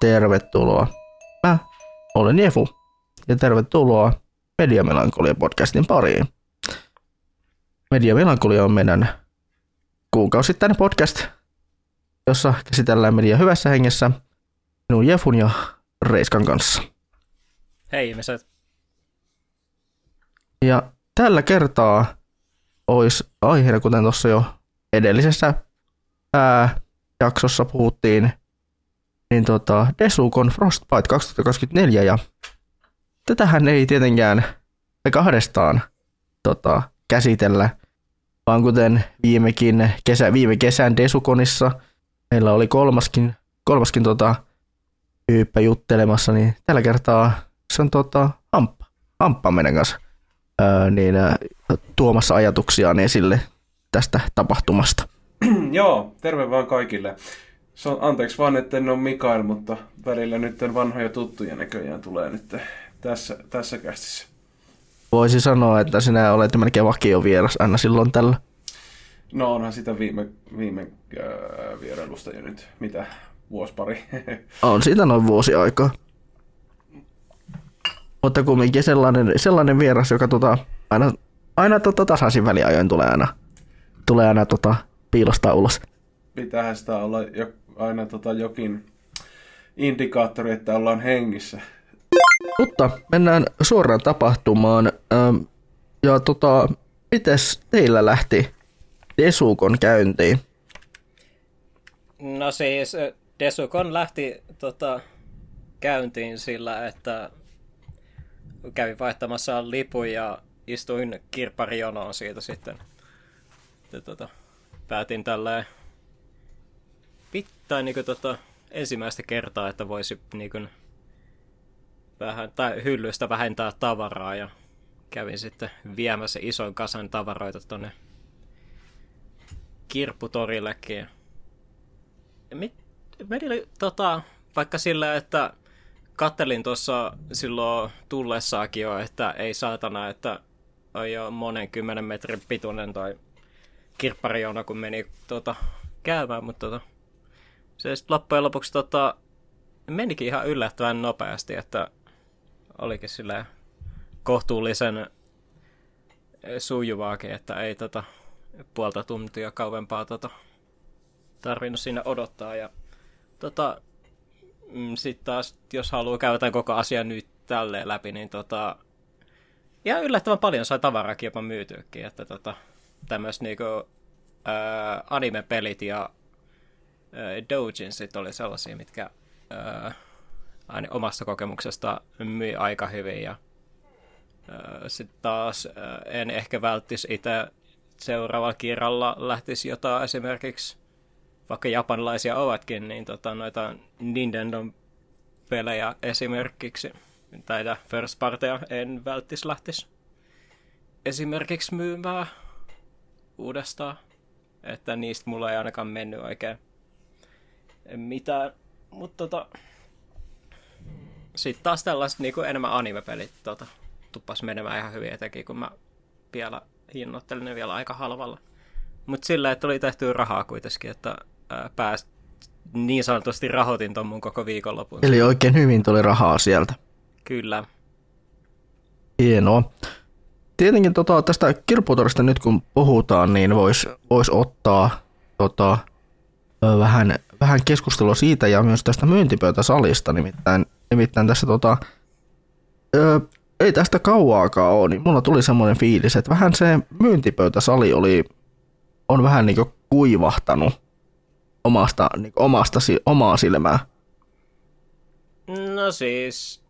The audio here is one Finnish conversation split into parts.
tervetuloa. Mä olen Jefu ja tervetuloa Mediamelankolia podcastin pariin. Mediamelankolia on meidän kuukausittainen podcast, jossa käsitellään media hyvässä hengessä minun Jefun ja Reiskan kanssa. Hei ihmiset. Ja tällä kertaa olisi aiheena, kuten tuossa jo edellisessä ää, jaksossa puhuttiin, niin tota, Desukon Frostbite 2024 ja tätähän ei tietenkään kahdestaan tota, käsitellä, vaan kuten viimekin kesä, viime kesän Desukonissa meillä oli kolmaskin, kolmaskin tota, tyyppä juttelemassa, niin tällä kertaa se on tota, Hamppa, Hamppa meidän kanssa ää, niin, ää, tuomassa ajatuksiaan esille tästä tapahtumasta. Joo, terve vaan kaikille. Se on, anteeksi vaan, että en ole Mikael, mutta välillä nyt vanhoja tuttuja näköjään tulee nyt tässä, tässä kästissä. Voisi sanoa, että sinä olet melkein vakio vieras aina silloin tällä. No onhan sitä viime, viime äh, vierailusta jo nyt, mitä, vuosi pari. on siitä noin vuosi aikaa. Mutta kumminkin sellainen, sellainen vieras, joka tota, aina, aina tota, tasaisin väliajoin tulee aina, tulee aina tota, piilostaa ulos. Pitäähän sitä olla jo, aina tota, jokin indikaattori, että ollaan hengissä. Mutta mennään suoraan tapahtumaan. Ja tota, mites teillä lähti Desukon käyntiin? No siis Desukon lähti tota, käyntiin sillä, että kävin vaihtamassa lipun ja istuin kirpparijonoon siitä sitten. Ja, tota, päätin tälleen pitää niin kuin, tota, ensimmäistä kertaa, että voisi niin kuin, vähän, tai hyllystä vähentää tavaraa ja kävin sitten viemässä ison kasan tavaroita tonne kirpputorillekin. Mit, meni tota, vaikka sillä, että kattelin tuossa silloin tullessaakin jo, että ei saatana, että on jo monen kymmenen metrin pituinen tai kirppariona, kun meni tota, käymään, mutta tota, se sitten loppujen lopuksi tota, menikin ihan yllättävän nopeasti, että olikin sillä kohtuullisen sujuvaakin, että ei tota, puolta tuntia kauempaa tota, tarvinnut siinä odottaa. Ja tota, mm, sitten taas, jos haluaa käydä koko asian nyt tälleen läpi, niin tota, ihan yllättävän paljon sai tavaraakin jopa myytyäkin, että tota, tämmöiset niinku, anime-pelit ja doujinsit oli sellaisia, mitkä ää, aina omasta kokemuksesta myi aika hyvin ja sitten taas en ehkä välttisi itse seuraavalla kirralla lähtisi jotain esimerkiksi, vaikka japanilaisia ovatkin, niin tota, noita Nintendo pelejä esimerkiksi, tai first parteja en välttis lähtisi esimerkiksi myymään uudestaan, että niistä mulla ei ainakaan mennyt oikein mitään, mutta tota, sitten taas tällaiset niin kuin enemmän anime-pelit tota, tuppas menemään ihan hyvin etenkin, kun mä vielä hinnoittelin ne vielä aika halvalla. Mutta sillä, että oli tehty rahaa kuitenkin, että pääs niin sanotusti rahoitin ton mun koko viikonlopun. Eli oikein hyvin tuli rahaa sieltä. Kyllä. Hienoa. Tietenkin tota, tästä kirpputorista nyt kun puhutaan, niin voisi vois ottaa tota, vähän, vähän keskustelua siitä ja myös tästä myyntipöytäsalista. Nimittäin, nimittäin tässä tota, ö, ei tästä kauaakaan ole, niin mulla tuli semmoinen fiilis, että vähän se myyntipöytäsali oli, on vähän niin kuivahtanut omasta, niin omasta omaa silmää. No siis,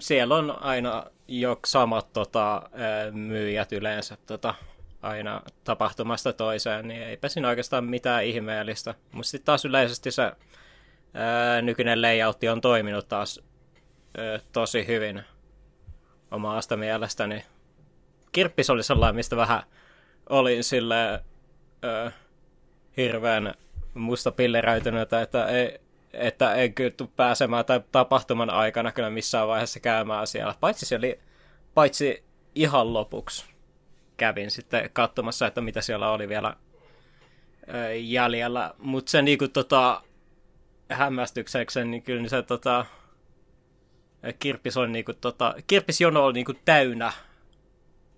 siellä on aina jo samat tota, myyjät yleensä tota, aina tapahtumasta toiseen, niin eipä siinä oikeastaan mitään ihmeellistä. Mutta sitten taas yleisesti se ää, nykyinen layoutti on toiminut taas ää, tosi hyvin omasta mielestäni. Kirppis oli sellainen, mistä vähän olin sille hirveän musta pilleröitynyt, että ei, että en kyllä tule pääsemään tai tapahtuman aikana kyllä missään vaiheessa käymään siellä. Paitsi, se oli, paitsi ihan lopuksi kävin sitten katsomassa, että mitä siellä oli vielä jäljellä. Mutta se niinku tota, hämmästyksekseen, niin kyllä se tota, kirppis, on niinku, tota, kirppisjono oli niinku täynnä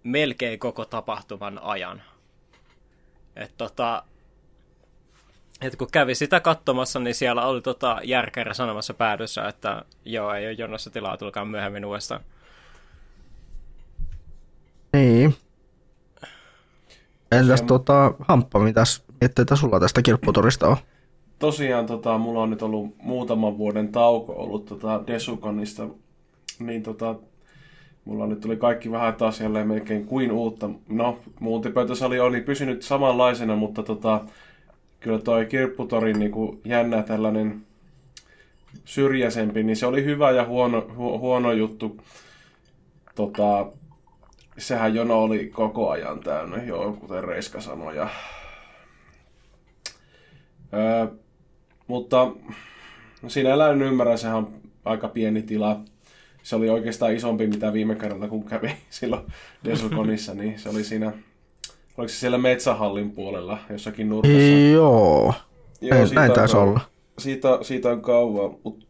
melkein koko tapahtuman ajan. Et tota, et kun kävi sitä katsomassa, niin siellä oli tota järkärä sanomassa päädyssä, että joo, ei ole jonossa tilaa, tulkaa myöhemmin uudestaan. Niin. Entäs tota, Hamppa, mitäs mietteitä sulla tästä kirpputorista on? Tosiaan tota, mulla on nyt ollut muutaman vuoden tauko ollut tota Desukonista, niin tota, mulla nyt tuli kaikki vähän taas jälleen melkein kuin uutta. No, multipöytäsali oli pysynyt samanlaisena, mutta tota, kyllä toi kirpputorin niin kuin jännä tällainen syrjäisempi, niin se oli hyvä ja huono, hu, huono juttu. Tota, sehän jono oli koko ajan täynnä, joo, kuten Reiska sanoi. Ja, öö, mutta sinällään ymmärrän, sehän on aika pieni tila. Se oli oikeastaan isompi mitä viime kerralla, kun kävi silloin Desukonissa, niin se oli siinä, oliko se siellä Metsähallin puolella jossakin nurkassa? Joo, Joo, näin taisi olla. Siitä, siitä on kauan, mutta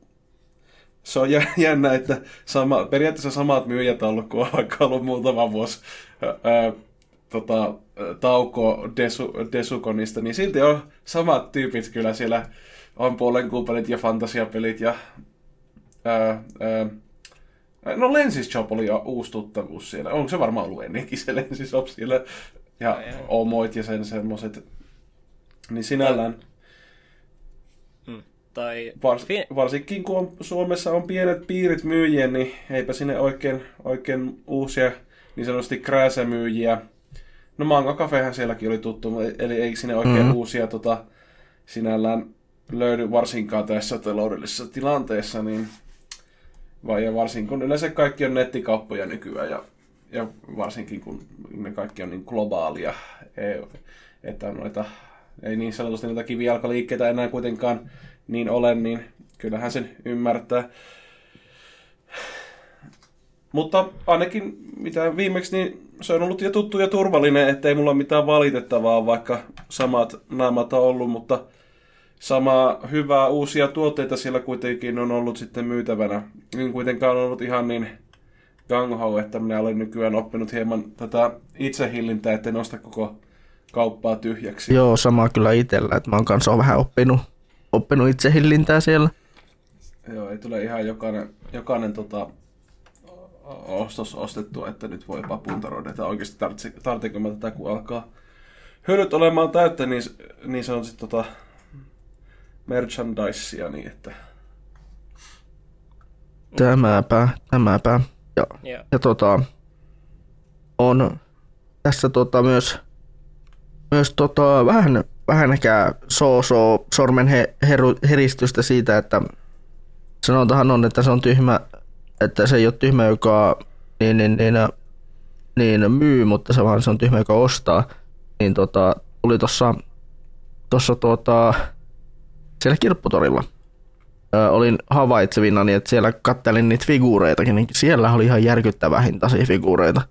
se on jä- jännä, että sama, periaatteessa samat myyjät on ollut, kun on vaikka ollut muutama vuosi ää, tota, tauko Desu, Desukonista, niin silti on samat tyypit kyllä siellä on puolen kuupelit ja fantasiapelit ja ää, ää, no Lensis Shop oli jo uusi tuttavuus siellä. Onko se varmaan ollut ennenkin se Lensis Shop siellä? Ja Omoit ja sen semmoset. Niin sinällään... Tai Vars, varsinkin kun on, Suomessa on pienet piirit myyjiä, niin eipä sinne oikein, oikein uusia niin sanotusti krääsämyyjiä. No Manga Cafehän sielläkin oli tuttu, eli ei sinne oikein Mhm. mm-hmm. uusia tota, sinällään löydy varsinkaan tässä taloudellisessa tilanteessa, niin vai ja varsinkin kun yleensä kaikki on nettikauppoja nykyään ja, ja varsinkin kun ne kaikki on niin globaalia, ei, että noita, ei niin sanotusti niitä kivijalkaliikkeitä enää kuitenkaan niin ole, niin kyllähän sen ymmärtää. Mutta ainakin mitä viimeksi, niin se on ollut jo tuttu ja turvallinen, ettei mulla mitään valitettavaa, vaikka samat naamat on ollut, mutta samaa hyvää uusia tuotteita siellä kuitenkin on ollut sitten myytävänä. En kuitenkaan ollut ihan niin gangho, että minä olen nykyään oppinut hieman tätä itsehillintää, ettei nosta koko kauppaa tyhjäksi. Joo, sama kyllä itsellä, että mä oon kanssa vähän oppinut, oppinut itsehillintää siellä. Joo, ei tule ihan jokainen, jokainen tota, ostos ostettua, että nyt voi jopa puntaroida, että oikeasti tarvitse- tarvitsenko mä tätä, kun alkaa hyllyt olemaan täyttä, niin, niin se on sitten tota merchandisea, niin että Tämäpä, tämäpä. Ja, Joo. ja tota, on tässä tota myös, myös tota, vähän, vähän ehkä so-so sormen he, heru, heristystä siitä, että sanotahan on, että se on tyhmä, että se ei ole tyhmä, joka niin, niin, niin, niin myy, mutta se vaan se on tyhmä, joka ostaa. Niin tota, tuli tuossa tossa, tota, siellä kirpputorilla ö, olin havaitsevina, niin että siellä kattelin niitä figuureitakin, niin siellä oli ihan järkyttävä hintaisia figuureita.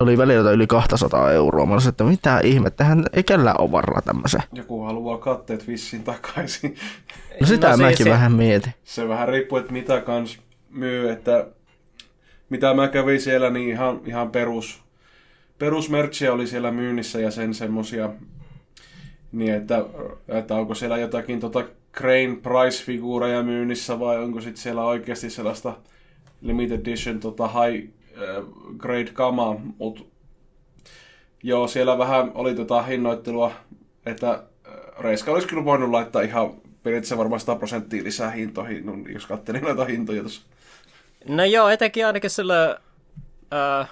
Oli välillä yli 200 euroa. Mä olisin, että mitä ihmettä, hän ei kellään ole varaa tämmöiseen. joku haluaa katteet vissiin takaisin. No sitä No se- mäkin se- vähän mietin. Se vähän riippuu, että mitä kans myy, että mitä mä kävin siellä, niin ihan, ihan perus, perusmerchia oli siellä myynnissä ja sen semmosia, niin että, että onko siellä jotakin tota Crane Price-figuureja myynnissä vai onko sitten siellä oikeasti sellaista limited edition tota high grade kamaa, mut joo, siellä vähän oli tota hinnoittelua, että äh, Reiska olisi kyllä voinut laittaa ihan periaatteessa varmaan 100 prosenttia lisää hintoihin, no, jos katselin noita hintoja tuossa. No joo, etenkin ainakin sillä uh,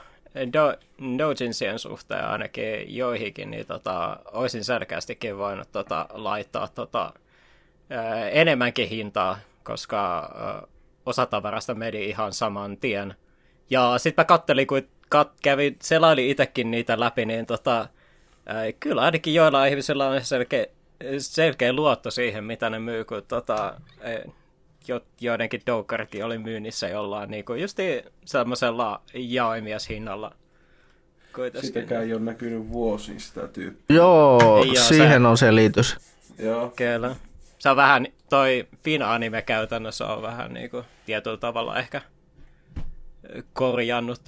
do, dojinsien suhteen ainakin joihinkin, niin tota, olisin selkeästikin voinut tota, laittaa tota, uh, enemmänkin hintaa, koska uh, osa tavarasta meni ihan saman tien. Ja sitten mä kattelin, kun kat, kävin, selaili itsekin niitä läpi, niin tota, uh, kyllä ainakin joilla ihmisillä on selkeä, selkeä luotto siihen, mitä ne myy, kun tota, eh, jo, joidenkin doukkaritkin oli myynnissä jollain niin kuin justi semmoisella jaoimiashinnalla. Kuitenkin. Sitäkään ei ole näkynyt vuosiin sitä tyyppiä. Joo, Ei oo, siihen se- on selitys. Joo. Kyllä. Se on vähän toi Fin-anime käytännössä on vähän niin kuin tietyllä tavalla ehkä korjannut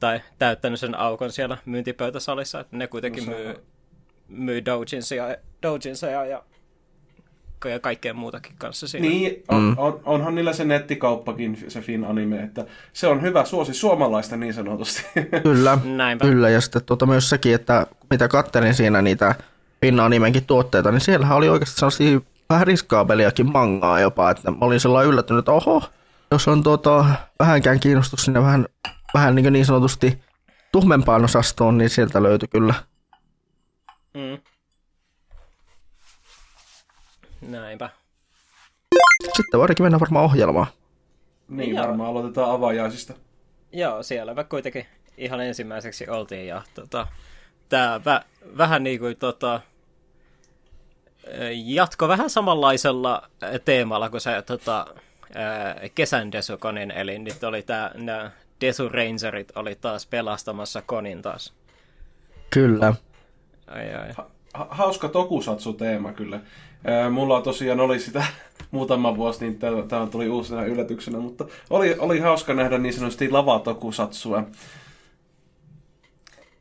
tai täyttänyt sen aukon siellä myyntipöytäsalissa, että ne kuitenkin No myy, myy doujinsia, doujinsia ja, ja kaikkea muutakin kanssa siinä. Niin, on, on, onhan niillä se nettikauppakin, se Fin Anime, että se on hyvä suosi suomalaista niin sanotusti. Kyllä, Näinpä. kyllä. Ja sitten tuota myös sekin, että mitä kattelin siinä niitä Pinna nimenkin tuotteita, niin siellähän oli oikeasti sellaisia vähän riskaabeliakin mangaa jopa, että mä olin sellainen yllättynyt, että oho, jos on tuota, vähänkään kiinnostus sinne vähän, vähän niin, niin sanotusti tuhmempaan osastoon, niin sieltä löytyi kyllä. Mm. Näinpä. Sitten voidaankin mennä varmaan ohjelmaan. niin, Joo. varmaan aloitetaan avajaisista. Joo, siellä me kuitenkin ihan ensimmäiseksi oltiin ja tota, tää vä, vähän niin kuin tota, jatko vähän samanlaisella teemalla kuin se tota, ää, kesän Desukonin, eli nyt oli tää, nämä Desu Rangerit oli taas pelastamassa konin taas. Kyllä. Ai ai. Ha- hauska tokusatsu-teema kyllä. Ää, Mulla tosiaan oli sitä muutama vuosi, niin tämä tuli uusina yllätyksenä, mutta oli, oli hauska nähdä niin sanotusti lavatokusatsua.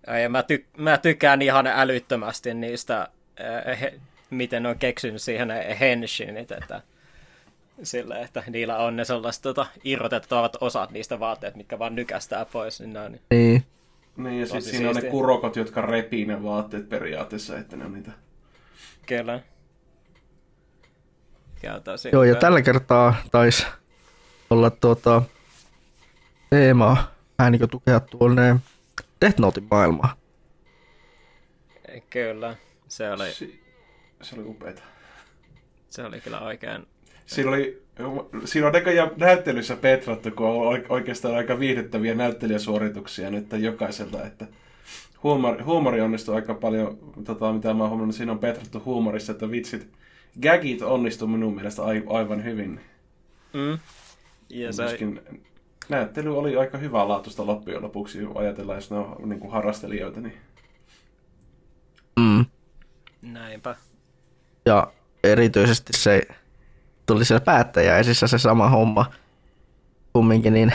Ai, Ja mä, ty- mä tykkään ihan älyttömästi niistä, ää, he- miten on keksinyt siihen henshinit, että sillä, että niillä on ne sellaiset tota, irrotettavat osat niistä vaatteet, mitkä vaan nykästää pois, niin ne on Niin. Niin, ja sitten siinä on ne kurokot, jotka repii ne vaatteet periaatteessa, että ne on niitä. Kyllä. Ja tosi Joo, ja hyvä. tällä kertaa taisi olla tuota, teema vähän niin kuin tukea tuonne Death Notein maailmaa. Kyllä. Se oli, Si- se oli upeeta. se oli kyllä oikein... Siinä oli, siinä on näköjään näyttelyssä petrattu, kun on oike- oikeastaan aika viihdyttäviä näyttelijäsuorituksia nyt jokkaiselta, että huumori, huumori onnistui aika paljon, tota, mitä mä oon huomannut, siinä on petrattu huumorissa, että vitsit, gagit onnistu minun mielestä ai- aivan hyvin. Mm. Ja se, Myöskin näyttely oli aika hyvää laatusta loppujen lopuksi, ajatellaan, jos ne on niin kuin harrastelijoita, niin Mm. näinpä. Ja erityisesti se tuli siellä päättäjäisissä se sama homma. Kumminkin niin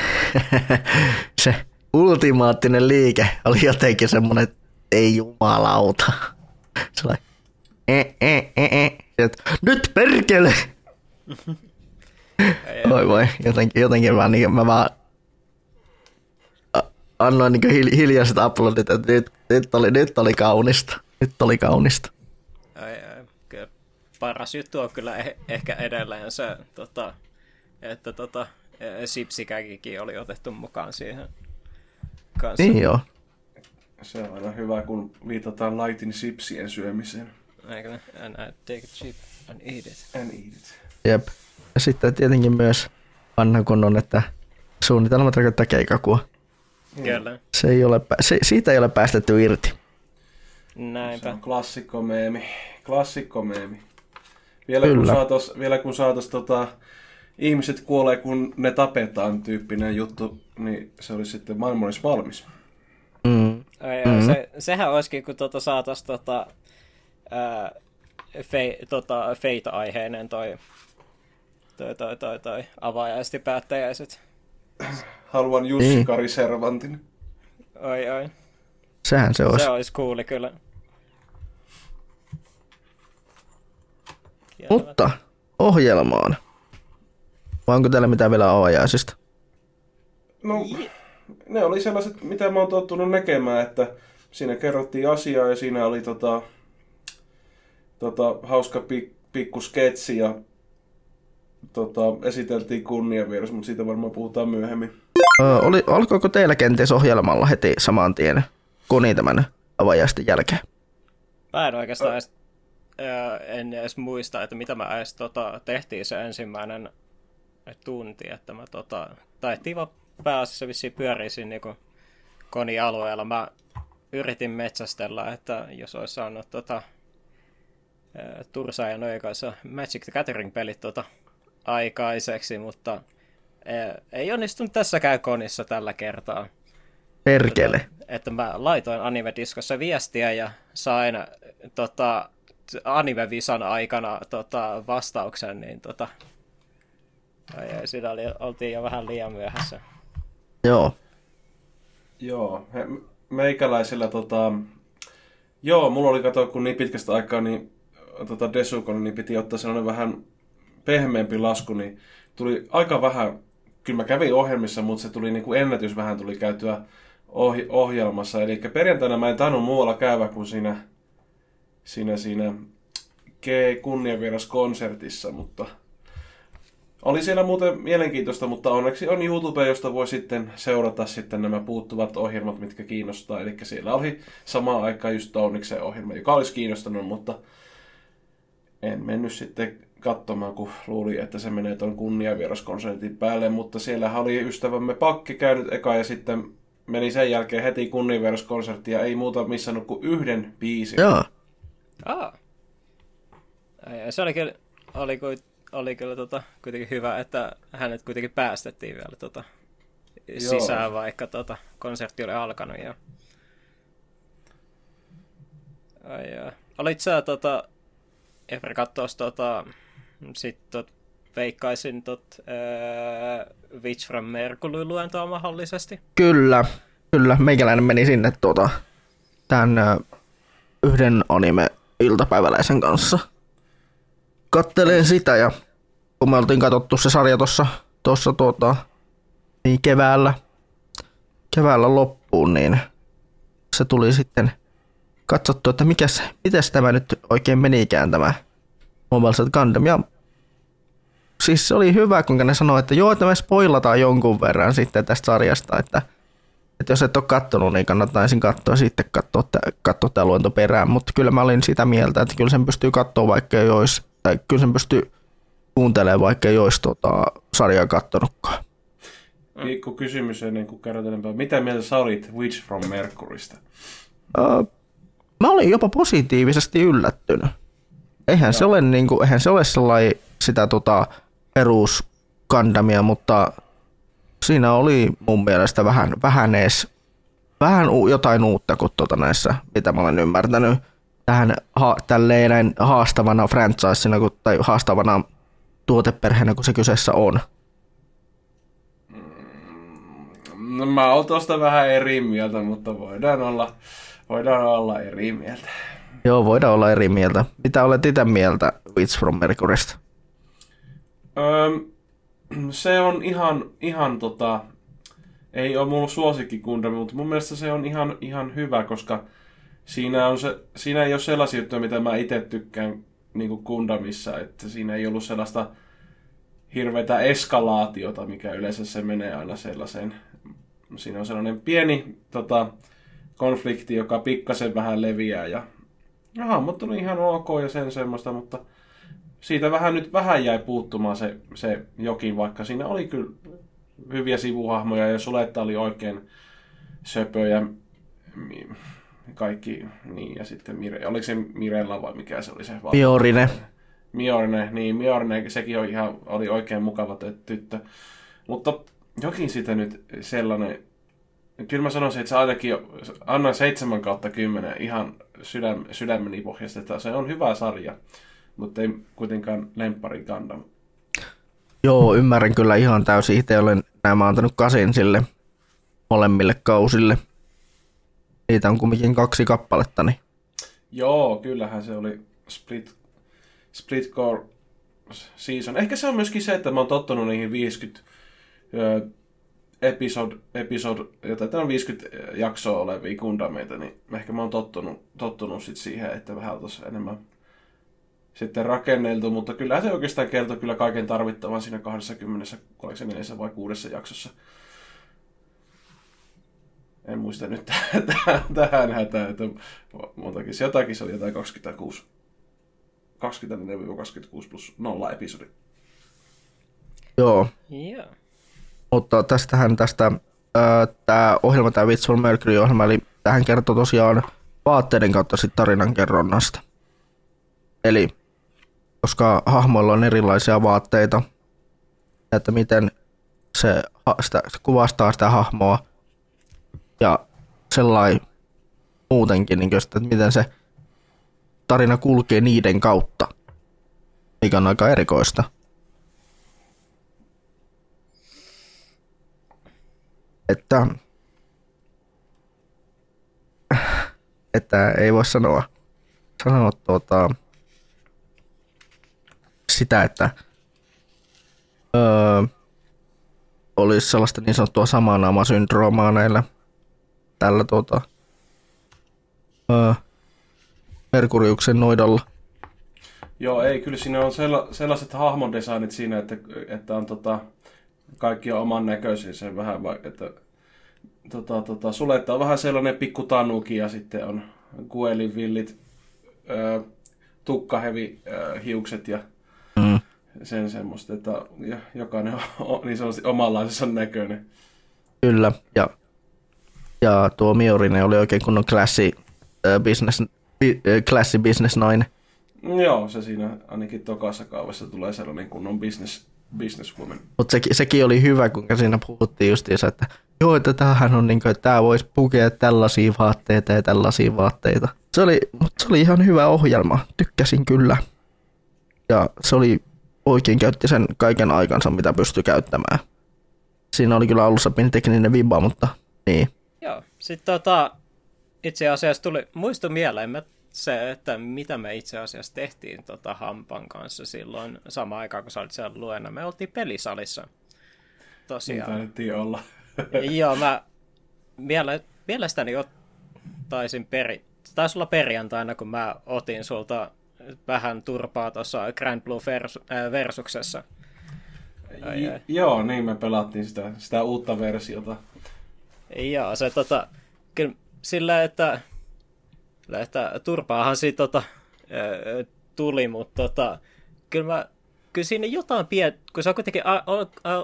se ultimaattinen liike oli jotenkin semmoinen, että ei jumalauta. Sellainen, e, e, e, e. Et, nyt perkele! Oi voi, jotenkin, jotenkin mä, niin, mä vaan annoin niin hil, hiljaiset aplodit, että nyt, nyt, oli, nyt oli kaunista. Nyt oli kaunista. Paras juttu on kyllä eh- ehkä edelleen se, tota, että tota, eh, sipsikäkikin oli otettu mukaan siihen kanssa. Niin joo. se on aina hyvä, kun viitataan lightin sipsien syömiseen. Eikö ne? And I take a chip and eat it. And eat it. Jep. Ja sitten tietenkin myös vanha kunnon, että suunnitelmat rakentaa keikakua. Kyllä. Se ei ole, se, siitä ei ole päästetty irti. Se Näinpä. on klassikkomeemi. Klassikkomeemi. Vielä kun Kyllä. saatais, vielä kun saatais tota, ihmiset kuolee kun ne tapetaan tyyppinen juttu, niin se olisi sitten maailma olisi valmis. Mm. Ai, mm-hmm. se, sehän olisikin, kun tota saatais tota, ää, fe, tota, Fate-aiheinen toi, toi, toi, toi, toi avajaisti päättäjäiset. Haluan Jussi Niin. Kari Servantin. Oi, oi. Sehän se olisi. Se olisi kuuli kyllä. Mutta ohjelmaan. Vai onko teillä mitään vielä avajaisista? No, ne oli sellaiset, mitä mä oon tottunut näkemään, että siinä kerrottiin asiaa ja siinä oli tota, tota, hauska pik, pikku sketsi ja tota, esiteltiin kunniavieras, mutta siitä varmaan puhutaan myöhemmin. Ö, oli, alkoiko teillä kenties ohjelmalla heti saman tien koni tämän avajaisten jälkeen? Mä en oikeastaan edes, ää, en edes muista, että mitä mä edes tota, tehtiin se ensimmäinen tunti, että mä tota, taittiin vaan pääasiassa vissiin pyörii siinä niinku konialueella. Mä yritin metsästellä, että jos olisi saanut tota, Tursa ja noin kanssa Magic the Gathering-pelit tota, aikaiseksi, mutta ei onnistunut tässäkään konissa tällä kertaa Perkele. että mä laitoin Anime-diskossa viestiä ja sain tota, anime-visan aikana tota, vastauksen, niin tota, ai, ai, siinä oli, oltiin jo vähän liian myöhässä. Joo. Joo, he, meikäläisellä tota... Joo, mulla oli kato, kun niin pitkästä aikaa niin tota Desukon, niin piti ottaa sellainen vähän pehmeämpi lasku, niin tuli aika vähän, kyllä mä kävin ohjelmissa, mutta se tuli niin kuin ennätys vähän tuli käytyä ohi, ohjelmassa. Eli perjantaina mä en tainnut muualla käydä kuin siinä, siinä, siinä G-kunnianvieras konsertissa, mutta oli siellä muuten mielenkiintoista, mutta onneksi on YouTube, josta voi sitten seurata sitten nämä puuttuvat ohjelmat, mitkä kiinnostaa. Eli siellä oli samaan aikaan just Tauniksen ohjelma, joka olisi kiinnostanut, mutta en mennyt sitten katsomaan, kun luuli, että se menee tuon kunniavieraskonsertin päälle, mutta siellä oli ystävämme Pakki käynyt eka ja sitten meni sen jälkeen heti kunniavieraskonsertti ja ei muuta missannut kuin yhden biisin. Joo. Ah. Ai, se oli kyllä, oli, oli kyllä tota, kuitenkin hyvä, että hänet kuitenkin päästettiin vielä tota, sisään, Joo. vaikka tota, konsertti oli alkanut. Ja... Ai, ja. Olit sä tota, Efer katsoa tota, sitten tot, veikkaisin tot, ää, Witch from Mercury luentoa mahdollisesti. Kyllä, kyllä. Meikäläinen meni sinne tuota, tämän ä, yhden anime-iltapäiväläisen kanssa. Katteleen sitä ja kun me oltiin katsottu se sarja tuossa tossa, tuota, niin keväällä, keväällä loppuun, niin se tuli sitten katsottu, että mikäs, mitäs tämä nyt oikein menikään tämä Mobile Suit Gundam. Ja siis se oli hyvä, kun ne sanoi, että joo, että me spoilataan jonkun verran sitten tästä sarjasta, että, että jos et ole kattonut, niin kannattaa ensin katsoa sitten katsoa, katsoa tämä luento perään. Mutta kyllä mä olin sitä mieltä, että kyllä sen pystyy katsoa vaikka ei olisi, tai kyllä sen pystyy kuuntelemaan vaikka ei olisi tota, sarjaa kattonutkaan. Pikku kysymys ennen kuin kerrotaan Mitä mieltä sä olit Witch from Mercurysta? Uh, mä olin jopa positiivisesti yllättynyt. Eihän Joo. se ole, niin kuin, eihän se ole sellainen sitä tota, perus Gundamia, mutta siinä oli mun mielestä vähän, vähän edes vähän jotain uutta kuin tuota näissä, mitä mä olen ymmärtänyt tähän ha, tälleen näin haastavana franchisena tai haastavana tuoteperheenä kuin se kyseessä on. No, mä oon tuosta vähän eri mieltä, mutta voidaan olla, voidaan olla eri mieltä. Joo, voidaan olla eri mieltä. Mitä olet itse mieltä Witch from Mercurysta? Öö, se on ihan, ihan tota, ei ole mulla suosikki Gundam, mutta mun mielestä se on ihan, ihan hyvä, koska siinä, on se, siinä ei ole sellaisia juttuja, mitä mä itse tykkään niin Gundamissa, että siinä ei ollut sellaista hirveätä eskalaatiota, mikä yleensä se menee aina sellaiseen. Siinä on sellainen pieni tota, konflikti, joka pikkasen vähän leviää ja hahmot oli ihan ok ja sen semmoista, mutta siitä vähän nyt vähän jäi puuttumaan se, se jokin, vaikka siinä oli kyllä hyviä sivuhahmoja ja Suletta oli oikein söpö ja kaikki, niin ja sitten Mire, oliko se Mirella vai mikä se oli se? Miorine. Miorne, niin Miorne, sekin oli, ihan, oli oikein mukava tyttö. Mutta jokin sitä nyt sellainen, kyllä mä sanoisin, että se ainakin annan 7 kautta 10 ihan sydäm, sydämeni pohjasta, että se on hyvä sarja, mutta ei kuitenkaan lemppari Gundam. Joo, ymmärrän kyllä ihan täysin. Itse olen nämä antanut kasin sille molemmille kausille. Niitä on kumminkin kaksi kappaletta. Niin. Joo, kyllähän se oli Split, split Core Season. Ehkä se on myöskin se, että mä oon tottunut niihin 50 episode, episode jota tämä on 50 jaksoa olevia kundameita, niin ehkä mä oon tottunut, tottunut sit siihen, että vähän tuossa enemmän sitten rakenneltu, mutta kyllä se oikeastaan kertoo kyllä kaiken tarvittavan siinä 20, oliko se neljässä vai kuudessa jaksossa. En muista nyt tähän hätään, että montakin. Se jotakin se oli jotain 26. 24-26 plus 0 episodi. Joo. Yeah. Mutta tästähän tästä tämä ohjelma, tämä Virtual Mercury-ohjelma, eli tähän kertoo tosiaan vaatteiden kautta sit tarinan kerronnasta. Eli koska hahmoilla on erilaisia vaatteita, että miten se, sitä, se kuvastaa sitä hahmoa ja sellainen muutenkin, niin sitä, että miten se tarina kulkee niiden kautta, mikä on aika erikoista. Että, että ei voi sanoa, sanoa tuota, sitä, että öö, olisi sellaista niin sanottua samanaamasyndroomaa näillä tällä tuota, öö, Merkuriuksen noidalla. Joo, ei, kyllä siinä on sella, sellaiset hahmodesignit siinä, että, että on tota, kaikki on oman näköisiä se vähän, va- että tota, tota, suletta on vähän sellainen pikku tanuki ja sitten on Guelin villit ö, tukkahevi ö, hiukset ja Mm. sen semmoista, että ja, jokainen on niin sanotusti omanlaisensa näköinen. Kyllä, ja, ja tuo Miorinen oli oikein kunnon klassi äh, business, bi, äh, klassi business nainen. Joo, se siinä ainakin tokassa kaavassa tulee sellainen kunnon business, businesswoman. Mutta sekin, sekin oli hyvä, kun siinä puhuttiin justiinsa, että joo, että tämähän on niin kuin, että tämä voisi pukea tällaisia vaatteita ja tällaisia vaatteita. Se oli, mut se oli ihan hyvä ohjelma, tykkäsin kyllä. Ja se oli oikein käytti sen kaiken aikansa, mitä pystyi käyttämään. Siinä oli kyllä alussa pieni tekninen vibba, mutta niin. Joo, sitten tota, itse asiassa tuli, muistu mieleen mä se, että mitä me itse asiassa tehtiin tota Hampan kanssa silloin samaan aikaan, kun sä olit siellä luena. Me oltiin pelisalissa. Niin Tosiaan. taidettiin olla. Joo, mä miele, mielestäni ot, taisin peri, taisi olla perjantaina, kun mä otin sulta vähän turpaa tuossa Grand Blue vers, äh, Versuksessa. Ai, ai. Joo, niin me pelattiin sitä, sitä uutta versiota. Joo, se tota, kyllä sillä, että, sillä, että turpaahan siitä tota, ö, tuli, mutta tota, kyllä mä, kyllä siinä jotain pien, kun se on kuitenkin,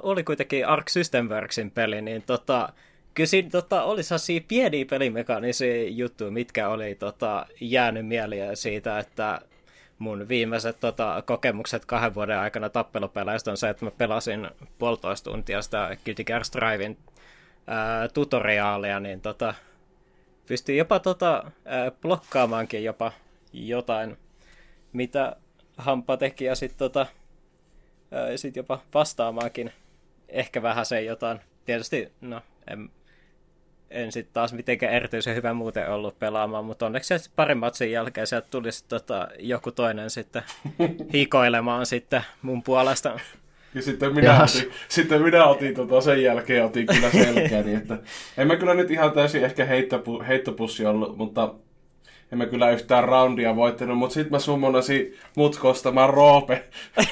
oli kuitenkin Ark System Worksin peli, niin tota, kyllä siinä tota, oli sellaisia pieniä pelimekaanisia juttuja, mitkä oli tota, jäänyt mieliä siitä, että mun viimeiset tota, kokemukset kahden vuoden aikana tappelupeleistä on se, että mä pelasin puolitoista tuntia sitä Guilty Gear Strivein ää, tutoriaalia, niin tota, pystyy jopa tota, ää, blokkaamaankin jopa jotain, mitä Hampa teki, ja sitten tota, sit jopa vastaamaankin ehkä vähän se jotain. Tietysti, no, en, en sitten taas mitenkään erityisen hyvä muuten ollut pelaamaan, mutta onneksi se parin matsin jälkeen sieltä tuli sit, tota, joku toinen sitten hikoilemaan sitten mun puolesta. Ja sitten minä Jahas. otin, sitten minä otin tota, sen jälkeen otin kyllä selkeä, niin että en mä kyllä nyt ihan täysin ehkä heittopu, heittopussi ollut, mutta en mä kyllä yhtään roundia voittanut, mutta sitten mä summonasin mut kostamaan Roope,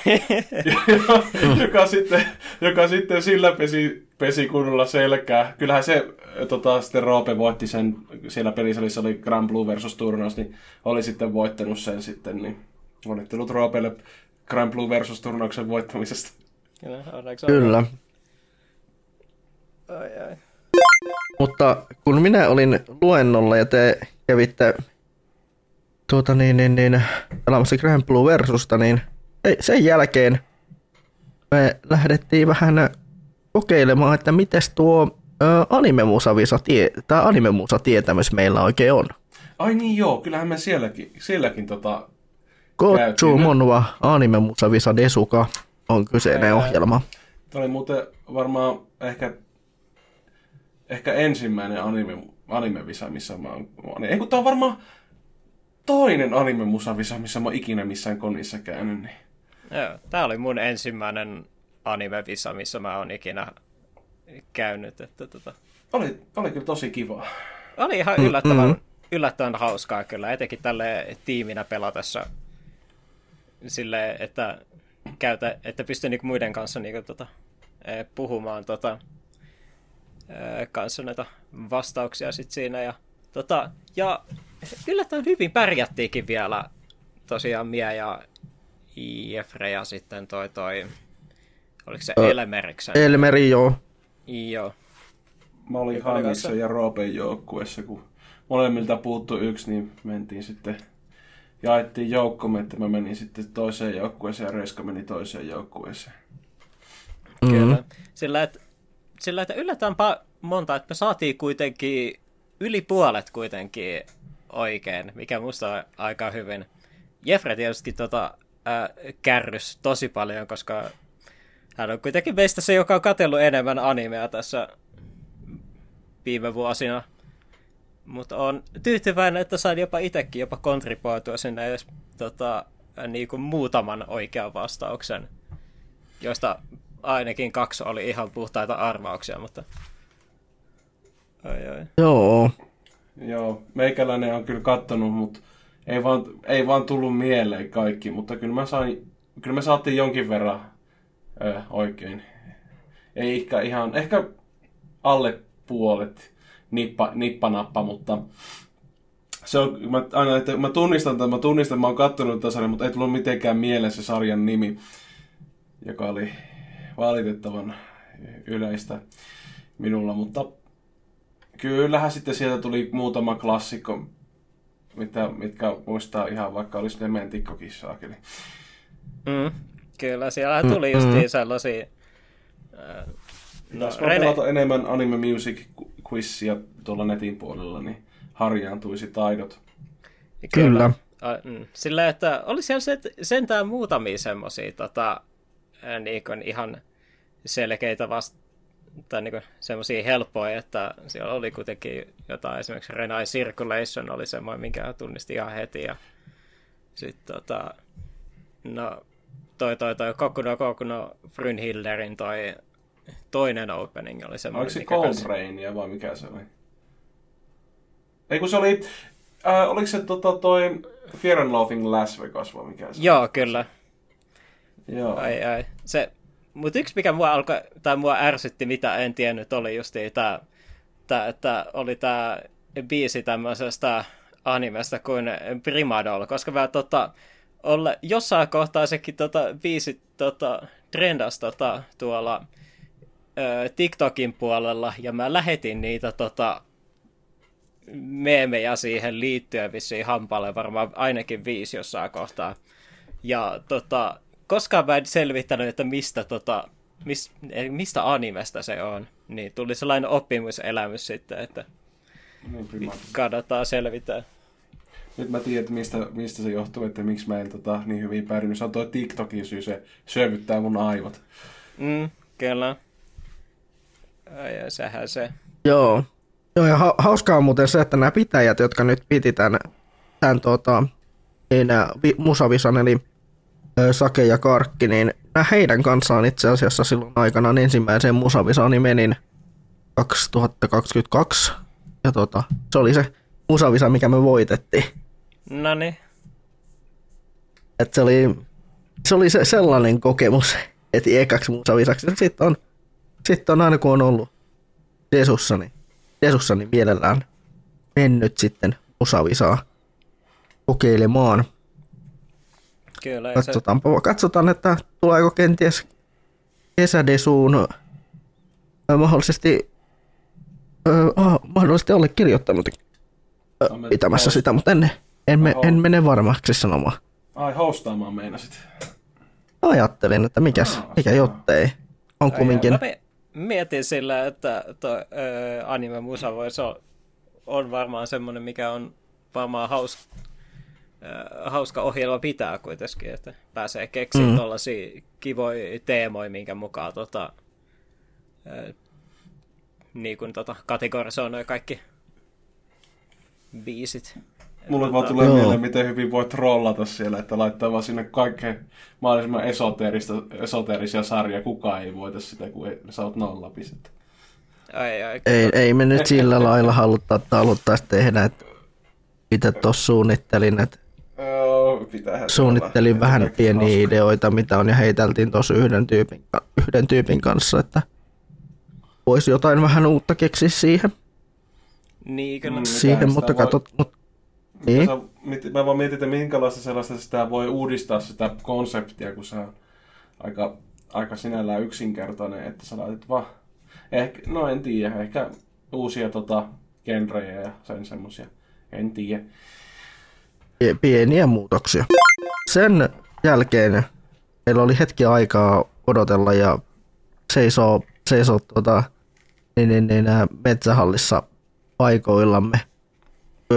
joka, sitten, joka sitten sillä pesi, pesi kunnolla selkää. Kyllähän se tota, sitten Roope voitti sen, siellä pelisalissa oli Grand Blue versus turnaus, niin oli sitten voittanut sen sitten, niin onnittelut Roopelle Grand Blue versus turnauksen voittamisesta. Kyllä, onneksi on. Kyllä. Ai, ai. Mutta kun minä olin luennolla ja te kävitte tuota niin, niin, niin, pelaamassa Grand Blue Versusta, niin ei- sen jälkeen me lähdettiin vähän kokeilemaan, että mites tuo anime-musavisa tie, tai anime-musa-tietämys meillä oikein on. Ai niin joo, kyllähän me sielläkin, sielläkin tota... Kotsu. Monwa anime-musavisa Desuka on kyseinen Ää. ohjelma. Tämä oli muuten varmaan ehkä, ehkä ensimmäinen anime, anime-visa, missä mä oon... Ei kun tää on varmaan toinen anime-musavisa, missä mä oon ikinä missään konissa käynyt. Niin. Joo, tää oli mun ensimmäinen anime-visa, missä mä oon ikinä käynyt. Että, tota, Oli, oli kyllä tosi kiva. oli ihan yllättävän, mm-hmm. yllättävän hauskaa kyllä, etenkin tälle tiiminä pelatessa sille, että, käytä, että pystyy niinku muiden kanssa niinku, tota, eh, puhumaan tota, eh, kanssa näitä vastauksia sit siinä. Ja, tota, ja yllättävän hyvin pärjättiinkin vielä tosiaan Mia ja Jeffrey ja sitten toi toi, oliko se Ö, Elmeriksen? Elmeri, joo. Joo. Mä olin Hangissa ja Roopen joukkueessa, kun molemmilta puuttu yksi, niin mentiin sitten, jaettiin joukkomme, että mä menin sitten toiseen joukkueeseen ja Reiska meni toiseen joukkueeseen. Mm. Kyllä. Sillä, että, sillä, että yllätäänpä monta, että me saatiin kuitenkin yli puolet kuitenkin oikein, mikä musta on aika hyvin. Jeffrey tietysti tota, ää, kärrys tosi paljon, koska hän on kuitenkin meistä se, joka on katsellut enemmän animea tässä viime vuosina. Mutta on tyytyväinen, että sain jopa itsekin jopa kontribuoitua sinne edes tota, niin kuin muutaman oikean vastauksen, joista ainakin kaksi oli ihan puhtaita arvauksia, mutta... Ai, ai. Joo. Joo, meikäläinen on kyllä kattonut, mutta ei vaan, ei vaan tullut mieleen kaikki, mutta kyllä mä sain, kyllä me saatiin jonkin verran ö, oikein. Ei ehkä ihan, ehkä alle puolet nippa, nippanappa, mutta se on, mä, aina, että mä tunnistan että mä tunnistan, mä oon kattonut tätä sarjan, mutta ei tullut mitenkään mieleen se sarjan nimi, joka oli valitettavan yleistä minulla, mutta kyllähän sitten sieltä tuli muutama klassikko, mitä, mitkä muistaa ihan vaikka olisi Dementikkokissaakin. Mm, kyllä, siellä tuli just mm-hmm. sellaisia... Äh, no, Jos Rene... pelata enemmän Anime Music quizia tuolla netin puolella, niin harjaantuisi taidot. Kyllä. Mm. Sillä, että oli siellä sentään muutamia semmoisia tota, niin ihan selkeitä vasta tai niin semmoisia helppoja, että siellä oli kuitenkin jotain, esimerkiksi Renai Circulation oli semmoinen, minkä tunnisti ihan heti. Ja sitten tota, no, toi, toi, toi Kokuno Kokuno Brynhillerin toi toinen opening oli semmoinen. Oliko se Cold Rainia vai mikä se oli? Ei kun se oli, äh, oliko se tota, toi Fear and Loathing Las Vegas vai mikä se Joo, kyllä. Joo. Ai, ai. Se, mutta yksi, mikä mua, alkoi, tai mua ärsytti, mitä en tiennyt, oli just tämä, tää, että oli tämä biisi tämmöisestä animesta kuin Primadol, koska mä tota, olla, jossain kohtaa sekin tota, biisi tota, trendas tota, tuolla ö, TikTokin puolella, ja mä lähetin niitä tota, meemejä siihen liittyen vissiin hampaalle, varmaan ainakin viisi jossain kohtaa. Ja tota, koskaan mä en selvittänyt, että mistä, tota, mis, mistä animesta se on. Niin tuli sellainen oppimuselämys sitten, että niin, kannattaa selvittää. Nyt mä tiedän, mistä, mistä se johtuu, että miksi mä en tota, niin hyvin pärjännyt. Se on tuo TikTokin syy, se syövyttää mun aivot. Mm, kyllä. Ja sehän se. Joo. Joo, ja ha- hauskaa on muuten se, että nämä pitäjät, jotka nyt piti tämän, tämän tota, niin, vi- Musavisan, eli Sake ja Karkki, niin heidän kanssaan itse asiassa silloin aikanaan ensimmäiseen Musavisani menin 2022. Ja tota, se oli se Musavisa, mikä me voitettiin. No niin. Et se oli, se oli se sellainen kokemus, että ekaksi Musavisaksi. Sitten on, sitten on aina kun on ollut Jesussa, niin, Jesussa, niin mielellään mennyt sitten Musavisaa kokeilemaan – Kyllä, katsotaan, se... katsotaan, että tuleeko kenties kesädesuun mahdollisesti, äh, mahdollisesti allekirjoittanut äh, pitämässä sitä, mutta en, en, me, en mene varmaksi sanomaan. Ai, hostaamaan meinasit. Ajattelin, että mikäs, mikä jottei. On kumminkin. Mä mietin sillä, että tuo anime musa voisi on, on varmaan semmoinen, mikä on varmaan haus, äh, hauska ohjelma pitää kuitenkin, että pääsee keksiä mm. tuollaisia kivoja teemoja, minkä mukaan tota, äh, niin kuin tota, kategorisoi kaikki biisit. Mulle vaan tulee Joo. mieleen, miten hyvin voi trollata siellä, että laittaa vaan sinne kaikkeen mahdollisimman esoteerista, esoteerisia sarja. Kukaan ei voita sitä, kun ei, sä oot nollapistettä. Ai, ai, ei, ei me nyt sillä lailla haluta, että haluttaisi tehdä, että mitä tuossa suunnittelin, että Suunnittelin vähän pieniä hauska. ideoita, mitä on, ja heiteltiin tuossa yhden tyypin, yhden tyypin kanssa, että voisi jotain vähän uutta keksiä siihen. Niin, kyllä. Mm, siihen, mutta voi... katsot, mut, niin. Sä, mä vaan mietin, että minkälaista sellaista sitä voi uudistaa sitä konseptia, kun se on aika, aika sinällään yksinkertainen, että sä laitat vaan, ehkä, no en tiedä, ehkä uusia tota, genrejä ja sen semmosia, en tiedä pieniä muutoksia. Sen jälkeen meillä oli hetki aikaa odotella ja seisoo, seisoo tuota, niin, niin, niin, metsähallissa paikoillamme,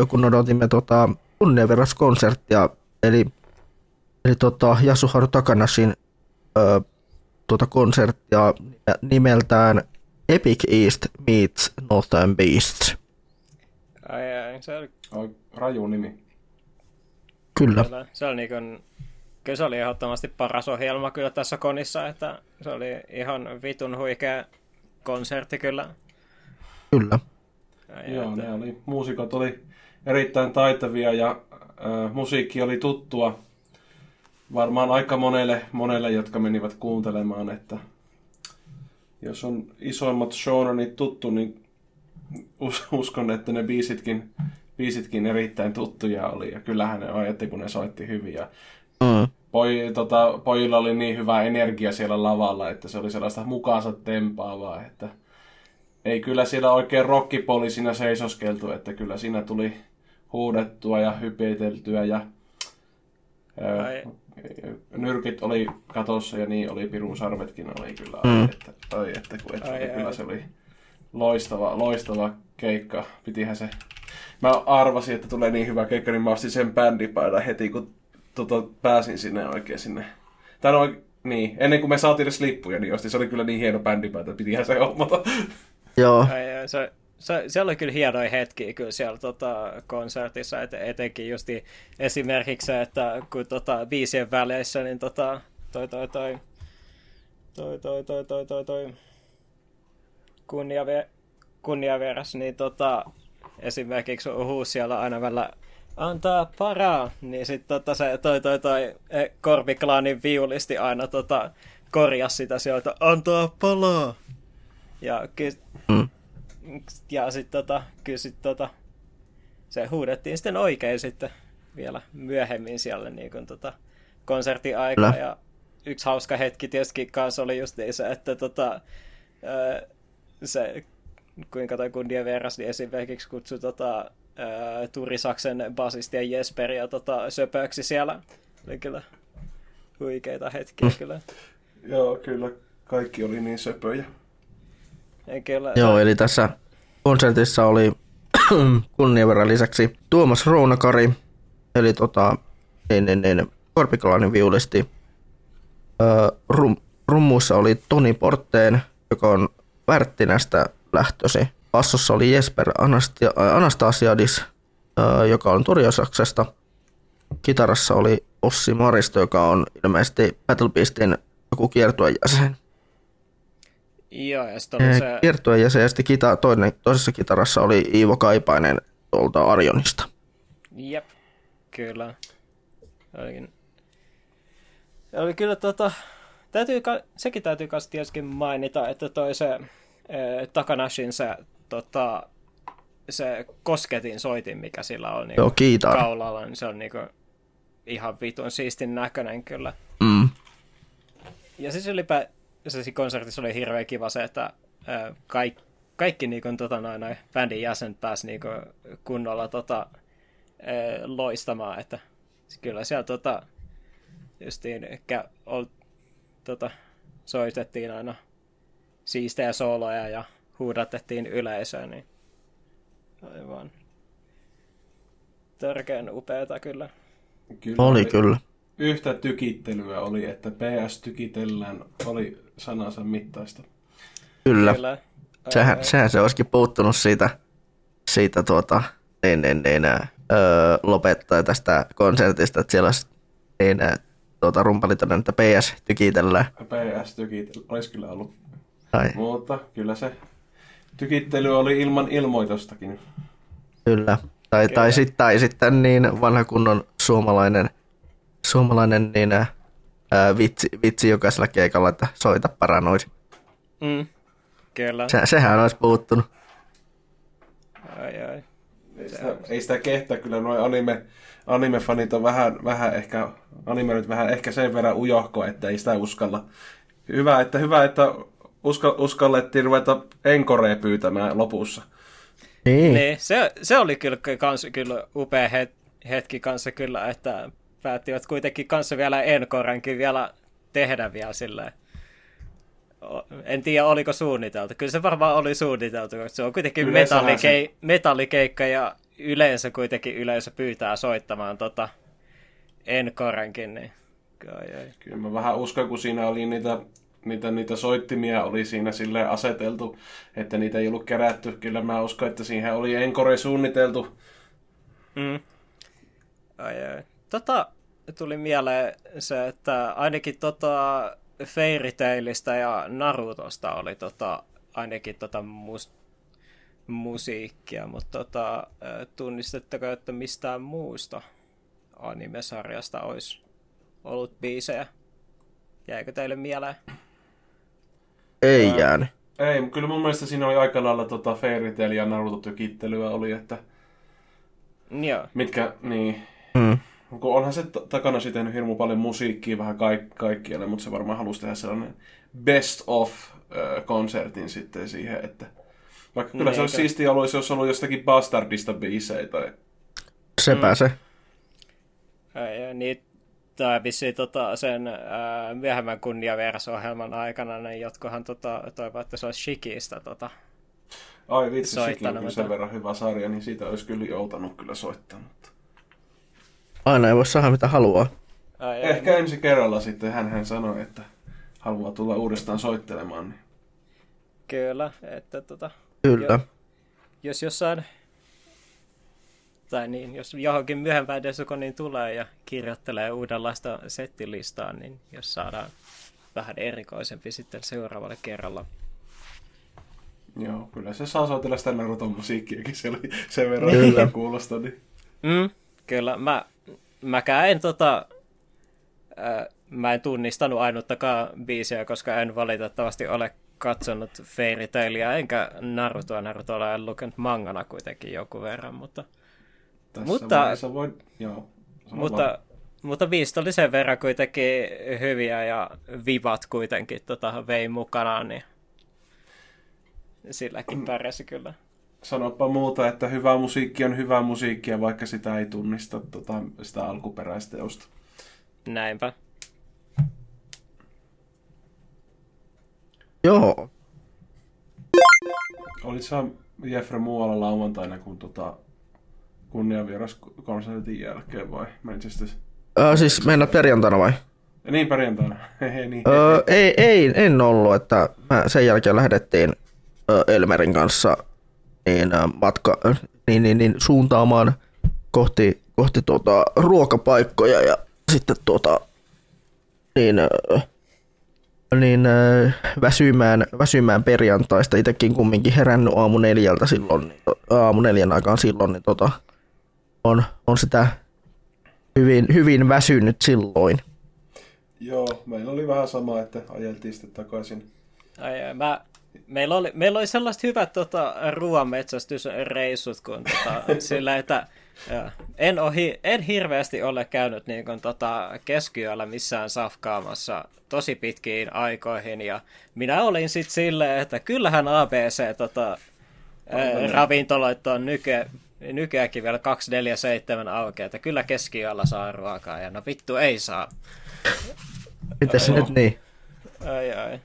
kun odotimme tuota, kunniaverraskonserttia, eli eli tota, Yasuharu Takanashin ö, tuota konserttia nimeltään Epic East Meets Northern Beasts. Ai, ai, se oli, Oi, raju nimi. Kyllä. kyllä, se oli niin kuin, kyllä se oli ehdottomasti paras ohjelma kyllä tässä konissa, että se oli ihan vitun huikea konsertti kyllä. Kyllä. Ai, Joo, että- ne oli, muusikot oli erittäin taitavia ja äh, musiikki oli tuttua varmaan aika monelle, monelle, jotka menivät kuuntelemaan, että jos on isoimmat shonanit tuttu, niin us- uskon, että ne biisitkin, biisitkin erittäin tuttuja oli. Ja kyllähän ne ajatti, kun ne soitti hyvin. Ja Mm. poi, tota, pojilla oli niin hyvä energia siellä lavalla, että se oli sellaista mukaansa tempaavaa, että ei kyllä siellä oikein rockipoli siinä seisoskeltu, että kyllä siinä tuli huudettua ja hypiteltyä ja ää, Ai. nyrkit oli katossa ja niin oli pirun sarvetkin oli kyllä. Mm. Että, ai, että, kun, että Ai, kyllä ai. se oli loistava, loistava keikka. Pitihän se... Mä arvasin, että tulee niin hyvä keikka, niin mä ostin sen bändipaidan heti, kun tota, pääsin sinne oikein sinne. Tai no, niin, ennen kuin me saatiin edes lippuja, niin ostin. Se oli kyllä niin hieno bändipaita, että pitihän se hommata. Joo, Ai, ai, se, se, se oli kyllä hienoja hetki kyllä siellä tota, konsertissa, et, etenkin justi esimerkiksi että kun tota, biisien väleissä, niin tota, toi toi toi, toi toi toi toi toi toi kunniaveras, niin tota, esimerkiksi huus siellä aina välillä antaa paraa, niin sitten tota, se toi toi toi e, korviklaanin viulisti aina tota, korjasi sitä sieltä, antaa palaa. Ja kyllä, mm ja sitten tota, kyllä sit tota, se huudettiin sitten oikein sitten vielä myöhemmin siellä niin kuin tota, konsertin aikaa. Kyllä. Ja yksi hauska hetki tietysti kanssa oli just se, että tota, se, kuinka toi kundien veras, niin esimerkiksi kutsui tota, ää, Turisaksen basistia Jesperia tota, söpöksi siellä. Oli kyllä huikeita hetkiä kyllä. Joo, kyllä. Kaikki oli niin söpöjä. Kyllä Joo, eli tässä konsertissa oli kunniaverran lisäksi Tuomas Rounakari, eli tota, niin, niin, niin, Korpikalaanin viulisti. Rum, rummuissa oli Toni Porteen, joka on Värttinästä lähtösi. Bassossa oli Jesper Anastasiadis, joka on Turiosaksesta. Kitarassa oli Ossi Maristo, joka on ilmeisesti Battle Beastin joku kiertueen jäsen. Joo, ja sitten oli se... Se... Kiertueen jäsen ja sitten kita, toinen, toisessa kitarassa oli Iivo Kaipainen tuolta Arjonista. Jep, kyllä. Olikin. Oli kyllä tota, täytyy, sekin täytyy kans tietysti mainita, että toi se äh, Takanashin se, tota, se kosketin soitin, mikä sillä on niinku Joo, kiitos. kaulalla, niin se on niinku ihan vitun siistin näköinen kyllä. Mm. Ja siis ylipä, se konsertissa oli hirveän kiva se, että ää, kaik, kaikki niinku, tota, noin, noin, bändin jäsenet pääsi niinku, kunnolla tota, ää, loistamaan, että kyllä siellä tota, justiin kä, ol, tota, soitettiin aina siistejä sooloja ja huudatettiin yleisöön, niin aivan törkeän upeata kyllä. Kyllä Oli kyllä. Yhtä tykittelyä oli, että PS tykitellään, oli sanansa mittaista. Kyllä. Kyllä. Sehän, sehän se olisikin puuttunut siitä, siitä tuota, niin, niin, niin, öö, lopettaa tästä konsertista, että siellä olisi niin, tuota, rumpali että PS tykitellään. PS tykitellä olisi kyllä ollut. Tai, Mutta kyllä se tykittely oli ilman ilmoitustakin. kyllä. Tai, Kyllä. tai, sit, tai sitten niin vanha kunnon suomalainen, suomalainen niin, ää, vitsi, vitsi jokaisella keikalla, että soita paranoisi. Mm, kyllä. Se, sehän olisi puuttunut. Ai, ai. Ei sitä, ei sitä kehtä kyllä, noin anime, anime-fanit on vähän, vähän ehkä, anime nyt vähän ehkä sen verran ujohko, että ei sitä uskalla. Hyvä, että, hyvä, että uska, uskallettiin ruveta enkorea pyytämään lopussa. Niin. Niin, se, se oli kyllä, kans, kyllä upea het, hetki kanssa kyllä, että päättivät kuitenkin kanssa vielä enkorankin vielä tehdä vielä silleen. En tiedä, oliko suunniteltu. Kyllä se varmaan oli suunniteltu, koska se on kuitenkin metallikei, metallikeikka ja yleensä kuitenkin yleisö pyytää soittamaan tota enkorankin, niin Ai, ai. Kyllä mä vähän uskon, kun siinä oli niitä, niitä, niitä soittimia oli siinä sille aseteltu, että niitä ei ollut kerätty. Kyllä mä uskon, että siihen oli Encore suunniteltu. Mm. Ai, ai. Tota, tuli mieleen se, että ainakin tota Fairy Tailista ja Narutosta oli tota, ainakin tota mus, musiikkia, mutta tota, tunnistetteko, että mistään muusta animesarjasta olisi ollut biisejä? Jäikö teille mieleen? Ei jäänyt. Ei, kyllä mun mielestä siinä oli aika lailla tota Fairy Tail ja Naruto tykittelyä oli, että Joo. mitkä, niin, Mm. Kun onhan se t- takana sitten tehnyt hirmu paljon musiikkia vähän kaik- kaikkialle, mutta se varmaan halusi tehdä sellainen best of konsertin sitten siihen, että vaikka kyllä se olisi Niinkö? siistiä ollut, jos olisi ollut jostakin Bastardista biisejä tai Sepä se. Ai, ai, niin, tai vissiin tota, sen ää, myöhemmän kunniaverso-ohjelman aikana, niin jotkohan tota, toivoo, että se olisi Shikistä tota, Ai vitsi, sekin on Soittanut, kyllä sen verran hyvä sarja, niin siitä olisi kyllä joutanut kyllä soittaa. Mutta... Aina ei voi saada mitä haluaa. ai, ai, Ehkä ensi kerralla sitten hän, hän sanoi, että haluaa tulla uudestaan soittelemaan. Niin... Kyllä, että tota, Kyllä. Joo. jos jossain, tai niin, jos johonkin myöhempään Desukoniin tulee ja kirjoittelee uudenlaista settilistaa, niin jos saadaan vähän erikoisempi sitten seuraavalle kerralla. Joo, kyllä se saa soitella sitä Naruton musiikkiakin, se oli sen verran Kyllä. kuulosta. Niin... Mm, kyllä, mä, mäkään en tota, ää, mä en tunnistanut ainuttakaan biisiä, koska en valitettavasti ole katsonut Fairy Tailia enkä Narutoa. Naruto olen lukenut mangana kuitenkin joku verran, mutta, Tässä Mutta- voi... Joo, mutta, vaan. mutta biisit oli sen verran kuitenkin hyviä ja vivat kuitenkin tota, vei mukanaan, niin silläkin pärjäsi kyllä. Sanopa muuta, että hyvä musiikki on hyvää musiikkia, vaikka sitä ei tunnista tota, sitä alkuperäisteosta. Näinpä. Joo. Olit sä Jeffrey muualla lauantaina kuin tota, kunnianvieras konsertin jälkeen vai Manchester? Ö, siis mennä perjantaina vai? Ja niin perjantaina. Hehe, niin. Öö, ei, ei, en ollut, että mä sen jälkeen lähdettiin Elmerin kanssa niin, ö, matka, ö, niin, niin, niin, suuntaamaan kohti, kohti tuota, ruokapaikkoja ja sitten tuota, niin, ö, niin väsymään, väsymään perjantaista. Itsekin kumminkin herännyt aamu neljältä silloin, niin, aamu neljän aikaan silloin, niin tota, on, on sitä hyvin, hyvin väsynyt silloin. Joo, meillä oli vähän sama, että ajeltiin sitten takaisin. Ai, ai, mä, meillä, oli, meillä oli sellaiset hyvät tota, ruoanmetsästysreissut, kun tota, sillä, että ja, en, ohi, en hirveästi ole käynyt niin kun, tota, keskiyöllä missään safkaamassa tosi pitkiin aikoihin, ja minä olin sitten silleen, että kyllähän ABC tota, ää, ravintoloit on nyky, nykyäänkin vielä 247 auki, että kyllä keskiyöllä saa ruokaa, ja no vittu ei saa. Se Joo. nyt niin? Ai ai.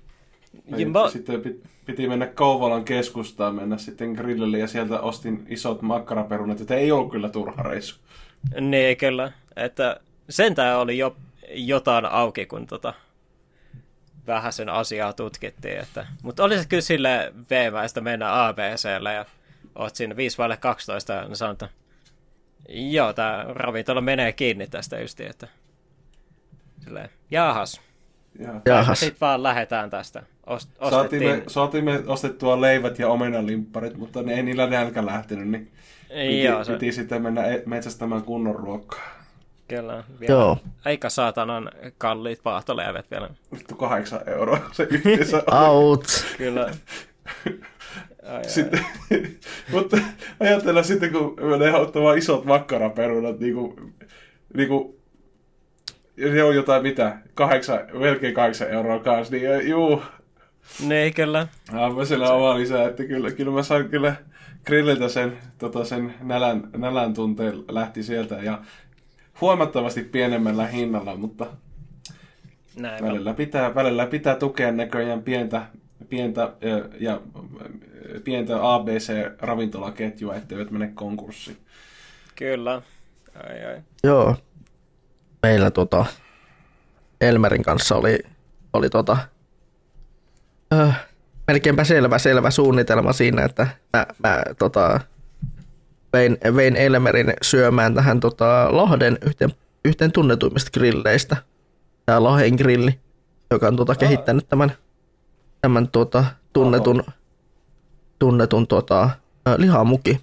Ja Ja mä- Sitten pit- piti mennä Kouvolan keskustaan, mennä sitten grillille ja sieltä ostin isot makkaraperunat, että ei ollut kyllä turha reissu. Niin, kyllä. Että sentään oli jo jotain auki, kun tota, vähän sen asiaa tutkittiin. Että, mutta oli se kyllä sille veemäistä mennä ABClle ja oot siinä 5 vaille 12 ja ne sanoo, että joo, tämä ravintola menee kiinni tästä justiin, että silleen, jaahas, Ja Jahas. sitten vaan lähdetään tästä. Ost, Saatiin me, ostettiin, saatiin me ostettua leivät ja omenalimpparit, mutta ne ei niillä nälkä lähtenyt, niin piti, joo, se, piti sitten mennä e- metsästämään kunnon ruokaa. kyllä, vielä Joo. aika saatanan kalliit paahtoleivät vielä. Vittu kahdeksan euroa se yhteensä. Out. Kyllä. Ai, ai. Sitten, mutta ajatellaan sitten, kun menee ottamaan isot makkaraperunat, niin kuin, niin kuin, ja se on jotain mitä, kahdeksan, melkein kahdeksan euroa kanssa, niin juu, Niin, kyllä. aivan siellä oma lisää, että kyllä, kyllä mä sain kyllä grilliltä sen, tota, sen nälän, nälän tunteen lähti sieltä ja huomattavasti pienemmällä hinnalla, mutta Näin. välillä pitää, välillä pitää tukea näköjään pientä, pientä, ö, ja, pientä ABC-ravintolaketjua, etteivät mene konkurssiin. Kyllä. Ai, ai. Joo. Meillä tota, Elmerin kanssa oli, oli tota, ö, melkeinpä selvä, selvä suunnitelma siinä, että mä, mä tota, vein, vein Elmerin syömään tähän tota, Lahden yhteen, yhteen tunnetuimmista grilleistä. Tämä Lahden grilli, joka on tota, kehittänyt tämän, tämän tota, tunnetun, tunnetun tota, lihamuki.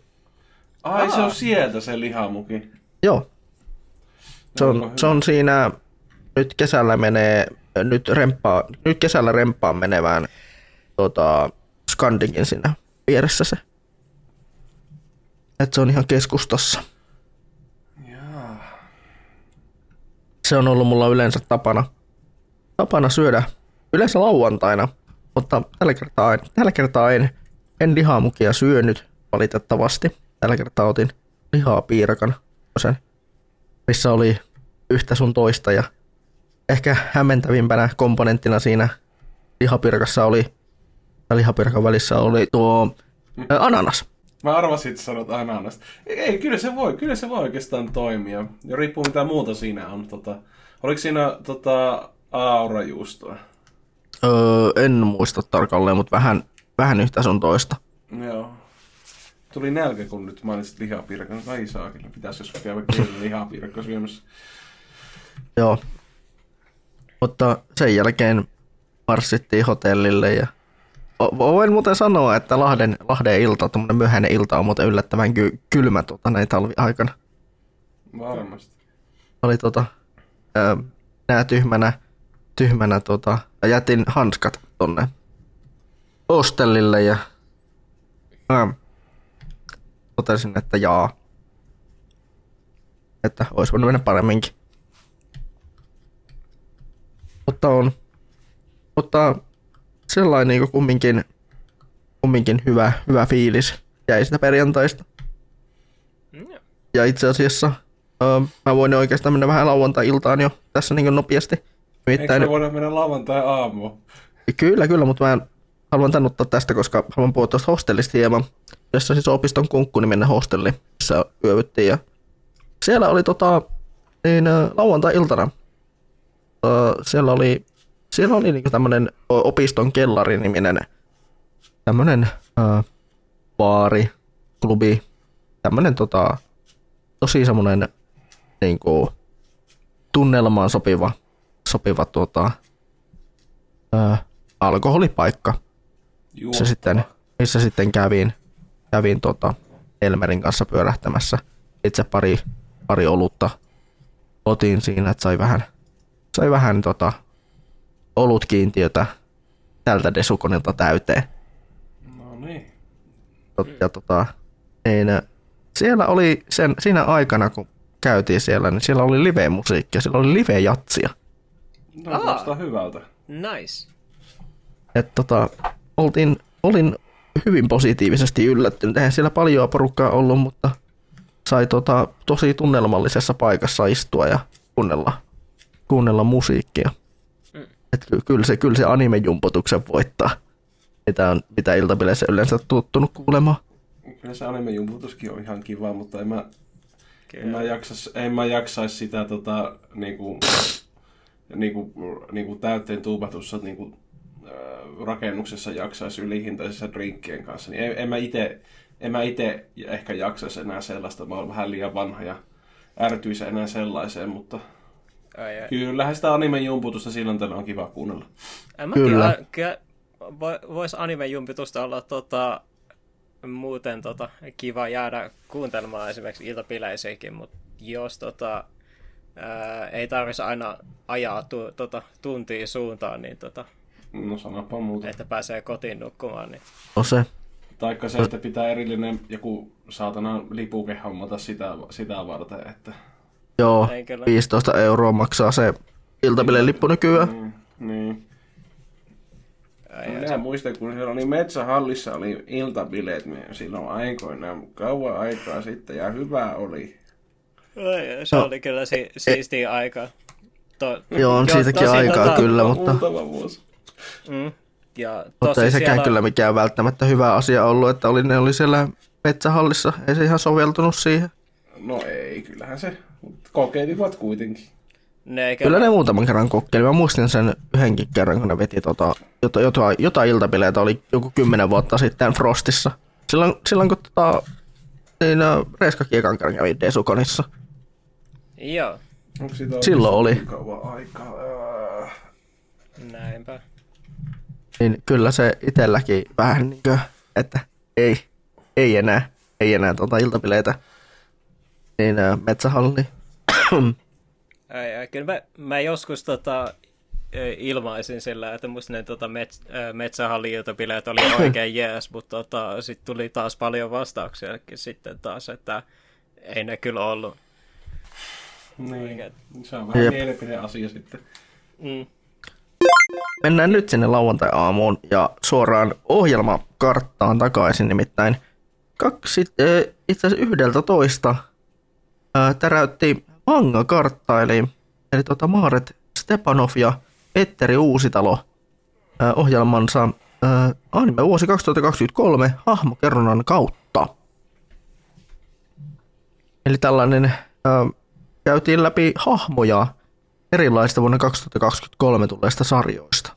Ai se on sieltä se lihamuki. Joo, se on, se on siinä, nyt kesällä menee, nyt, remppaa, nyt kesällä remppaan menevään tota, Skandingin siinä vieressä se. Et se on ihan keskustassa. Jaa. Se on ollut mulla yleensä tapana, tapana syödä yleensä lauantaina, mutta tällä kertaa en, tällä kertaa en, en lihamukia syönyt valitettavasti. Tällä kertaa otin lihaa piirakan, sen, missä oli yhtä sun toista ja ehkä hämmentävimpänä komponenttina siinä lihapirkassa oli, tai lihapirkan välissä oli tuo ananas. Mä arvasin, että sanot ananasta. Ei, ei, kyllä se voi, kyllä se voi oikeastaan toimia. Ja riippuu mitä muuta siinä on. Tota, oliko siinä tota, aurajuustoa? Öö, en muista tarkalleen, mutta vähän, vähän yhtä sun toista. Joo. Tuli nälkä, kun nyt mainitsit lihapirkan. Ai saakeli, pitäisi joskus käydä lihapirkka syömässä. Joo. Mutta sen jälkeen marssittiin hotellille ja Vo- voin muuten sanoa, että Lahden, Lahden ilta, tuommoinen myöhäinen ilta on muuten yllättävän ky- kylmä tuota, näin talviaikana. Varmasti. Oli tota, ää, nää tyhmänä, tyhmänä tota, jätin hanskat tonne hostellille ja ää, totesin, että jaa. Että olisi voinut mennä paremminkin. Mutta on, mutta sellainen niin kumminkin, kumminkin hyvä, hyvä fiilis jäi sitä perjantaista. Mm, Ja itse asiassa öö, mä voin oikeastaan mennä vähän lauantai-iltaan jo tässä niin nopeasti. Eikö Nimittäin, me voida mennä lauantai aamuun? kyllä, kyllä, mutta mä haluan tän ottaa tästä, koska haluan puhua tuosta hostellista hieman. Jossa siis opiston kunkkuniminen hostelli, missä yövyttiin. Ja siellä oli tota, niin, lauantai-iltana. Siellä oli, siellä oli niinku tämmönen o- opiston kellari-niminen tämmönen ö, baari, klubi, tämmönen tota, tosi semmonen niinku tunnelmaan sopiva, sopiva tuota, ö, alkoholipaikka, missä sitten, missä sitten kävin, kävin tota Elmerin kanssa pyörähtämässä. Itse pari, pari olutta otin siinä, että sai vähän, sai vähän tota, olutkiintiötä tältä Desukonilta täyteen. No niin. Tot- Ja tota, niin, ö, siellä oli sen, siinä aikana, kun käytiin siellä, niin siellä oli live-musiikkia, siellä oli live-jatsia. No, kuulostaa hyvältä. Nice. Et tota, oltiin, olin hyvin positiivisesti yllättynyt. Eihän siellä paljon porukkaa ollut, mutta sai tota, tosi tunnelmallisessa paikassa istua ja kuunnella, kuunnella musiikkia. Mm. Et ky- kyllä se, kyllä se anime-jumpotuksen voittaa, mitä, on, mitä iltapileissä yleensä tuttunut kuulemaan. Kyllä se anime-jumputuskin on ihan kiva, mutta en mä, en mä, jaksas, en mä jaksaisi sitä tota, niinku, niinku, niinku täyteen tuubatussa niinku, äh, rakennuksessa jaksaisi ylihintaisissa drinkkien kanssa. Niin en, en mä ite en mä ite ehkä jaksaisi enää sellaista. Mä oon vähän liian vanha ja ärtyisi enää sellaiseen, mutta Ai, ai. kyllähän sitä anime-jumputusta silloin tällä on kiva kuunnella. En mä Kyllä. tiedä, kyllä vo- vois anime-jumpitusta olla tota, muuten tota, kiva jäädä kuuntelemaan esimerkiksi iltapileisiäkin, mutta jos tota, ää, ei tarvitsisi aina ajaa tu, tota, tuntia suuntaan, niin tota, No sanoppa muuta. että pääsee kotiin nukkumaan, niin No se, Taikka se, että pitää erillinen joku saatana lipuke hommata sitä, sitä varten, että... joo, Ei kyllä. 15 euroa maksaa se iltapilen lippu nykyään. Mm, niin. ai, Minä muistan, kun siellä oli Metsähallissa oli iltabileet niin silloin aikoinaan kauan aikaa sitten ja hyvä oli. ai, se No, oli kyllä si- siistiä aikaa. To, Joo, on siitäkin tosi aikaa tota- kyllä, mutta, vuosi. Mm, ja mutta ei sekään siellä- kyllä mikään välttämättä hyvä asia ollut, että oli, ne oli siellä metsähallissa. Ei se ihan soveltunut siihen. No ei, kyllähän se. Kokeilivat kuitenkin. Ne eikä... Kyllä ne muutaman kerran kokeili. Mä muistin sen yhdenkin kerran, kun ne veti tota, jotain, jotain, jotain iltapileitä, oli joku kymmenen vuotta sitten Frostissa. Silloin, silloin kun tota, niin, Reska Kiekan kerran kävi Desukonissa. Joo, Onko siitä Silloin oli. Kauan aikaa. Äh. näinpä. Niin kyllä se itselläkin vähän niin kuin, että ei, ei enää, ei enää tota iltapileitä. Niin äh, metsähalli. Ai, ai, kyllä mä, mä joskus tota, ilmaisin sillä, että musta ne tota, mets, ö, metsähalli-iltabileet oli oikein jees, mutta tota, sitten tuli taas paljon vastauksiakin sitten taas, että ei ne kyllä ollut. Niin. Se on vähän Jep. mielipideasia sitten. Mm. Mennään nyt sinne lauantai-aamuun ja suoraan ohjelmakarttaan takaisin, nimittäin kaksi, äh, itse asiassa yhdeltä toista äh, täräytti manga-kartta, eli, eli tota Maaret Stepanov ja Petteri Uusitalo äh, ohjelmansa äh, anime vuosi 2023 hahmokerronnan kautta. Eli tällainen äh, käytiin läpi hahmoja erilaisista vuonna 2023 tulleista sarjoista.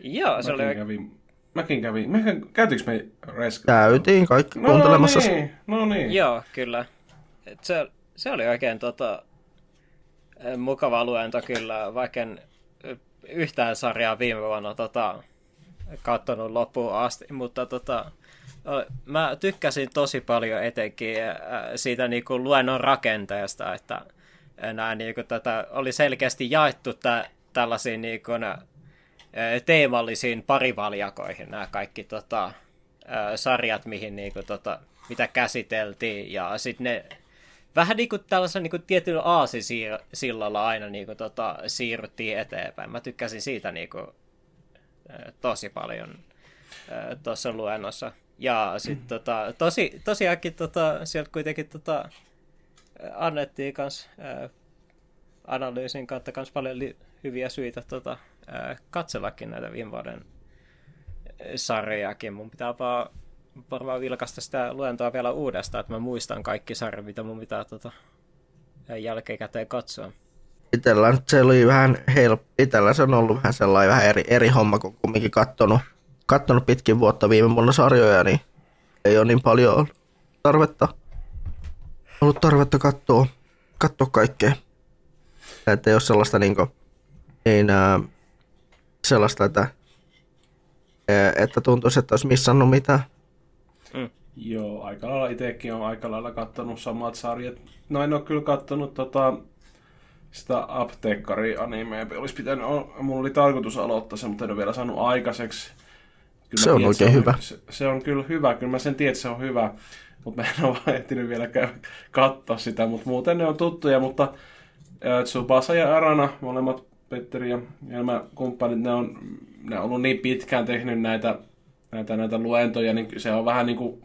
Joo, se oli Mäkin oikein... kävin, mäkin kävin. Mehän, käytiinkö me Reska? Käytiin kaikki No kuuntelemassa. niin, no niin. Joo, kyllä. Et se, se oli oikein tota, ö, mukava luento kyllä, vaikka en ö, yhtään sarjaa viime vuonna tota, katsonut loppuun asti, mutta tota, ö, mä tykkäsin tosi paljon etenkin siitä niinku luennon rakenteesta, että nämä niinku tätä oli selkeästi jaettu tä, tällaisiin nä, ö, teemallisiin parivaljakoihin nämä kaikki tota, sarjat, mihin niinku, tota, mitä käsiteltiin, ja sitten ne vähän niin kuin tällaisen niin kuin tietyllä aasisillalla aina niin kuin, tota, siirryttiin eteenpäin. Mä tykkäsin siitä niin kuin, tosi paljon tuossa luennossa. Ja sitten tota, tosi, tosiaankin tota, sieltä kuitenkin tota, annettiin kans ö, analyysin kautta kans paljon li- hyviä syitä tota, ö, katsellakin näitä viime vuoden ö, sarjojakin. Mun pitää vaan varmaan vilkaista sitä luentoa vielä uudestaan, että mä muistan kaikki sarjat, mitä mun pitää tota, jälkikäteen katsoa. Itellä nyt se oli vähän help... Itellä se on ollut vähän sellainen vähän eri, eri homma, kun kumminkin kattonut, kattonut pitkin vuotta viime vuonna sarjoja, niin ei ole niin paljon ollut tarvetta, ollut tarvetta katsoa, katsoa kaikkea. Että ei ole sellaista niinku, niin, ää, sellaista, että, että tuntuisi, että olisi missannut mitään. Joo, aika lailla itsekin on aika lailla kattonut samat sarjat. No en ole kyllä kattonut tota, sitä apteekkari-animea. Olisi pitänyt, mulla oli tarkoitus aloittaa se, mutta en ole vielä saanut aikaiseksi. Kyllä Se on tiedän, oikein hyvä. Se, se, on kyllä hyvä, kyllä mä sen tiedän, että se on hyvä. Mutta mä en ole vaan ehtinyt vielä katsoa sitä, mutta muuten ne on tuttuja, mutta Tsubasa ja Arana, molemmat Petteri ja Elmä kumppanit, ne on, ne on ollut niin pitkään tehnyt näitä, näitä, näitä luentoja, niin se on vähän niin kuin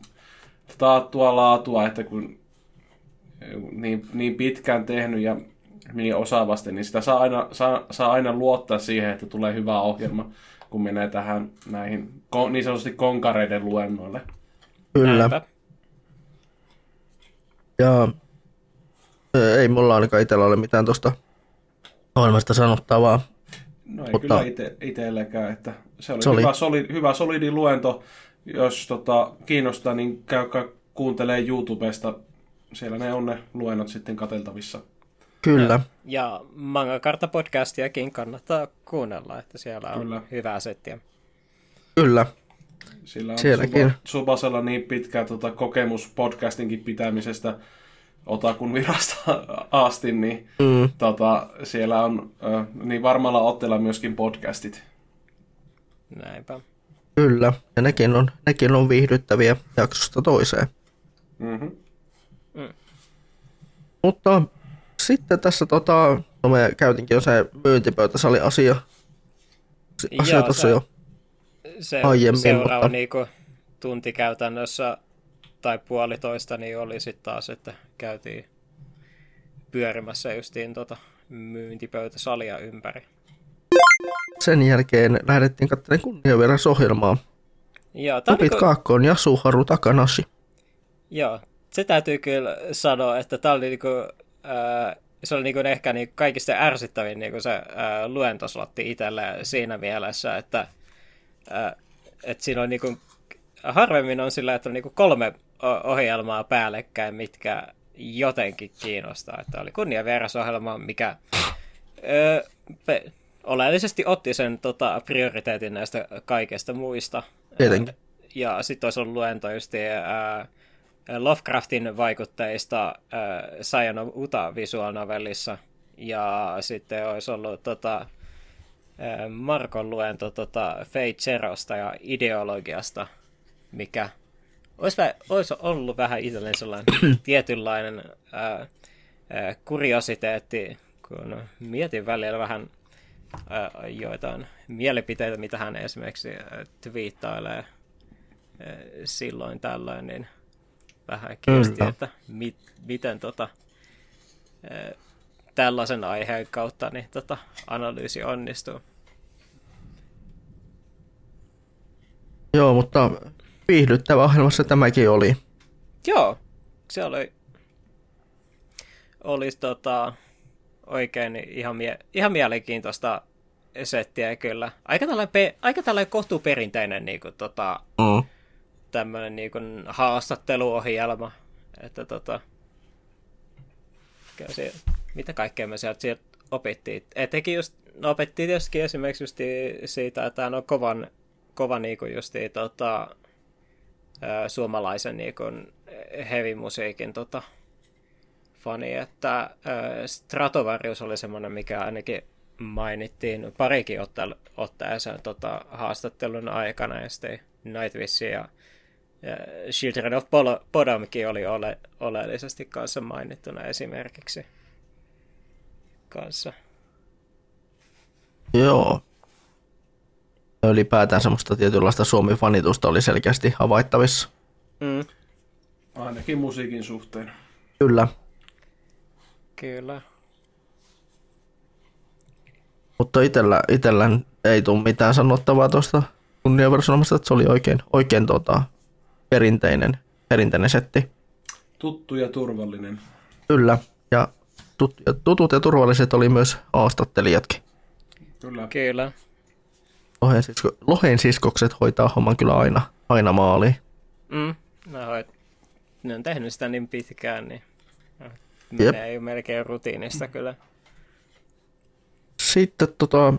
taattua laatua, että kun niin, niin pitkään tehnyt ja niin osaavasti, niin sitä saa aina, saa, saa aina luottaa siihen, että tulee hyvä ohjelma, kun menee tähän näihin niin sanotusti konkareiden luennoille. Kyllä. Näinpä. Ja ö, ei mulla ainakaan itsellä ole mitään tuosta ohjelmasta sanottavaa. No ei Mutta- kyllä ite, itselläkään, että se oli, Se oli. Hyvä, soli, hyvä solidi luento. Jos tota, kiinnostaa, niin käykää kuuntelee YouTubesta. Siellä ne on ne luennot sitten kateltavissa. Kyllä. Ja Manga Kartta podcastiakin kannattaa kuunnella, että siellä on Kyllä. hyvää settiä. Kyllä. Sillä on Sielläkin. Suba- Subasella niin pitkä tota, kokemus podcastinkin pitämisestä Otakun virasta asti, niin Mm, tota, siellä on ö, niin varmalla otteella myöskin podcastit. Näinpä. kyllä. Ja nekin on, nekin on viihdyttäviä jaksosta toiseen. Mm-hmm. Mutta sitten tässä tota, no me käytinkin jo se myyntipöytäsali asia. Asia Joo, tuossa se- jo. Se Aiemmin, seuraava mutta- niinku, tunti käytännössä tai puolitoista, niin oli sitten taas, että käytiin pyörimässä justiin tota myyntipöytäsalia ympäri. Sen jälkeen lähdettiin katselemaan kunniaverasohjelmaa. Joo, Tupit Kaakkoon ja Suharu Takanashi. Joo, se täytyy kyllä sanoa, että tämä oli niinku, ää, se oli niinku ehkä niinku kaikista ärsyttävin niinku se ää, luentoslotti itselle siinä mielessä, että ää, et siinä on niinku, harvemmin on sillä, että on niinku kolme ohjelmaa päällekkäin, mitkä jotenkin kiinnostaa. Että oli kunnianvierasohjelma, mikä pe, oleellisesti otti sen tota, prioriteetin näistä kaikesta muista. Tietenkin. Ja sitten olisi ollut luento just ää, Lovecraftin vaikutteista äh, Sion of Uta visual novellissa. Ja sitten olisi ollut tota, äh, Markon luento tota, Fate Zerosta ja ideologiasta, mikä olisi, vä- olisi ollut vähän itselleen sellainen tietynlainen äh, äh, kuriositeetti, kun mietin välillä vähän äh, joitain mielipiteitä, mitä hän esimerkiksi twiittailee silloin tällöin, niin – vähän kiinnosti, Kyllä. että mit, miten tota, tällaisen aiheen kautta niin tota, analyysi onnistuu. Joo, mutta viihdyttävä ohjelmassa tämäkin oli. Joo, se oli olisi tota, oikein ihan, mie- ihan mielenkiintoista settiä kyllä. Aika tällainen, pe- aika tällainen kohtuuperinteinen niin kuin, tota, mm tämmöinen niin kuin haastatteluohjelma, että tota, se, mitä kaikkea me sieltä, sieltä opittiin. Etenkin just, no opittiin tietysti esimerkiksi just siitä, että on kovan, kova niin kuin justi, tota, suomalaisen niin kuin heavy-musiikin tota, fani, että Stratovarius oli semmoinen, mikä ainakin mainittiin parikin otteeseen tota, haastattelun aikana, ja sitten Nightwish ja ja Children of Podomkin oli ole, oleellisesti kanssa mainittuna esimerkiksi kanssa. Joo. Ylipäätään semmoista tietynlaista Suomi-fanitusta oli selkeästi havaittavissa. Mm. Ainakin musiikin suhteen. Kyllä. Kyllä. Mutta itellä, itellä ei tule mitään sanottavaa tuosta kunniaversonomasta, että se oli oikein, oikein tota, perinteinen, perinteinen setti. Tuttu ja turvallinen. Kyllä, ja tut, tutut ja turvalliset oli myös haastattelijatkin. Kyllä. Kyllä. Lohen, sisko, lohen siskokset hoitaa homman kyllä aina, aina maaliin. Mm, no, ne on tehnyt sitä niin pitkään, niin menee jo melkein rutiinista kyllä. Sitten tota,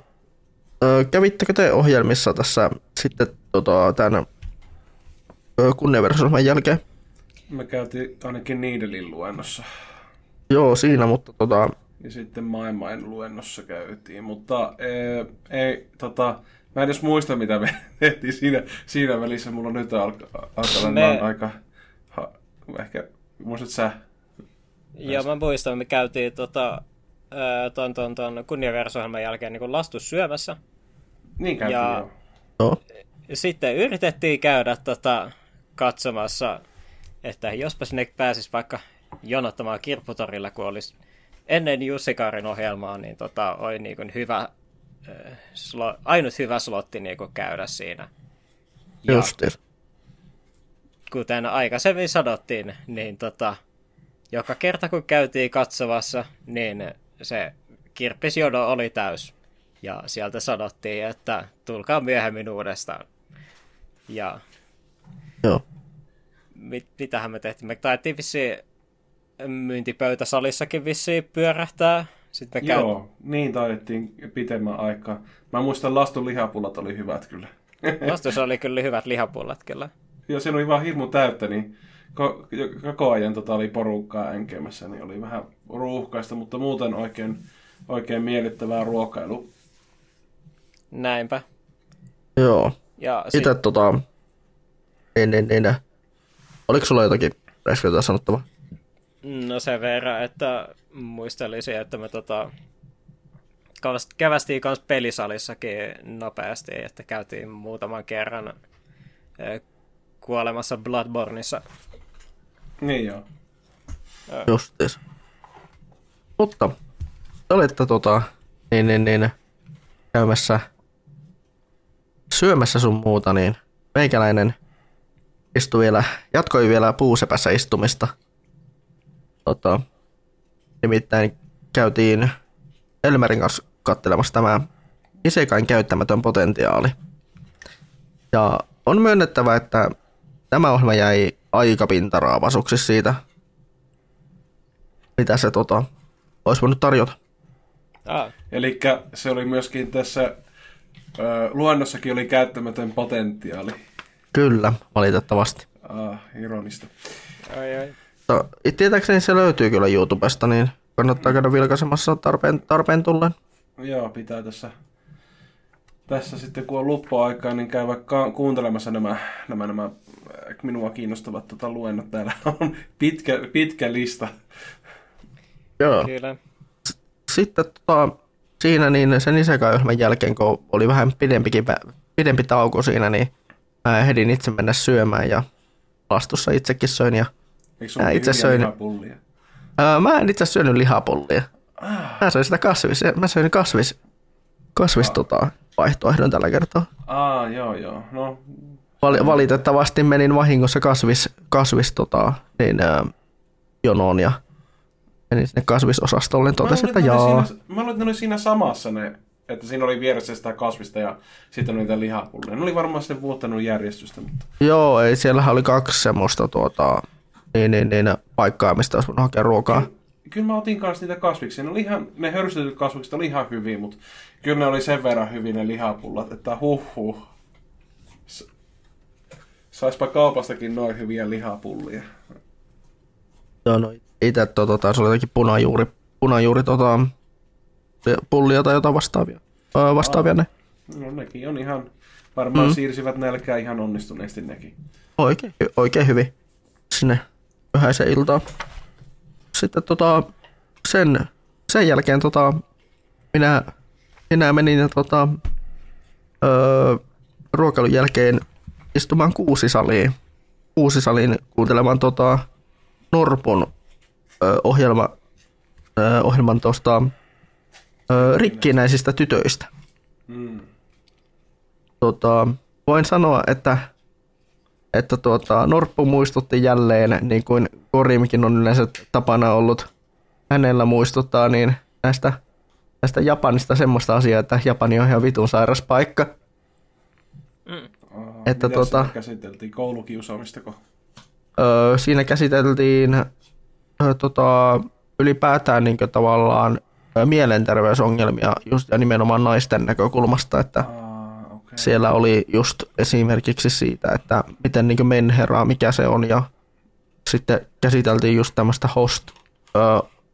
kävittekö te ohjelmissa tässä sitten tota, tämän kunniaversonoman jälkeen. Me käytiin ainakin Niidelin luennossa. Joo, siinä, mutta tota... Ja sitten Maailmain luennossa käytiin, mutta ei, ei tota, mä en edes muista, mitä me tehtiin siinä, siinä välissä. Mulla on nyt alkaa alka me... aika... Ha, ehkä, muistat sä? Joo, mä muistan, me käytiin tota, ton, ton, ton kunniaversohjelman jälkeen niin lastus syömässä. Niin käytiin, ja... joo. Sitten yritettiin käydä tota, katsomassa, että jospa sinne pääsisi vaikka jonottamaan kirpputorilla, kun olisi ennen Jussi Kaarin ohjelmaa, niin tota, oli niin kuin hyvä, äh, slo, ainut hyvä slotti niin kuin käydä siinä. Ja Justis. Kuten aikaisemmin sanottiin, niin tota, joka kerta kun käytiin katsomassa, niin se kirppisjono oli täys. Ja sieltä sanottiin, että tulkaa myöhemmin uudestaan. Ja Joo. Mit, mitähän me tehtiin? Me taidettiin vissiin myyntipöytäsalissakin vissiin pyörähtää. Sitten me käy... Joo, niin taidettiin pitemmän aikaa. Mä muistan Lastun lihapullat oli hyvät kyllä. Lastussa oli kyllä hyvät lihapullat kyllä. Joo, se oli vaan hirmu täyttä, niin ko- koko ajan tota oli porukkaa enkemässä, niin oli vähän ruuhkaista, mutta muuten oikein, oikein miellyttävää ruokailu. Näinpä. Joo. Ja Itse sit... tota, niin, niin, niin. Oliko sulla jotakin räiskyä sanottavaa? No sen verran, että muistelisin, että me tota, kävästiin myös pelisalissakin nopeasti, että käytiin muutaman kerran kuolemassa Bloodborneissa. Niin joo. Justis. Mutta te olitte tota, niin, niin, niin, käymässä syömässä sun muuta, niin meikäläinen istui vielä, jatkoi vielä puusepässä istumista. Tota, nimittäin käytiin Elmerin kanssa katselemassa tämä Isekain käyttämätön potentiaali. Ja on myönnettävä, että tämä ohjelma jäi aika pintaraavasuksi siitä, mitä se tota, olisi voinut tarjota. Ah, Eli se oli myöskin tässä ö, luonnossakin oli käyttämätön potentiaali. Kyllä, valitettavasti. Ah, ironista. ai, ai. Mutta tietääkseni se löytyy kyllä YouTubesta, niin kannattaa käydä vilkaisemassa tarpeen, tarpeen tullen. Joo, pitää tässä, tässä sitten kun on luppuaikaa, niin käy vaikka kuuntelemassa nämä, nämä, nämä äh, minua kiinnostavat tota, luennot. Täällä on pitkä, pitkä lista. Joo. Kyllä. Sitten tota, siinä niin sen isekai jälkeen, kun oli vähän pidempikin, pidempi tauko siinä, niin mä ehdin itse mennä syömään ja lastussa itsekin söin. Ja, Eikö Mä ole itse söin- lihapullia? ää, mä en itse syönyt lihapullia. Mä söin sitä kasvis, mä söin kasvis, kasvis tota, vaihtoehdon tällä kertaa. Aa, joo, joo. No, Val- valitettavasti menin vahingossa kasvis, kasvis tota, niin, ää, jonoon ja menin sinne kasvisosastolle, niin totesin, että jaa. Siinä, mä luulen, että ne oli siinä samassa ne, että siinä oli vieressä sitä kasvista ja sitten niitä lihapullia. Ne oli varmaan sitten muuttanut järjestystä, mutta... Joo, ei, siellähän oli kaksi semmoista tuota, niin, niin, niin, paikkaa, mistä olisi voinut hakea ruokaa. Kyllä mä otin kanssa niitä kasviksia. Ne, oli ihan, ne hörstetyt kasvikset oli ihan hyviä, mutta kyllä ne oli sen verran hyvin ne lihapullat, että huh huh. Saispa kaupastakin noin hyviä lihapullia. Joo, no itse tota, taisi olla jotenkin punajuuri, punajuuri tota, pullia tai jotain vastaavia. Öö, vastaavia ne. No nekin on ihan, varmaan Mm. siirsivät nälkää ihan onnistuneesti nekin. Oikein, oikein hyvin sinne yhäisen iltaan. Sitten tota, sen, sen jälkeen tota, minä, minä menin tota, öö, ruokailun jälkeen istumaan kuusisaliin. Kuusisaliin kuuntelemaan tota, Norpun öö, ohjelma, öö, ohjelman tuosta öö, rikkinäisistä tytöistä. Mm. tota, voin sanoa, että, että tuota, Norppu muistutti jälleen, niin kuin Korimkin on yleensä tapana ollut hänellä muistuttaa, niin näistä, näistä Japanista semmoista asiaa, että Japani on ihan vitun sairas paikka. Aha, Että mitäs tota- siinä käsiteltiin koulukiusaamistako? Öö, siinä käsiteltiin öö, tota, ylipäätään niin tavallaan mielenterveysongelmia just ja nimenomaan naisten näkökulmasta, että Aa, siellä oli just esimerkiksi siitä, että miten niin menheraa, mikä se on, ja sitten käsiteltiin just tämmöistä host,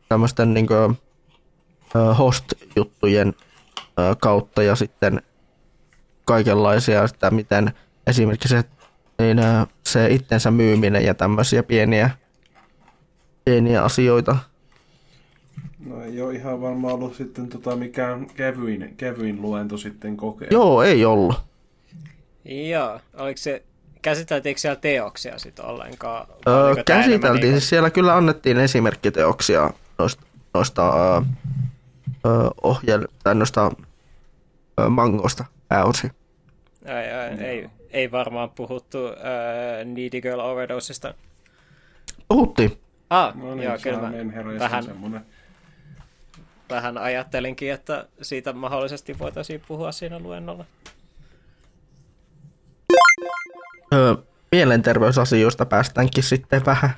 tämmöisten niin host-juttujen kautta, ja sitten kaikenlaisia sitä, miten esimerkiksi se, niin, se itsensä myyminen ja tämmöisiä pieniä, pieniä asioita. No ei ole ihan varmaan ollut sitten tota mikään kevyin, kevyin luento sitten kokea. Joo, ei ollut. Joo, oliko se, käsiteltiinkö siellä teoksia sitten ollenkaan? Öö, käsiteltiin, niinku- siis siellä kyllä annettiin esimerkkiteoksia noista, noista öö, öö, ohjel, tai noista öö, mangosta pääosin. Ai, ai, ei, ei varmaan puhuttu äh, Needy Girl Overdosesta. Puhuttiin. Ah, No niin, joo, kyllä mä vähän, semmoinen. Vähän ajattelinkin, että siitä mahdollisesti voitaisiin puhua siinä luennolla. Öö, mielenterveysasioista päästäänkin sitten vähän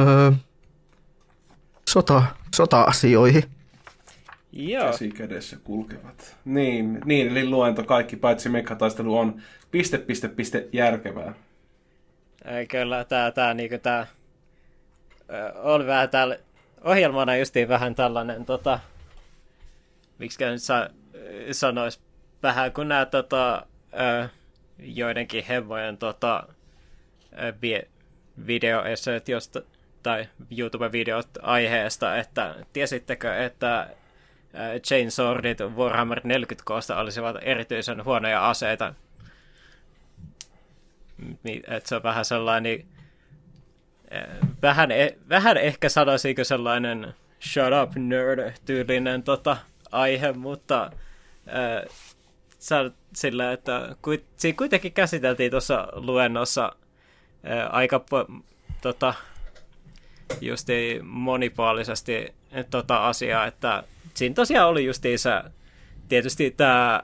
öö, sota, sota-asioihin. Joo, Käsi kädessä kulkevat. Niin, niin, eli luento kaikki paitsi mekkataistelu on piste, piste, piste järkevää. Ei, kyllä tää, tää, niinku tää ö, on vähän täällä ohjelmana justiin vähän tällainen tota, miksi nyt sa, vähän kun nää tota, joidenkin hemmojen tota, ö, vie, videoesseet josta, tai YouTube-videot aiheesta, että tiesittekö, että ö, Chainswordit Warhammer 40 koosta olisivat erityisen huonoja aseita, että se on vähän sellainen, vähän, e- vähän ehkä sanoisinko sellainen shut up nerd-tyylinen tota, aihe, mutta äh, sillä, että kuit, siinä kuitenkin käsiteltiin tuossa luennossa äh, aika tota, justi monipuolisesti tota asiaa, että siinä tosiaan oli justiinsa tietysti tämä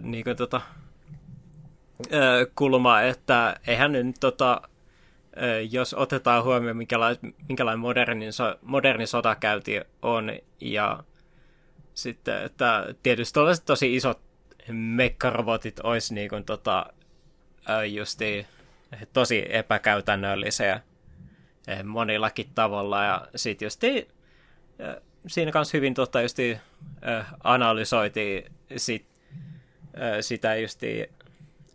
niin tota, ö, kulma, että eihän nyt tota, jos otetaan huomioon, minkälainen, minkälainen moderni, so, moderni sotakäynti on, ja sitten, että tietysti tällaiset tosi isot mekkarobotit olisi niin kuin, tota, justi tosi epäkäytännöllisiä monillakin tavalla. Ja sitten just siinä kanssa hyvin tota, justi, analysoitiin sit, sitä justi,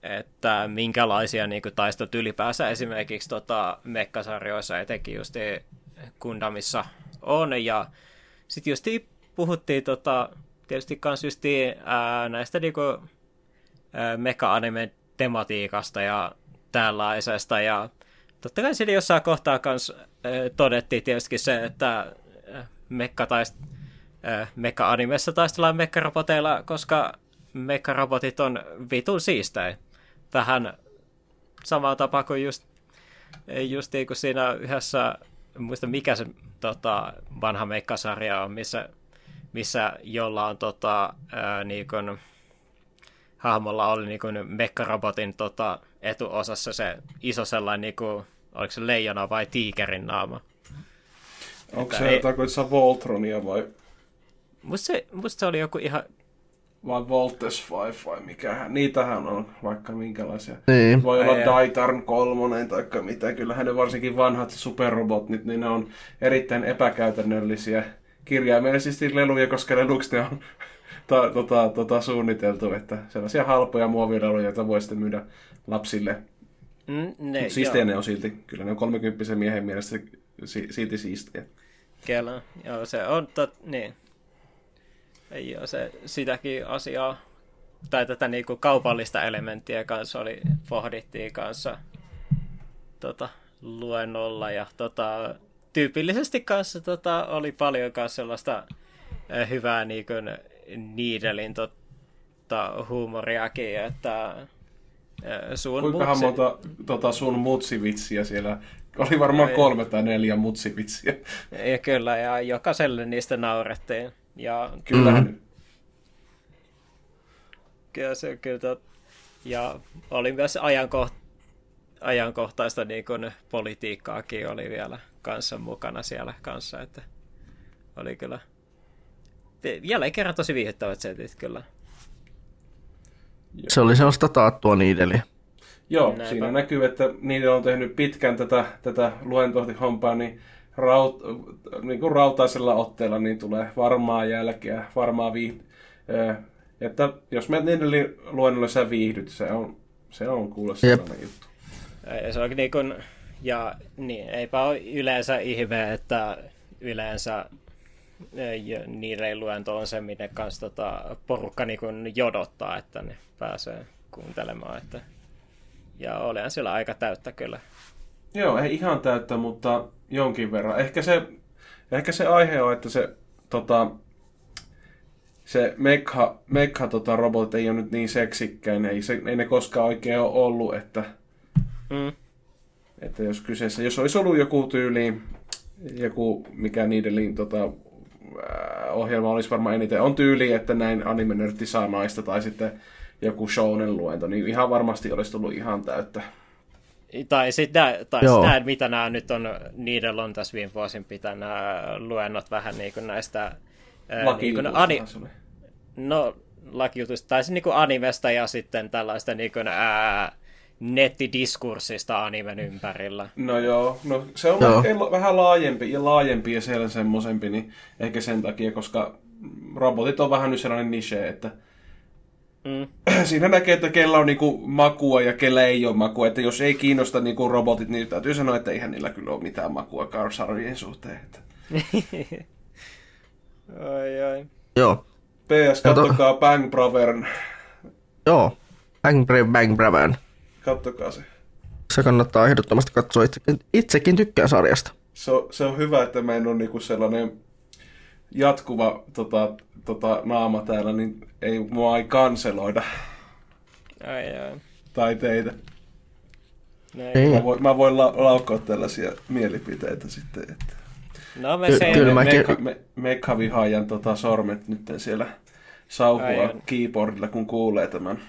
että minkälaisia niin kuin, taistelut ylipäänsä esimerkiksi tota, mekkasarjoissa, etenkin just Gundamissa on. Ja sitten just puhuttiin tota, tietysti kans just ää, näistä niinku, meka-anime tematiikasta ja tällaisesta. Ja totta kai siinä jossain kohtaa kans ää, todettiin tietysti se, että mekka taist, mekka-animessa taistellaan mekkaroboteilla, koska mekkarobotit on vitun siistejä. Vähän samaa tapaa kuin just, just niin kuin siinä yhdessä, muista mikä se tota, vanha meikkasarja on, missä missä jollain tota, ää, niin kun, hahmolla oli niin kun, mekkarobotin tota, etuosassa se iso sellainen, niin kun, oliko se leijona vai tiikerin naama. Onko se, ei... tarkoittaa Voltronia vai? Musta se, musta se oli joku ihan... Vai Voltes 5 vai mikähän. Niitähän on vaikka minkälaisia. Niin. Voi olla Daitarn kolmonen tai mitä. Kyllähän ne varsinkin vanhat superrobotit, niin ne on erittäin epäkäytännöllisiä kirjaimellisesti leluja, koska leluksi ne on ta, tota, tota, suunniteltu, että sellaisia halpoja muovileluja, joita voi sitten myydä lapsille. Mm, ne, siistejä ne on silti. Kyllä ne on 30 miehen mielestä si, silti siistejä. Kyllä, joo se on, tot, niin. Ei ole se sitäkin asiaa, tai tätä niinku kaupallista elementtiä kanssa oli, pohdittiin kanssa tota, luennolla ja tota, tyypillisesti kanssa tota, oli paljon kanssa sellaista äh, hyvää niin kuin, Needlein tota, huumoriakin, että äh, sun Kuinkahan mutsi... monta tota, sun mutsivitsiä siellä oli varmaan ja, kolme tai neljä mutsivitsiä. Ja kyllä, ja jokaiselle niistä naurettiin. Ja, Kyllähän. Mm. Kyllä se kyllä. Ja oli myös ajankoht, ajankohtaista niin kuin, politiikkaakin oli vielä kanssa mukana siellä kanssa, että oli kyllä jälleen kerran tosi viihdyttävät setit kyllä. Se oli sellaista taattua niideliä. Joo, Näinpä. siinä näkyy, että niiden on tehnyt pitkän tätä, tätä luentohtihompaa, niin, raut, niin kuin rautaisella otteella niin tulee varmaa jälkeä, varmaa viihdy, että jos me niiden luennolle sä viihdyt, se on, se on kuule sellainen juttu. Se on niin kuin, ja niin, eipä ole yleensä ihme, että yleensä niiden luento on se, minne kanssa tota, porukka niin jodottaa, että ne pääsee kuuntelemaan. Että... Ja olen siellä aika täyttä kyllä. Joo, ei ihan täyttä, mutta jonkin verran. Ehkä se, ehkä se aihe on, että se, tota, se mekha, mekha tota, robot ei ole nyt niin seksikkäin, ei, se, ei ne koskaan oikein ole ollut, että mm. Että jos kyseessä, jos olisi ollut joku tyyli, joku mikä niiden tota, ohjelma olisi varmaan eniten, on tyyli, että näin anime saa naista tai sitten joku shounen luento, niin ihan varmasti olisi tullut ihan täyttä. Tai sitten tai sitä, mitä nämä nyt on, niiden on tässä viime vuosin pitänyt nämä luennot vähän niin kuin näistä... Niin kuin ani... No, lakijutusta, tai niin kuin animesta ja sitten tällaista niin kuin, ää, nettidiskurssista animen ympärillä. No joo, no se on joo. vähän laajempi ja laajempi ja siellä semmoisempi, niin ehkä sen takia, koska robotit on vähän nyt sellainen niche, että Mm. Siinä näkee, että kellä on niinku makua ja kellä ei ole makua. Että jos ei kiinnosta niinku robotit, niin täytyy sanoa, että eihän niillä kyllä ole mitään makua karsarvien suhteen. Että... ai ai. Joo. PS, kattokaa Bang Bravern. Joo, Bang Bang Bravern. Kattokaa se. Se kannattaa ehdottomasti katsoa. Itsekin, itsekin tykkää sarjasta. Se on, se on hyvä, että mä en ole niinku sellainen jatkuva tota, tota, naama täällä, niin ei, mua ei kanseloida. Ai, ai. Tai teitä. Näin. Mä voin, mä voin la- laukoa tällaisia mielipiteitä sitten. Että... No me Ky- se... kyllä mä- Mekka, me, tota, sormet nyt siellä sauhua Aivan. keyboardilla, kun kuulee tämän.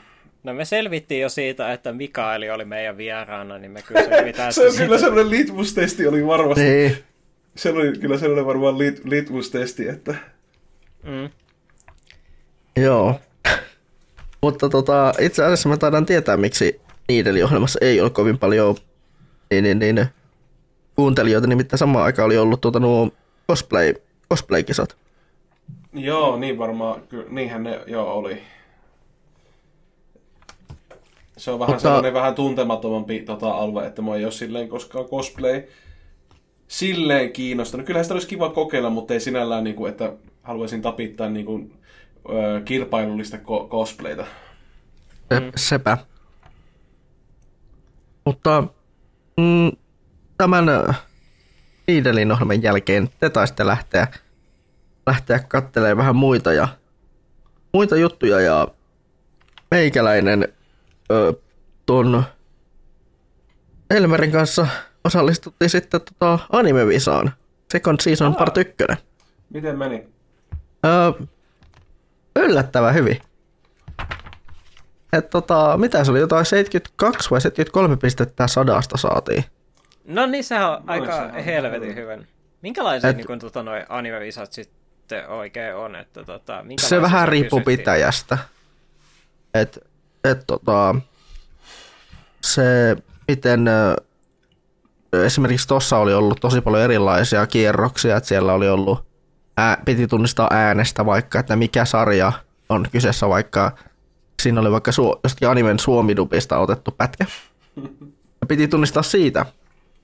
No me selvittiin jo siitä, että Mikaeli oli meidän vieraana, niin me kyllä selvitään Se on kyllä sellainen litmus-testi oli varmasti. Niin. Se oli kyllä sellainen varmaan lit, litmus-testi, että Mm. Joo. Mutta tota, itse asiassa mä taidan tietää, miksi Niidelin ohjelmassa ei ole kovin paljon niin, niin, niin, kuuntelijoita, nimittäin samaan aikaan oli ollut tuota, nuo cosplay, cosplay-kisat. joo, niin varmaan, ky, niinhän ne joo oli. Se on vähän Mutta- sellainen vähän tuntemattomampi tota, alue, että mua ei ole silleen koskaan cosplay silleen kiinnostanut. Kyllähän sitä olisi kiva kokeilla, mutta ei sinällään, niin kuin, että haluaisin tapittaa niin kuin, ö, kilpailullista ko- cosplayta. Se, mm. Sepä. Mutta mm, tämän Niidelin ohjelman jälkeen te taisitte lähteä, lähteä katselemaan vähän muita, ja, muita juttuja ja meikäläinen ö, ton Elmerin kanssa osallistuttiin sitten tota anime-visaan. Second Season Part 1. Miten meni? Öö, yllättävän hyvin. Et tota, mitä se oli, jotain 72 vai 73 pistettä sadasta saatiin. No niin, sehän on No, aika sehän on helvetin hyvä. hyvän. Minkälaisia Et- niin kun, tota, noi anime-visat sitten oikein on? Että, tota, Se vähän riippuu pitäjästä. Et, et tota, se miten esimerkiksi tossa oli ollut tosi paljon erilaisia kierroksia, että siellä oli ollut, ää, piti tunnistaa äänestä vaikka, että mikä sarja on kyseessä vaikka, siinä oli vaikka su, jostakin animen suomidubista otettu pätkä. Ja piti tunnistaa siitä,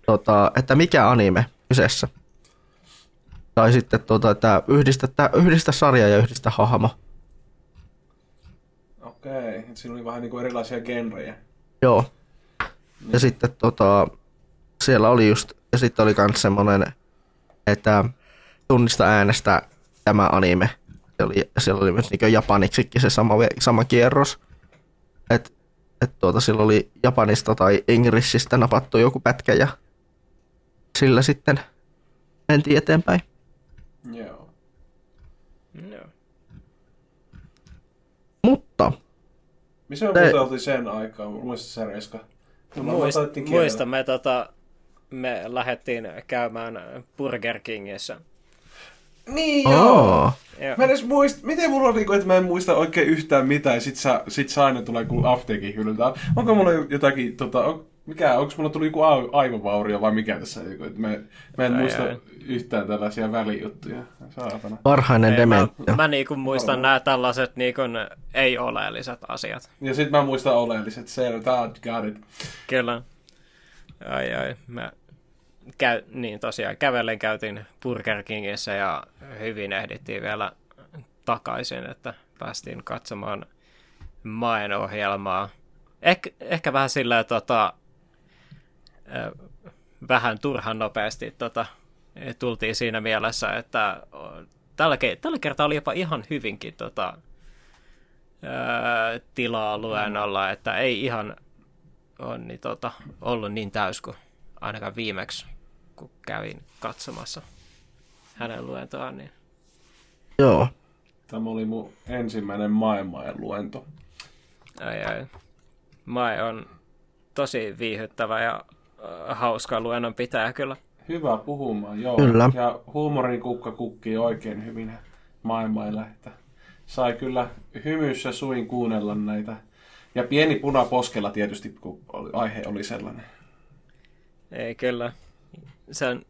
tota, että mikä anime kyseessä. Tai sitten, tota, että yhdistä, yhdistä sarja ja yhdistä hahmo. Okei, okay. siinä oli vähän niin kuin erilaisia genrejä. Joo. Ja sitten tota, siellä oli just, ja sitten oli kans semmonen, että tunnista äänestä tämä anime. Se oli, siellä oli myös niin japaniksikin se sama, sama kierros. Et, et tuota, sillä oli japanista tai englishistä napattu joku pätkä ja sillä sitten mentiin eteenpäin. Joo. Joo. Mutta Missä me Te- oltiin sen aikaa? Muistatko sä Reska? Mulla Muist, taidettiin kielellä. muista, me, tota, me lähdettiin käymään Burger Kingissä. Niin joo. Oo, Joo. Mä en edes muista, miten mulla on niinku, että mä en muista oikein yhtään mitään, ja sit, sä, sit se aina tulee kuin apteekin hyllyltä. Onko mulla jotakin, tota, on, mikä, onko mulla tullut joku ai- aivovaurio vai mikä tässä, niinku, että mä, mä en Ai, muista ai. yhtään tällaisia välijuttuja. Saatana. varhainen Ei, mä, mä niinku muistan nämä tällaiset niinku ei-oleelliset asiat. Ja sit mä muistan oleelliset, se, tää on got it. Kyllä. Ai ai. Mä käy, niin tosiaan kävellen käytiin Burger Kingissä ja hyvin ehdittiin vielä takaisin, että päästiin katsomaan Maen ohjelmaa. Eh, ehkä vähän sillä tota, vähän turhan nopeasti tota, tultiin siinä mielessä, että tällä, ke- tällä kertaa oli jopa ihan hyvinkin tota, tilaa luennolla, että ei ihan on niin, tota, ollut niin täys kuin ainakaan viimeksi, kun kävin katsomassa hänen luentoaan. Niin. Joo. Tämä oli mun ensimmäinen maailman luento. Ai, ai. Mai on tosi viihyttävä ja äh, hauska luennon pitää kyllä. Hyvä puhumaan, joo. Kyllä. Ja huumorin kukka kukkii oikein hyvin maailmailla, että sai kyllä hymyssä suin kuunnella näitä. Ja pieni puna poskella tietysti, kun aihe oli sellainen. Ei kyllä. Sen...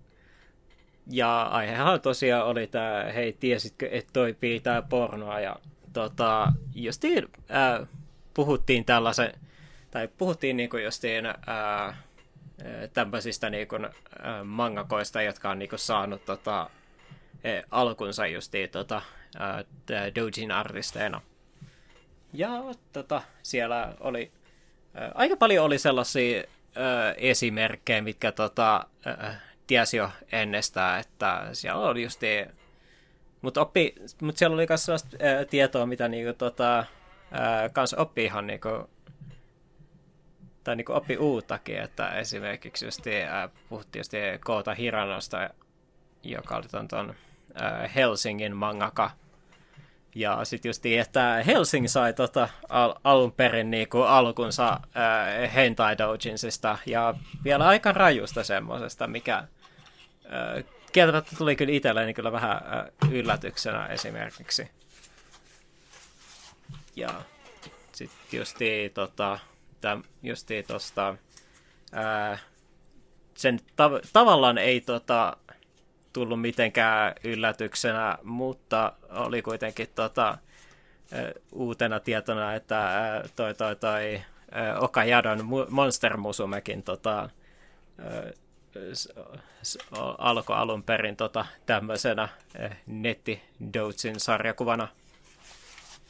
Ja aihehan tosiaan oli tämä, hei tiesitkö, että toi pitää pornoa ja tota, justiin ää, puhuttiin tällaisen, tai puhuttiin niinku justiin ää, tämmöisistä niinku, ää, mangakoista, jotka on niinku saanut tota, e, alkunsa justiin tota, ää, tää doujin artisteina. Ja tota, siellä oli ää, aika paljon oli sellaisia ää, esimerkkejä, mitkä tota, ää, tiesi jo ennestään, että siellä oli just mutta oppi, mut siellä oli myös sellaista ää, tietoa, mitä niinku, tota, ää, kans oppi ihan niinku, tai niinku oppi uuttakin, että esimerkiksi just, ää, puhuttiin just Koota Hiranosta joka oli ton, ton äh, Helsingin mangaka. Ja sitten just että Helsing sai tota, al- alun perin niinku alkunsa äh, hentai doujinsista ja vielä aika rajusta semmosesta, mikä kieltämättä tuli kyllä itselleni kyllä vähän äh, yllätyksenä esimerkiksi. Ja sitten justi tota, täm, tosta, ää, sen tav- tavallaan ei tota, tullut mitenkään yllätyksenä, mutta oli kuitenkin tota, uutena tietona, että toi, toi, toi Okajadon Monster Musumekin tota, alkoi alun perin tota, tämmöisenä nettidoutsin sarjakuvana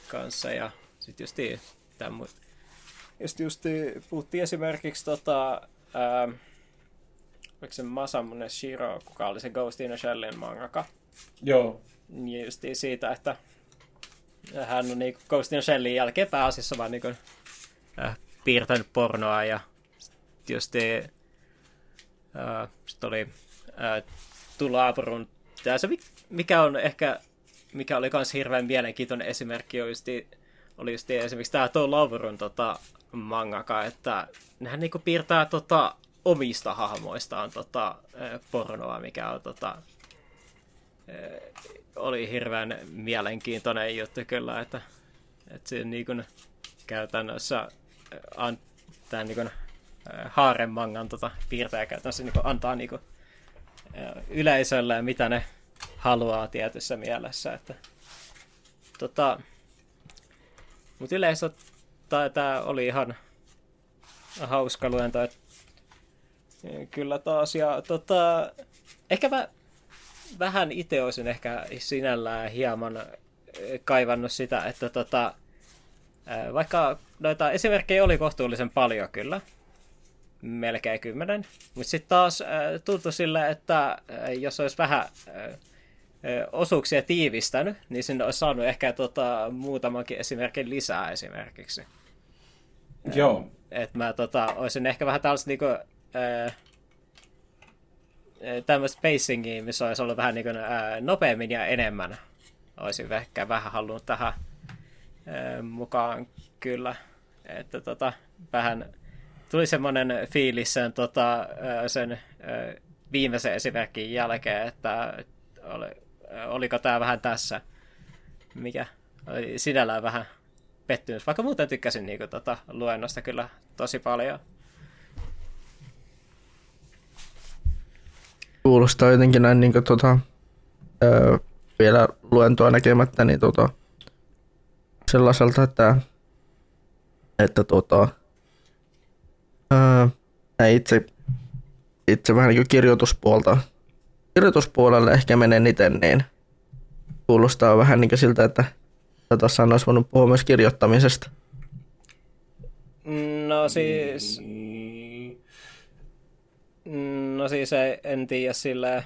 kanssa. Ja sitten just, tämmö, just, just puhuttiin esimerkiksi tota, ää, oliko se Masamune Shiro, kuka oli se Ghost in a Shellin mangaka. Joo. Niin just siitä, että hän on niinku Ghost in a Shellin jälkeen pääasiassa vaan niinku, äh, piirtänyt pornoa ja just äh, sit oli Tulavrun, se mikä on ehkä, mikä oli myös hirveän mielenkiintoinen esimerkki, oli just, oli just esimerkiksi tämä tuo Lavrun tota, mangaka, että hän niinku piirtää tota, omista hahmoistaan tota, pornoa, mikä on tota, oli hirveän mielenkiintoinen juttu kyllä, että, että se niin kuin, käytännössä an, tämän niin haaremangan tota, piirtäjä käytännössä niin antaa niin kuin, yleisölle mitä ne haluaa tietyssä mielessä. Että, tota, mutta yleensä tämä oli ihan hauska luento, että Kyllä taas, ja tota, ehkä mä vähän itse olisin ehkä sinällään hieman kaivannut sitä, että tota, vaikka noita esimerkkejä oli kohtuullisen paljon kyllä, melkein kymmenen, mutta sitten taas tuntui sille, että jos olisi vähän osuuksia tiivistänyt, niin sinne olisi saanut ehkä tota, muutamankin esimerkin lisää esimerkiksi. Joo. Että mä tota, olisin ehkä vähän tällaista niinku, tämmöistä pacingia, missä olisi ollut vähän niin kuin, ää, nopeammin ja enemmän. Olisin ehkä vähän halunnut tähän ää, mukaan kyllä. Että tota, vähän tuli semmoinen fiilis sen, tota, sen viimeisen esimerkin jälkeen, että oli, oliko tämä vähän tässä, mikä oli sinällään vähän pettynyt, vaikka muuten tykkäsin niin kuin, tota, luennosta kyllä tosi paljon. kuulostaa jotenkin näin niin kuin, tota, öö, vielä luentoa näkemättä, niin tota, sellaiselta, että, että tota, öö, itse, itse vähän niin kirjoituspuolta, kirjoituspuolelle ehkä menen itse, niin kuulostaa vähän niin siltä, että tässä olisi voinut puhua myös kirjoittamisesta. No siis, No siis ei, en tiedä sille,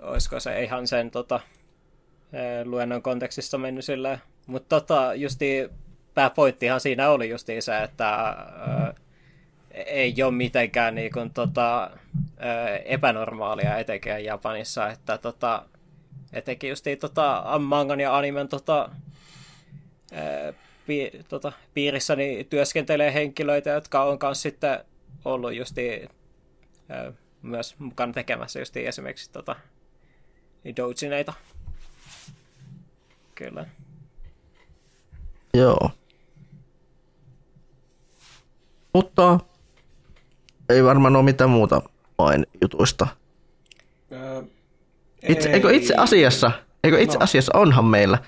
olisiko se ihan sen tota, luennon kontekstissa mennyt silleen. Mutta tota, justi pääpointtihan siinä oli justi se, että ää, ei ole mitenkään niin kuin, tota, ää, epänormaalia etenkin Japanissa, että tota, etenkin justi tota, mangan ja animen tota, ää, pi, tota, piirissäni työskentelee henkilöitä, jotka on kanssa sitten ollut justi ö, myös mukana tekemässä justi esimerkiksi tota, doujineita. Kyllä. Joo. Mutta ei varmaan ole mitään muuta vain jutuista. Ää, Itse, ei. eikö itse asiassa, eikö itse No. asiassa onhan meillä,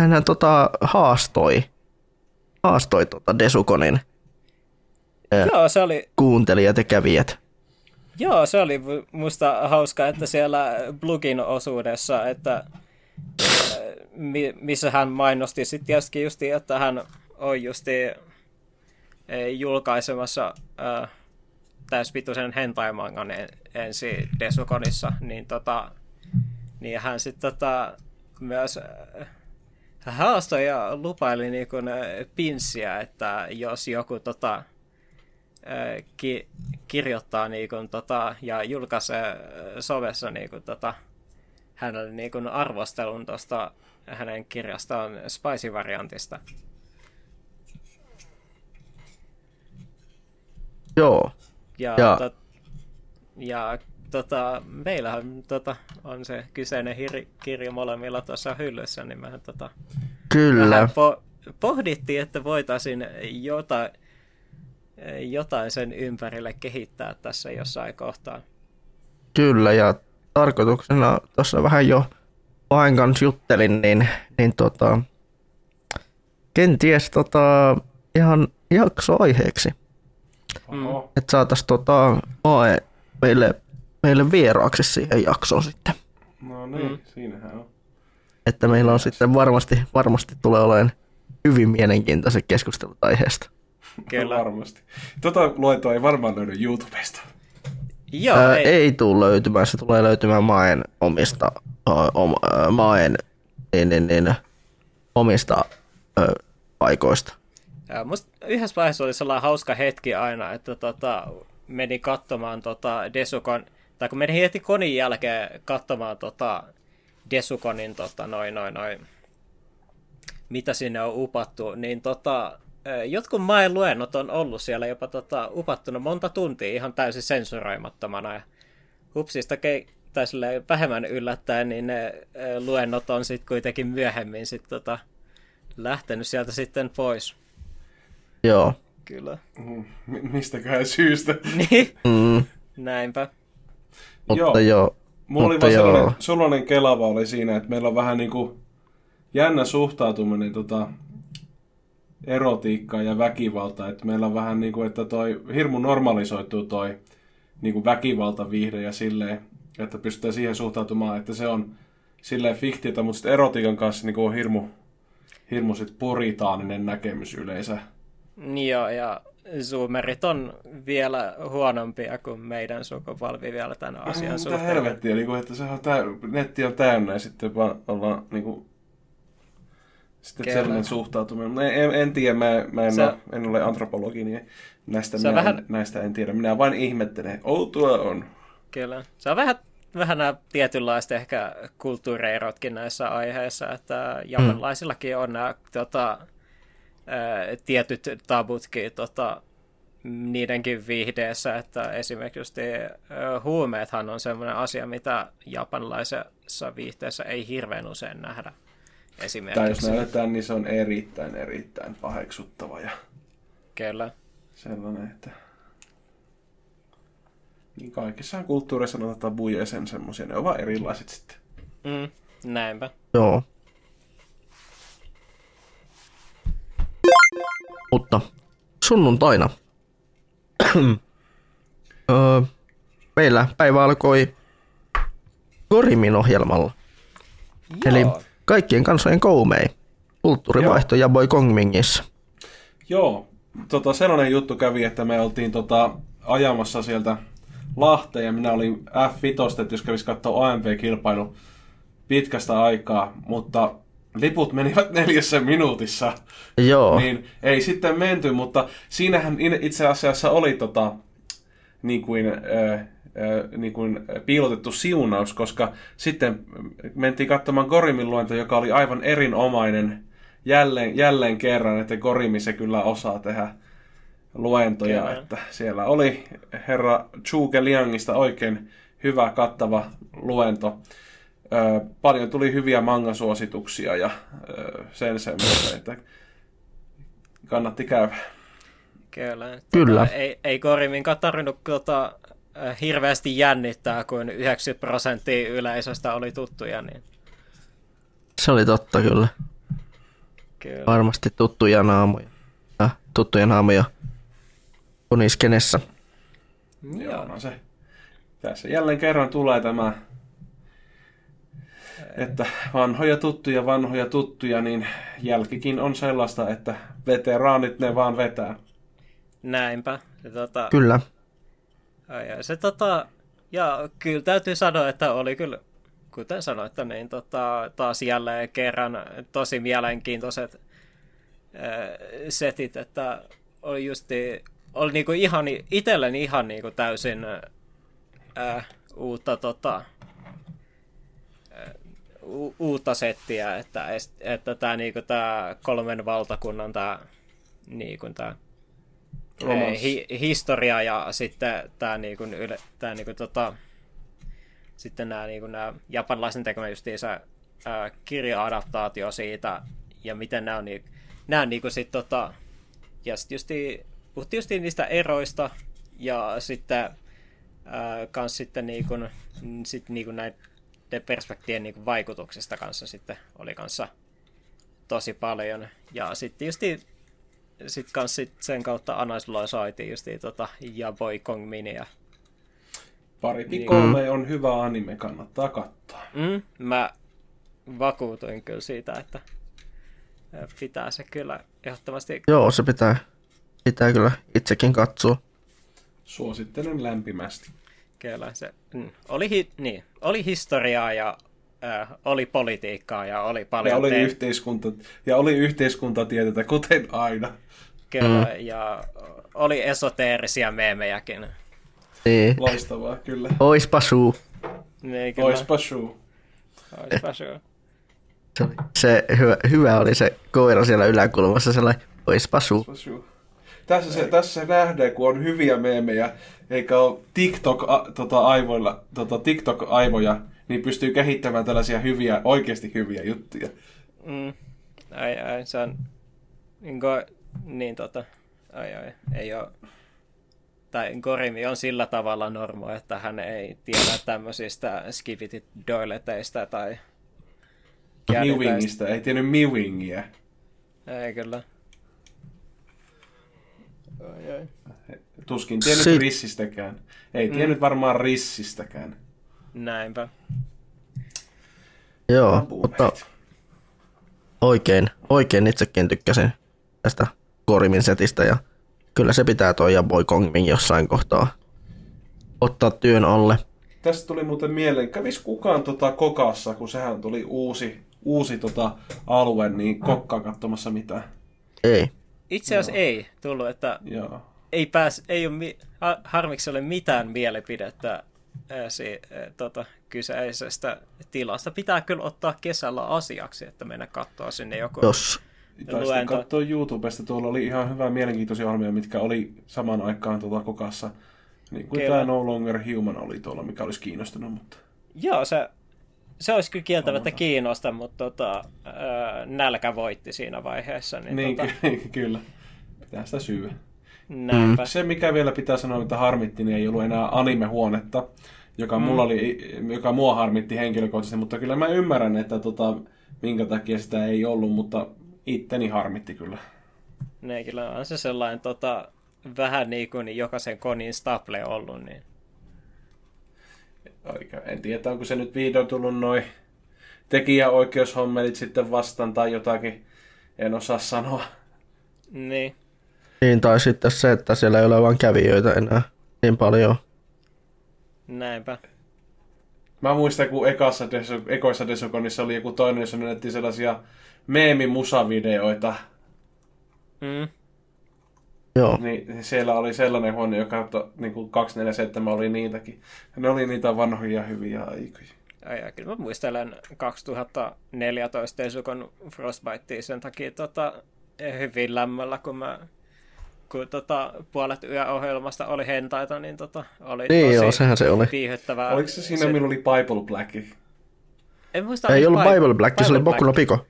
hänhän tota haastoi, haastoi tota Desukonin Joo, se oli, kuuntelijat ja kävijät. joo, se oli mu- musta hauska, että siellä blogin osuudessa, että mi- missä hän mainosti sitten tietysti justi, että hän on justi julkaisemassa ö, täyspituisen hentai-mangan en- ensi Desukonissa, niin, tota, niin hän sitten tota, myös ö, haastoi ja lupaili niin kun, pinssiä, että jos joku tota, ki, kirjoittaa niin kuin, tota, ja julkaisee sovessa niin kuin, tota, hänelle niin kuin, arvostelun tuosta hänen kirjastaan Spicy-variantista. Joo. Ja, ja. Tot, ja tota, meillähän tota, on se kyseinen hir- kirja molemmilla tuossa hyllyssä, niin mehän tota, Kyllä. Po- pohdittiin, että voitaisiin jotain, jotain sen ympärille kehittää tässä jossain kohtaa. Kyllä, ja tarkoituksena tuossa vähän jo Pahen kanssa juttelin, niin, niin tota, kenties tota, ihan jaksoaiheeksi. Mm. Että saataisiin tota, Mae meille, meille vieraaksi siihen jaksoon sitten. No niin, mm. siinähän on. Että meillä on sitten varmasti, varmasti tulee olemaan hyvin mielenkiintoiset keskustelut aiheesta. Kyllä. Varmasti. Tota luentoa ei varmaan löydy YouTubesta. Joo, Ää, ei. ei tule löytymään, se tulee löytymään Maen omista, oma, Maen niin, niin, niin, omista ö, paikoista. Ja musta yhdessä vaiheessa oli sellainen hauska hetki aina, että tota, meni katsomaan tota Desukon, tai kun meni heti konin jälkeen katsomaan tota Desukonin tota, noin, noin, noin, mitä sinne on upattu, niin tota, jotkut main luennot on ollut siellä jopa tota, upattuna monta tuntia ihan täysin sensuroimattomana. Ja hupsista ke- tai vähemmän yllättäen, niin ne luennot on sitten kuitenkin myöhemmin sit, tota, lähtenyt sieltä sitten pois. Joo. Kyllä. Mm, mistäköhän syystä. niin, mm. näinpä. Mutta joo. joo. Mulla oli vaan sellainen, sellainen kelava oli siinä, että meillä on vähän niin kuin jännä suhtautuminen tota, erotiikkaa ja väkivaltaa. Että meillä on vähän niin kuin, että toi hirmu normalisoituu toi niin kuin väkivaltaviihde ja silleen, että pystytään siihen suhtautumaan, että se on silleen fiktiota, mutta sitten erotiikan kanssa niin kuin on hirmu, hirmu sit puritaaninen näkemys yleensä. Joo, ja zoomerit on vielä huonompia kuin meidän sukupolvi vielä tämän asian suhteen. Mitä helvettiä, niin kuin, että se on täy- netti on täynnä ja sitten vaan ollaan niin kuin, sitten Kyllä. sellainen suhtautuminen. En, en, en tiedä, mä, mä en, se, ole, en ole antropologi, niin näistä, minä, vähän... näistä en tiedä. Minä vain ihmettelen. Outoa on. Kyllä. Se on vähän, vähän nämä tietynlaiset ehkä kulttuureerotkin näissä aiheissa, että japanilaisillakin on nämä tota, ää, tietyt tabutkin tota, niidenkin viihdeessä, että esimerkiksi huumeethan on sellainen asia, mitä japanilaisessa viihteessä ei hirveän usein nähdä. Esimerkiksi. Tai jos näytetään, niin se on erittäin, erittäin paheksuttava. Ja Kyllä. Sellainen, että niin kaikissa kulttuureissa on tabuja ja sen semmoisia. Ne ovat erilaiset sitten. Mm, näinpä. Joo. Mutta sunnuntaina öö, meillä päivä alkoi Korimin ohjelmalla. Joo. Eli kaikkien kansojen koumei. Kulttuurivaihto ja Boy Kongmingissa. Joo, tota, sellainen juttu kävi, että me oltiin tota, ajamassa sieltä Lahteen ja minä olin F5, että jos kävisi katsoa AMV-kilpailu pitkästä aikaa, mutta liput menivät neljässä minuutissa. Joo. Niin ei sitten menty, mutta siinähän itse asiassa oli tota, niin kuin, äh, niin kuin piilotettu siunaus, koska sitten mentiin katsomaan Gorimin luento, joka oli aivan erinomainen jälleen, jälleen kerran, että Gorimi se kyllä osaa tehdä luentoja, kyllä. että siellä oli herra Chuke Liangista oikein hyvä, kattava luento. Paljon tuli hyviä mangasuosituksia ja sen semmoista, että kannatti käydä. Kyllä. Kyllä. Tota, ei, ei Koriminkaan tarvinnut tota, hirveästi jännittää, kun 90 prosenttia yleisöstä oli tuttuja. Niin... Se oli totta kyllä. kyllä. Varmasti tuttuja naamoja. Äh, tuttuja naamoja kuniskenessä. Joo, no se. Tässä jälleen kerran tulee tämä, että vanhoja tuttuja, vanhoja tuttuja, niin jälkikin on sellaista, että veteraanit ne vaan vetää. Näinpä. Ja tota, Kyllä. Ja se tota, ja kyllä täytyy sanoa, että oli kyllä, kuten sanoitte, niin tota, taas jälleen kerran tosi mielenkiintoiset äh, setit, että oli justi oli niinku ihan, itselleni ihan niinku täysin ää, uutta tota, u- uutta settiä, että, että tämä niinku, tää kolmen valtakunnan tää, niinku, tää, hi, historia ja sitten tämä niinku, yle, tää, niinku, tota, sitten nämä niinku, japanilaisen tekemä justiinsa kirja-adaptaatio siitä ja miten nämä on, niinku, nämä on niinku, sit, tota, ja sitten justi, puhuttiin justi niistä eroista ja sitten ää, kans sitten niinku, sit niinku näin perspektiivien niin vaikutuksista kanssa sitten oli kanssa tosi paljon. Ja sitten just sit kans sit sen kautta analysoitiin just tota ja Boy Kong Minia. Pari niin. kolme on hyvä anime, kannattaa katsoa. Mm, mä vakuutuin kyllä siitä, että pitää se kyllä ehdottomasti... Joo, se pitää, pitää kyllä itsekin katsoa. Suosittelen lämpimästi. Kyllä, se mm, oli, hi, niin, oli historiaa ja äh, oli politiikkaa ja oli paljon... Ja oli, te- yhteiskunta, ja oli yhteiskuntatieteitä, kuten aina. Kyllä, mm. ja oli esoteerisia meemejäkin. Niin. Loistavaa, kyllä. Oispa suu. Niin, kyllä. Oispa suu. Oispa suu. Se, se hyvä, hyvä oli se koira siellä yläkulmassa, sellainen oispa suu. Oispa suu. Tässä se, tässä se nähdään, kun on hyviä meemejä, eikä ole TikTok, a, tota, aivoilla, tota, TikTok-aivoja, niin pystyy kehittämään tällaisia hyviä, oikeasti hyviä juttuja. Mm. Ai ai, se on niin, go, niin tota, ai ai, ei ole tai Gorimi on sillä tavalla normo, että hän ei tiedä tämmöisistä skipitit doileteista tai Mewingistä, ei tiennyt Mewingiä. Ei kyllä. Ai, ai. Tuskin tiennyt Sit... rissistäkään. Ei mm. tiennyt varmaan rissistäkään. Näinpä. Joo, Ampuneet. mutta oikein, oikein itsekin tykkäsin tästä Korimin setistä ja kyllä se pitää toi ja Boy Kongmin jossain kohtaa ottaa työn alle. Tästä tuli muuten mieleen, kävis kukaan tota kokassa, kun sehän tuli uusi, uusi tota alue, niin kokkaa katsomassa mitään? Ei. Itse asiassa ei tullut, että Joo. Ei, pääs, ei ole mi, harmiksi ole mitään mielipidettä si, ää, tota, kyseisestä tilasta. Pitää kyllä ottaa kesällä asiaksi, että mennä katsoa sinne joku Jos. Taisin katsoa YouTubesta, tuolla oli ihan hyvä mielenkiintoisia ohjelmia, mitkä oli saman aikaan tuolla kokassa. Niin kuin tämä No Longer Human oli tuolla, mikä olisi kiinnostunut, mutta... Joo, se, se olisi kyllä kieltämättä kiinnosta, mutta tota, ää, nälkä voitti siinä vaiheessa. Niin, niin tota... ky- kyllä. Pitää sitä syyä. Näinpä. Mm. Se, mikä vielä pitää sanoa, että harmitti, niin ei ollut enää animehuonetta, joka, mm. mulla oli, joka mua harmitti henkilökohtaisesti, mutta kyllä mä ymmärrän, että tota, minkä takia sitä ei ollut, mutta itteni harmitti kyllä. Ne kyllä on se sellainen tota, vähän niin kuin jokaisen konin staple ollut, niin en tiedä, onko se nyt vihdoin tullut noin tekijäoikeushommelit sitten vastaan tai jotakin. En osaa sanoa. Niin. Niin, tai sitten se, että siellä ei ole vain kävijöitä enää niin paljon. Näinpä. Mä muistan, kun ekassa deso, ekoissa Desokonissa oli joku toinen, jossa näytettiin sellaisia meemimusavideoita. Mm. Joo. Niin siellä oli sellainen huone, joka niin kuin 247 oli niitäkin. Ne oli niitä vanhoja hyviä aikoja. Ai, ja kyllä mä muistelen 2014 Tesukon Frostbite sen takia tota, hyvin lämmöllä, kun mä kun tota, puolet yöohjelmasta oli hentaita, niin tota, oli niin tosi joo, sehän se oli. viihyttävää. Oliko se siinä, se... millä oli Bible Black? En muista, Ei ollut Bible Black, Bible se oli Boku no Pico.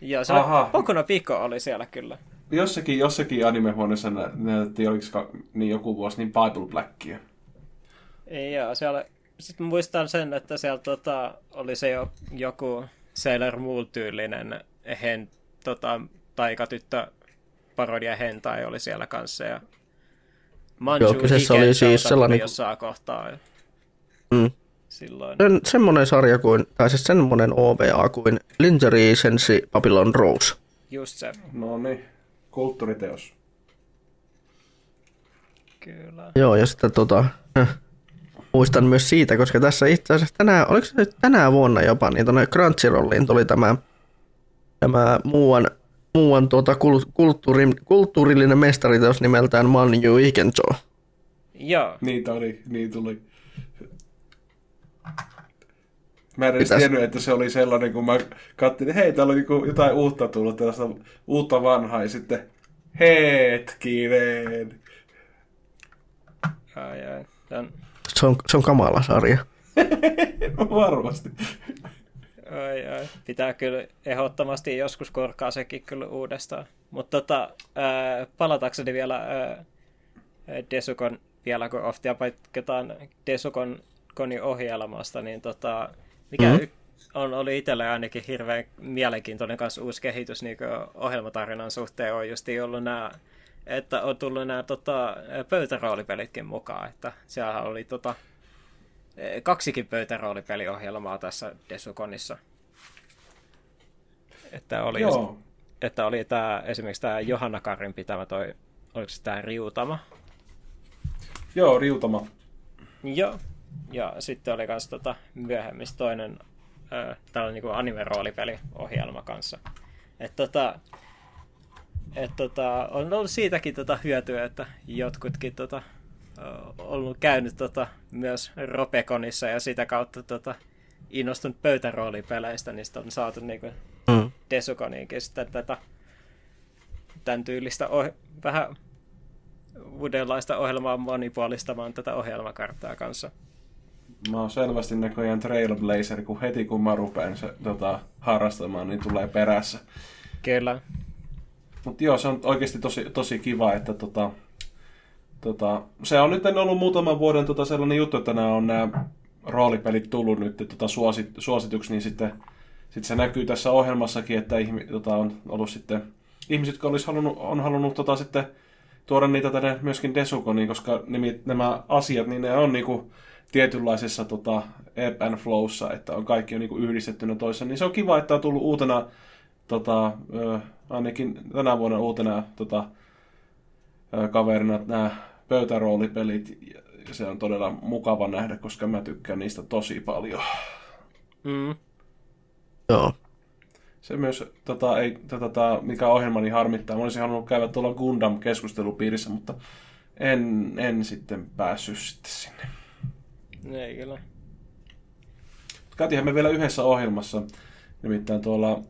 Joo, se Aha. Boku no Pico oli siellä kyllä jossakin, jossakin animehuoneessa nä, näytettiin, oliko niin joku vuosi, niin Bible Blackia. Ei joo, siellä, sitten muistan sen, että siellä tota, oli se jo, joku Sailor Moon-tyylinen hen, tota, taikatyttö parodia hentai oli siellä kanssa. Ja Manju Joo, kyseessä oli siis sellainen... jossain kohtaa. Mm. Silloin. Sen, semmoinen sarja kuin, tai siis semmoinen OVA kuin Lingerie Sensi Babylon Rose. Just se. No niin kulttuuriteos. Kyllä. Joo, ja sitten tota, äh, muistan myös siitä, koska tässä itse asiassa tänään, oliko se nyt tänä vuonna jopa, niin tuonne Crunchyrolliin tuli tämä, tämä muuan, muuan tuota kul- kulttuuri, kulttuurillinen mestariteos nimeltään Manju Ikenjo. Joo. Niitä oli, niin tuli. Mä en edes tiennyt, että se oli sellainen, kun mä katsoin, että hei, täällä on niinku jotain uutta tullut, tällaista uutta vanhaa, ja sitten hetkinen. Ai, ai. Tän, Se on, se on kamala sarja. Varmasti. Ai, ai. Pitää kyllä ehdottomasti joskus korkaa sekin kyllä uudestaan. Mutta tota, ää, palatakseni vielä ää, Desukon, vielä kun oftia paikataan Desukon konin ohjelmasta, niin tota, mikä Mhm. mm-hmm. on, oli itselle ainakin hirveän mielenkiintoinen kanssa uusi kehitys niin ohjelmatarinan suhteen on just ollut nämä että on tullut nämä tota, pöytäroolipelitkin mukaan, että siellä oli tota, kaksikin pöytäroolipeliohjelmaa tässä Desukonissa. Että oli, Joo. että oli tää, esimerkiksi tämä Johanna Karin pitämä toi, oliko se tämä Riutama? Joo, riutama. Joo. Ja sitten oli myös tota, myöhemmin toinen ö, tällainen niin anime-roolipeliohjelma kanssa. Et, tota, et, tota, on ollut siitäkin tota, hyötyä, että jotkutkin tota, ollut käynyt tota, myös Ropekonissa ja sitä kautta tota, innostunut pöytäroolipeleistä, niin sitten on saatu niin kuin, Mm. Desukoniinkin sitten tätä tämän tyylistä oh- vähän uudenlaista ohjelmaa monipuolistamaan tätä ohjelmakarttaa kanssa. Mä oon selvästi näköjään trailblazer, kun heti kun mä rupean se, tota, harrastamaan, niin tulee perässä. Kyllä. Mutta joo, se on oikeasti tosi, tosi kiva, että tota, tota, se on nyt ollut muutaman vuoden tota sellainen juttu, että nämä on nämä roolipelit tullut nyt tota suosit, suosituksi, niin sitten sit se näkyy tässä ohjelmassakin, että ihmi, tota, on ollut sitten ihmiset, jotka olisi halunnut, on halunnut tota, sitten tuoda niitä tänne myöskin Desukoniin, koska nimi, nämä asiat, niin ne on niinku tietynlaisessa tota, ebb and flowssa, että on kaikki on niinku yhdistettynä toiseen, niin se on kiva, että on tullut uutena tota, ö, ainakin tänä vuonna uutena tota, kaverina nämä pöytäroolipelit. Ja se on todella mukava nähdä, koska mä tykkään niistä tosi paljon. Mm. Joo. Se myös, tota, ei, tota, mikä ohjelmani harmittaa, mä olisin halunnut käydä tuolla Gundam-keskustelupiirissä, mutta en, en sitten päässyt sitten sinne. Ei kyllä. Käytiinhän me vielä yhdessä ohjelmassa, nimittäin tuolla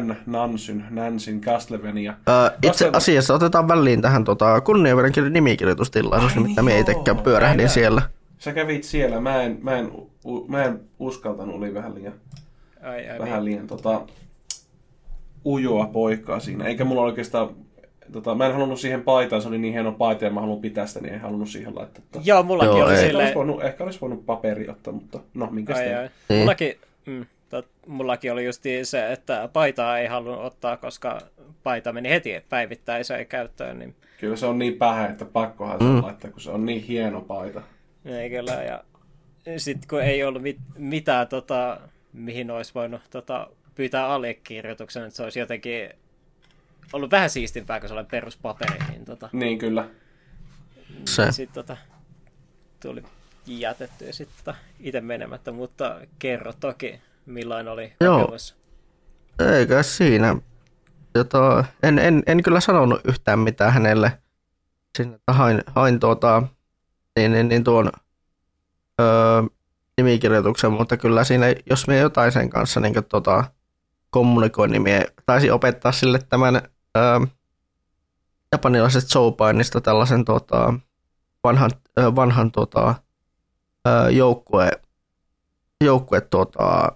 N. Nansyn, Nansyn Castlevania. Ö, itse asiassa otetaan väliin tähän tota, kunniaverenkirjan nimikirjoitustilaisuus, niin me itsekään pyörähdin Näin. siellä. Sä kävit siellä, mä en, mä en, u, mä en uskaltanut, oli vähän liian, Ai, ai, vähän niin. liian tota, ujoa poikaa siinä. Eikä mulla oikeastaan, tota, mä en halunnut siihen paitaan, se oli niin hieno paita ja mä haluan pitää sitä, niin en halunnut siihen laittaa. Joo, mullakin Joo, oli. Ehkä, silleen... olisi voinut, ehkä olisi voinut paperi ottaa, mutta no, minkä. Niin. Mullakin, mm, mullakin oli just se, että paitaa ei halunnut ottaa, koska paita meni heti päivittäiseen käyttöön, niin Kyllä se on niin pähä, että pakkohan se Mm. laittaa, kun se on niin hieno paita. ei kyllä. Ja sitten kun ei ollut mit, mitään, tota, mihin olisi voinut tota, pyytää allekirjoituksen, että se olisi jotenkin ollut vähän siistimpää kuin sellainen peruspaperi, niin tota, Niin kyllä. Se. sitten tota, tuli jätettyä sitten tota, itse menemättä, mutta kerro toki, millainen oli Joo. Eikä siinä. Jota, en, en, en kyllä sanonut yhtään mitään hänelle. Sinne, hain, hain tuota, niin, niin, niin tuon öö, nimikirjoituksen, mutta kyllä siinä, jos me jotain sen kanssa niin kuin, tota, kommunikoin, niin me taisin opettaa sille tämän öö, japanilaisesta showpainista tällaisen tota, vanhan, öö, vanhan tota, öö, joukkue, joukkue tota,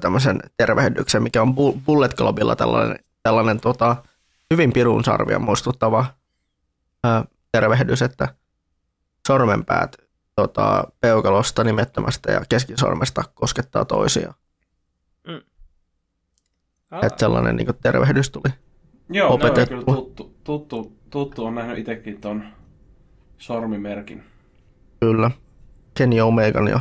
tämmöisen tervehdyksen, mikä on Bu- Bullet Clubilla tällainen, tällainen tota, hyvin pirun sarvia muistuttava öö, tervehdys, että sormenpäät tota, peukalosta, nimettömästä ja keskisormesta koskettaa toisiaan. Ah, Että sellainen niin tervehdys tuli. Joo, Opetettu. Opetettu. kyllä tuttu, tuttu, tuttu on nähnyt itsekin ton sormimerkin. Kyllä. Kenny Omegan ja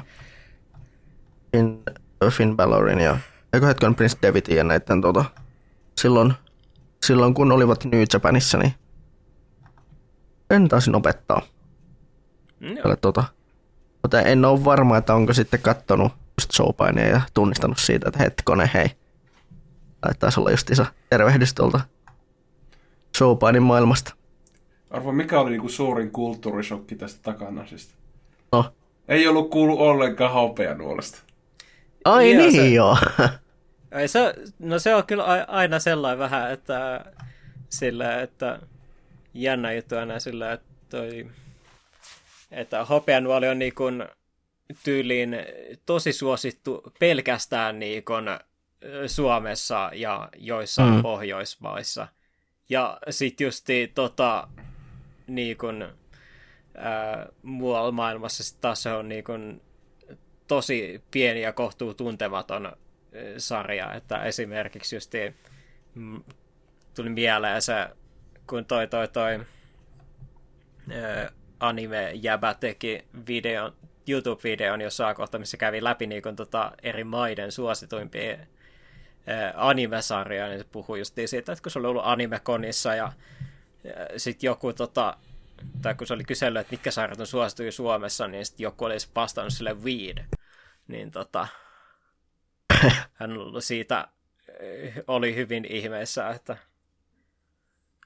Finn Balorin ja eikö hetken Prince Davidin ja näiden tota, silloin, silloin kun olivat New Japanissa, niin en taisin opettaa. mm. Tälle, tota, mutta en ole varma, että onko sitten kattonut just showpainia ja tunnistanut siitä, että hetkone, hei. Tai taisi olla justiinsa tervehdys tuolta showpainin maailmasta. Arvo, mikä oli niinku suurin kulttuurishokki tästä takanasista? No. Ei ollut kuullut ollenkaan hopeanuolesta. Ai Joo, niin se- joo. Ei se, no se on kyllä aina sellainen vähän, että sillä, että jännä juttu aina sillä, että toi, että hopeanuoli on niin kuin tyyliin tosi suosittu pelkästään niin kuin Suomessa ja joissain Mm. Pohjoismaissa. Ja sitten justi tota, niin kuin, ää, muualla maailmassa sit taas se on niin kuin, tosi pieni ja kohtuu tuntematon sarja, että esimerkiksi just mm, tuli mieleen se, kun toi toi toi anime-jäbä teki videon, YouTube-videon jossain kohtaa, missä kävi läpi niin kun, tota, eri maiden suosituimpia anime-sarjoja, niin se puhui just siitä, että kun se oli ollut animekonissa ja, ja sitten joku tota, tai kun se oli kysellyt, että mitkä sarjat on suosituja Suomessa, niin sitten joku olisi vastannut sille Weed. Niin tota, hän siitä eh, oli hyvin ihmeessä, että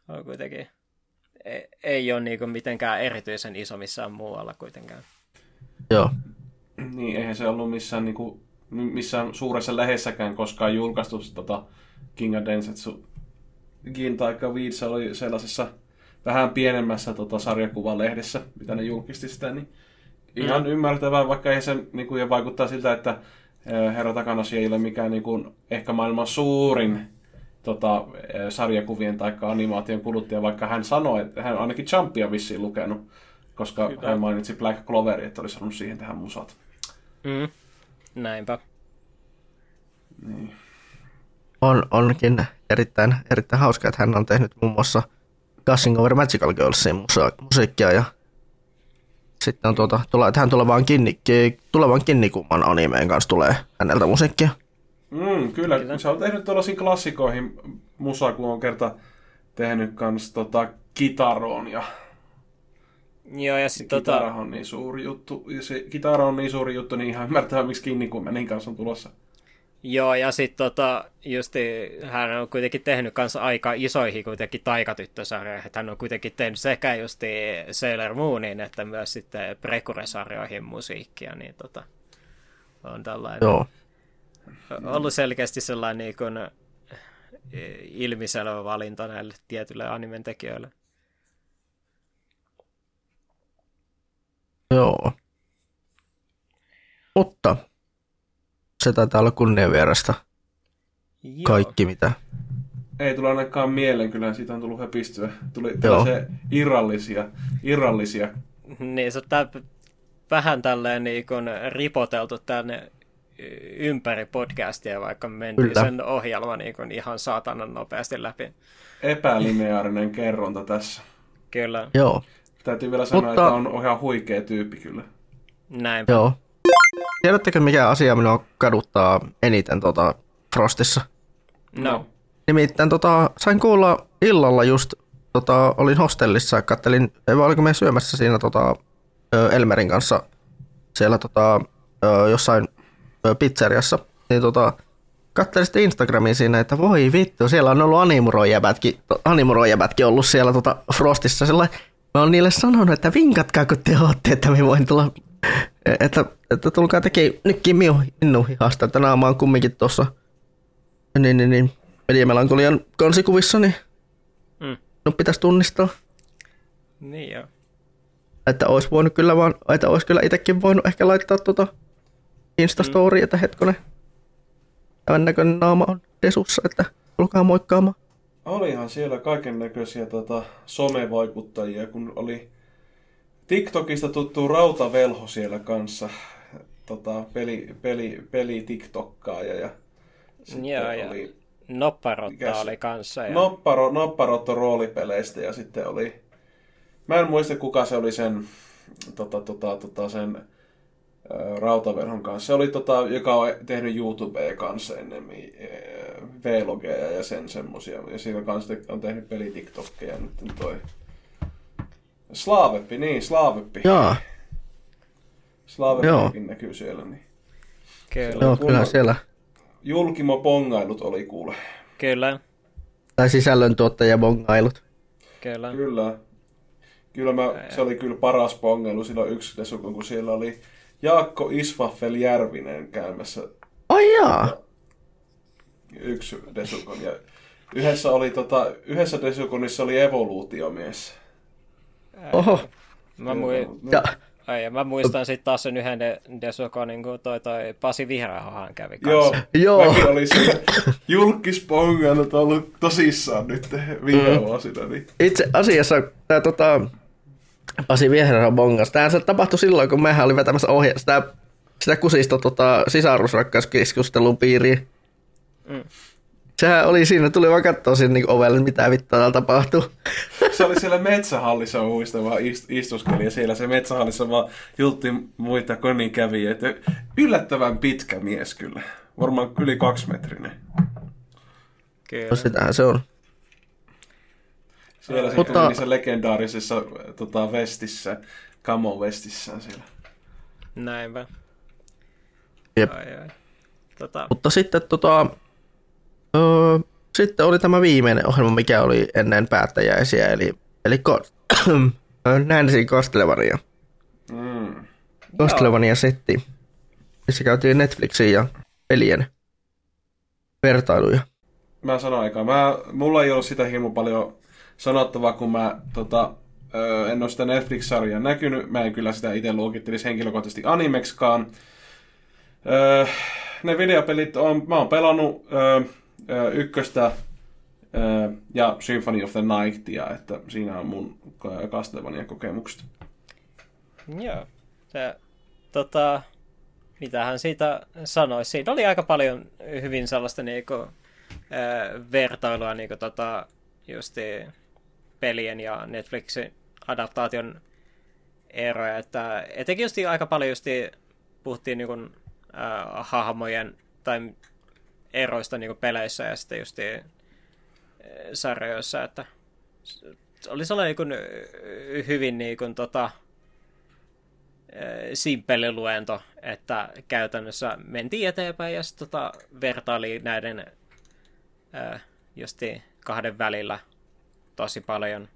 on kuitenkin ei, ei ole niinku mitenkään erityisen iso missään muualla kuitenkaan. joo. Niin, eihän se ollut missään, niinku, missään suuressa lehdessäkään koskaan julkaistu tota King of Densetsu. Gin taikka Weed, se oli sellaisessa vähän pienemmässä tota, sarjakuvalehdessä, mitä ne julkisti sitä, niin ihan mm. ymmärtävää, vaikka ei se niinku, ja vaikuttaa siltä, että herra Takanashi ei ole mikään niinku, ehkä maailman suurin tota, sarjakuvien tai animaation kuluttaja, vaikka hän sanoi, että hän on ainakin Jumpia vissiin lukenut, koska Hyvä. hän mainitsi Black Cloverin, että olisi halunnut siihen tehdä musat. Mm. Näinpä. Niin. On, onkin erittäin, erittäin hauska, että hän on tehnyt muun muassa Gushing Over Magical Girlsin musiikkia ja sitten on tuota, tule, tähän tulevaan, kinni, ki- tulevan Kinnikumman animeen kanssa tulee häneltä musiikkia. Mm, kyllä, Kyllä. se on tehnyt tuollaisiin klassikoihin musaa, kun on kerta tehnyt kans tota, kitaroon ja Joo, ja sitten tota, kitara on niin suuri juttu. Ja se kitara on niin suuri juttu, niin ihan ymmärtää, miksi Kinnikumenin kanssa on tulossa. Joo, ja sitten tota, justi, hän on kuitenkin tehnyt kanssa aika isoihin kuitenkin taikatyttösarjoihin. Että Hän on kuitenkin tehnyt sekä justi Sailor Moonin että myös sitten Prekure-sarjoihin musiikkia, niin tota, on tällainen Joo, ollut selkeästi sellainen niin kuin, ilmiselvä valinta näille tietyille animen tekijöille. joo. Mutta se taitaa olla kunnianvierasta Joo. kaikki, mitä Ei tule ainakaan mieleen, kyllä siitä on tullut höpistyä. Tuli tällaisia irrallisia, irrallisia. Niin, se on tää, vähän tälleen niin kuin ripoteltu tänne ympäri podcastia, vaikka me mentiin Kyllä. sen ohjelma niin kuin ihan saatanan nopeasti läpi. epälineaarinen kerronta tässä. Kyllä, Joo, Täytyy vielä sanoa, Mutta- että on ihan huikea tyyppi kyllä. näin. joo. Tiedättekö, mikä asia minua kaduttaa eniten tota Frostissa? No, Nimittäin tota, sain kuulla illalla just, tota, olin hostellissa ja kattelin, ei vaan oliko me syömässä siinä tota, Elmerin kanssa siellä tota, jossain pizzeriassa, niin tota, katselin sitten Instagramiin siinä, että voi vittu, siellä on ollut animurojäbätkin, animurojäbätkin ollut siellä tota Frostissa, sillä mä oon niille sanonut, että vinkatkaa kun te ootte, että me voin tulla, että, että tulkaa tekee nytkin minun, minun hihasta, että naama on kumminkin tuossa niin, niin, niin, mediamelankolian kansikuvissa, niin Mm. no pitäisi tunnistaa. niin joo. Että olisi voinut kyllä vaan, että olisi kyllä itsekin voinut ehkä laittaa tota Instastory, mm. että hetkonen, tämän näköinen naama on desussa, että tulkaa moikkaamaan. Olihan siellä kaiken näköisiä tota, somevaikuttajia, kun oli TikTokista tuttu Rautavelho siellä kanssa, tota, peli, peli, peli TikTokkaaja ja sitten Joo, ja oli Nopparotta Mikäs? oli kanssa. Ja... Nopparo, Nopparotto roolipeleistä ja sitten oli, mä en muista kuka se oli sen, tota, tota, tota, sen ä, Rautaverhon kanssa. Se oli tota, joka on tehnyt YouTubea kanssa ennemmin, ä, vlogeja ja sen semmosia. Ja siinä kanssa on tehnyt pelitiktokkeja nyt toi. Slaaveppi, niin, Slaaveppi. Jaa, Slaaveppikin näkyy siellä. Niin. Kyllä, joo, kyllä siellä. Julkimo pongailut oli kuule. kyllä. Tai sisällöntuottaja bongailut. Kyllä. Kyllä. Kyllä mä, se oli kyllä paras pongailu silloin yksi desukon, kun siellä oli Jaakko Isvaffel Järvinen käymässä Ai jaa. yksi desukon. Ja yhdessä, oli, tota, yhdessä desukonissa oli evoluutiomies. Oho. Mä, mui... Ja, Ai, ja mä muistan sitten taas sen yhden de- Desukon, niin kuin toi, toi Pasi Vihreähohan kävi Joo, kanssa. Joo. mäkin oli siinä julkispongailut ollut tosissaan nyt viime Mm. vuosina. Niin. itse asiassa tämä tota, Pasi Vieherä bongas. Tämähän se tapahtui silloin, kun mehän oli vetämässä ohje sitä, sitä kusista tota, sisarusrakkauskeskustelun piiriin. Mm. Sehän oli siinä, tuli vaan katsoa sinne niin ovelle, mitä vittua täällä tapahtuu. Se oli siellä metsähallissa muista vaan ist- istuskeli ja siellä se metsähallissa vaan jultti muita konikävijöitä. Yllättävän pitkä mies kyllä. Varmaan yli kaksimetrinen. Kyllä. Sitähän se on. Siellä sitten Mutta- niissä legendaarisessa tota, vestissä, camo vestissään siellä. Näinpä. Jep. Ai, ai. Tota, Mutta sitten tota, öö, sitten oli tämä viimeinen ohjelma, mikä oli ennen päättäjäisiä, eli, eli ko- Nancy Castlevania. Mm. Castlevania setti, missä käytiin Netflixin ja pelien vertailuja. Mä sanoin aikaa. Mä, mulla ei ollut sitä hirmu paljon sanottavaa, kun mä tota, ö, en ole sitä Netflix-sarjaa näkynyt. Mä en kyllä sitä itse luokittelisi henkilökohtaisesti animekskaan. Ö, ne videopelit on, mä oon pelannut ö, ö, ykköstä ja Symphony of the Nightia, että siinä on mun Castlevania kokemukset. Joo. Se, tota, mitähän siitä sanoisi? Siinä oli aika paljon hyvin sellaista niinku, vertailua niinku, tota, justi pelien ja Netflixin adaptaation eroja. Että etenkin justi aika paljon justi puhuttiin niinku, äh, hahmojen tai eroista niinku peleissä ja sitten justi äh, sarjoissa, että oli sellainen niin hyvin niin kuin, tota, simppeli luento, että käytännössä mentiin eteenpäin ja sitten tota, vertaili näiden ää, justi kahden välillä tosi paljon.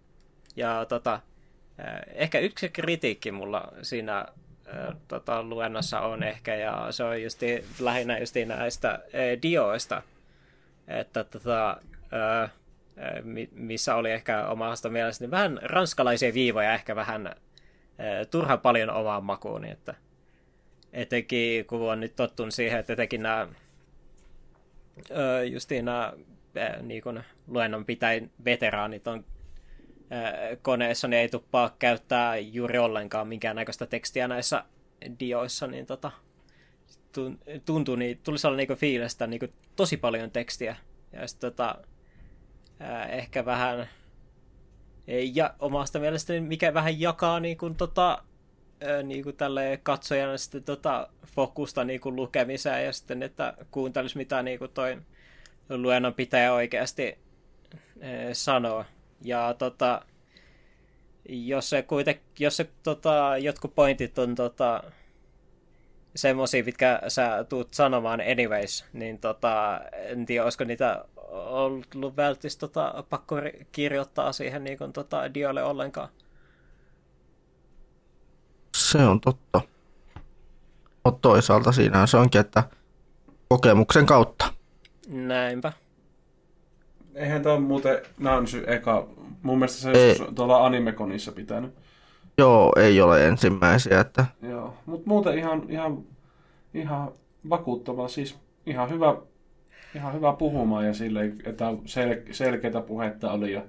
Ja tota, ehkä yksi kritiikki mulla siinä tota, luennossa on ehkä, ja se on justi, lähinnä justi näistä ää, dioista, että tota, ää, ää, mi- missä oli ehkä omasta mielestäni vähän ranskalaisia viivoja, ehkä vähän ää, turhan paljon omaan niin että etenkin kun on nyt tottunut siihen, että etenkin nämä justiin nämä niin kuin luennonpitäjän veteraanit on koneessa, niin ei tuppaa käyttää juuri ollenkaan minkäännäköistä tekstiä näissä dioissa, niin tota, tun- tuntuu, niin tuli sellainen niin fiilis, että niin tosi paljon tekstiä. Ja sitten tota, ää, ehkä vähän ja omasta mielestäni mikä vähän jakaa niin kuin, tota, ää, niin kuin tälle katsojana sitten tota, fokusta niin kuin lukemiseen ja sitten, että kuuntelisi mitä niin kuin toi luennonpitäjä oikeasti ää, sanoo. Ja tota, jos se kuiten, jos se tota, jotkut pointit on tota, semmosia, mitkä sä tuut sanomaan anyways, niin tota, en tiedä, olisiko niitä ollut välttis tota, pakko kirjoittaa siihen niin kuin, tota, diolle ollenkaan. Se on totta. Mutta toisaalta siinä se onkin, että kokemuksen kautta. Näinpä. Eihän tämä muuten Nansy eka. Mun mielestä se Ei. joskus tuolla Animeconissa pitänyt. Joo, ei ole ensimmäisiä, että Joo, mutta muuten ihan, ihan, ihan vakuuttava, siis ihan hyvä, ihan hyvä puhumaan ja sille, että sel, selkeitä puhetta oli ja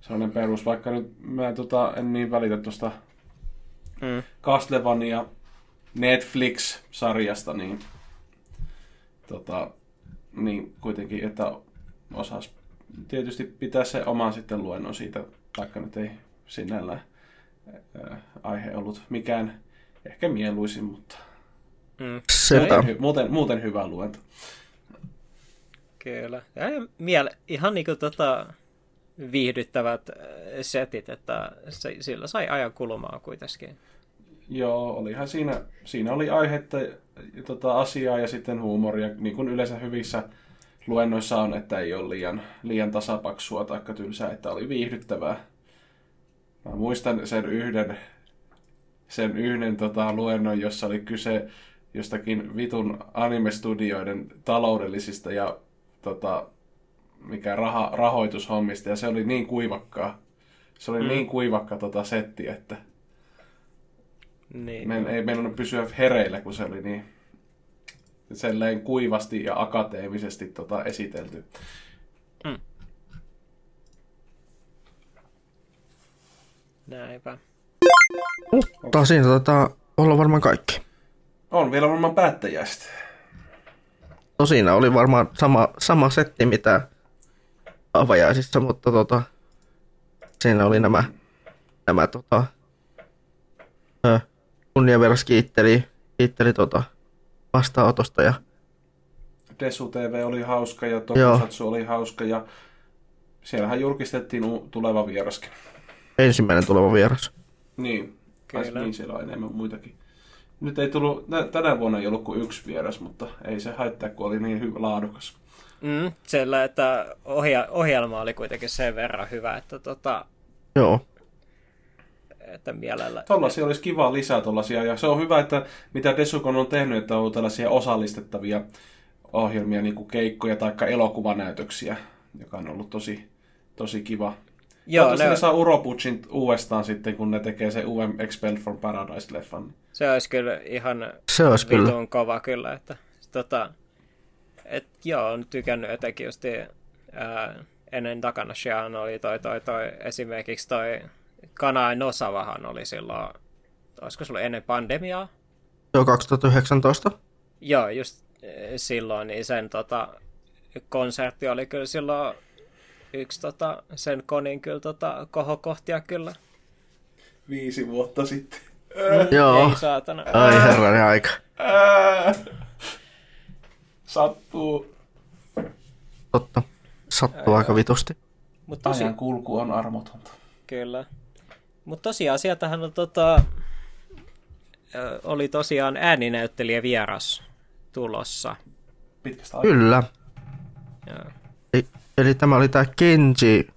sellainen perus, vaikka nyt mä tota, en niin välitä tuosta Mm. Castlevania Netflix-sarjasta, niin, tota, niin kuitenkin, että osas tietysti pitää se oman sitten luennon siitä, vaikka nyt ei sinällään ää, aihe ollut mikään ehkä mieluisin, mutta Mm. sepä. muuten, hy- muuten, muuten hyvä luento. Kyllä. Ja miele, ihan niinku tota, viihdyttävät setit, että se, sillä sai ajan kulumaan kuitenkin. Joo, olihan siinä, siinä oli aihetta, tota, asiaa ja sitten huumoria, niin kuin yleensä hyvissä luennoissa on, että ei ole liian, liian tasapaksua tai tylsää, että oli viihdyttävää. Mä muistan sen yhden, sen yhden tota, luennon, jossa oli kyse jostakin vitun anime-studioiden taloudellisista ja tota, mikä raha, rahoitushommista, ja se oli niin kuivakkaa. Se oli mm. niin kuivakka tota setti, että Niin. me, ei meillä pysyä hereillä, kun se oli niin selleen kuivasti ja akateemisesti tota esitelty. Näinpä. Mutta siinä taitaa olla varmaan kaikki. On vielä varmaan päättäjäistä. No siinä oli varmaan sama, sama setti, mitä avajaisissa, mutta tota, siinä oli nämä, nämä tota, kunniaveras kiitteli, kiitteli tota, vastaanotosta ja Desu TV oli hauska ja. Tokusatsu oli hauska ja siellähän julkistettiin tuleva vieraskin. ensimmäinen tuleva vieras. Niin, Kyllä. niin siellä on enemmän muitakin. Nyt ei tullut, nä- tänä vuonna ei ollut kuin yksi vieras, mutta ei se haittaa, kun oli niin hyvä laadukas. Mm, sillä, että ohja- ohjelma oli kuitenkin sen verran hyvä, että, tota, Joo, että mielellä... Tollaisia olisi kiva lisää tollasia, ja se on hyvä, että mitä Desukon on tehnyt, että on tällaisia osallistettavia ohjelmia, niin kuin keikkoja tai elokuvanäytöksiä, joka on ollut tosi, tosi kiva. Joo, ne, ne saa Urobuchin uudestaan sitten, kun ne tekee se uuden Expelled from Paradise-leffan. se olisi kyllä ihan se olisi kyllä. vitun kova kyllä, että tota, et joo, on tykännyt etenkin just ää, ennen takana Shian oli toi, toi, toi, esimerkiksi toi Kanai Nosavahan oli silloin, olisiko se ollut ennen pandemiaa? Joo, 2019. Joo, just eh, silloin, niin sen tota, konsertti oli kyllä silloin yksi tota, sen konin kyllä tota, kohokohtia kyllä. Viisi vuotta sitten. Joo, Ei saatana. ai herranen aika. Ää, sattuu. Totta, sattuu aika vitusti. Mut tosi, Ajan kulku on armotonta. Kyllä. Mutta tosiaan sieltähän on, tota, oli tosiaan ääninäyttelijä vieras tulossa. Pitkästä aikaa. Kyllä. Joo. Eli, eli tämä oli tämä Kenji.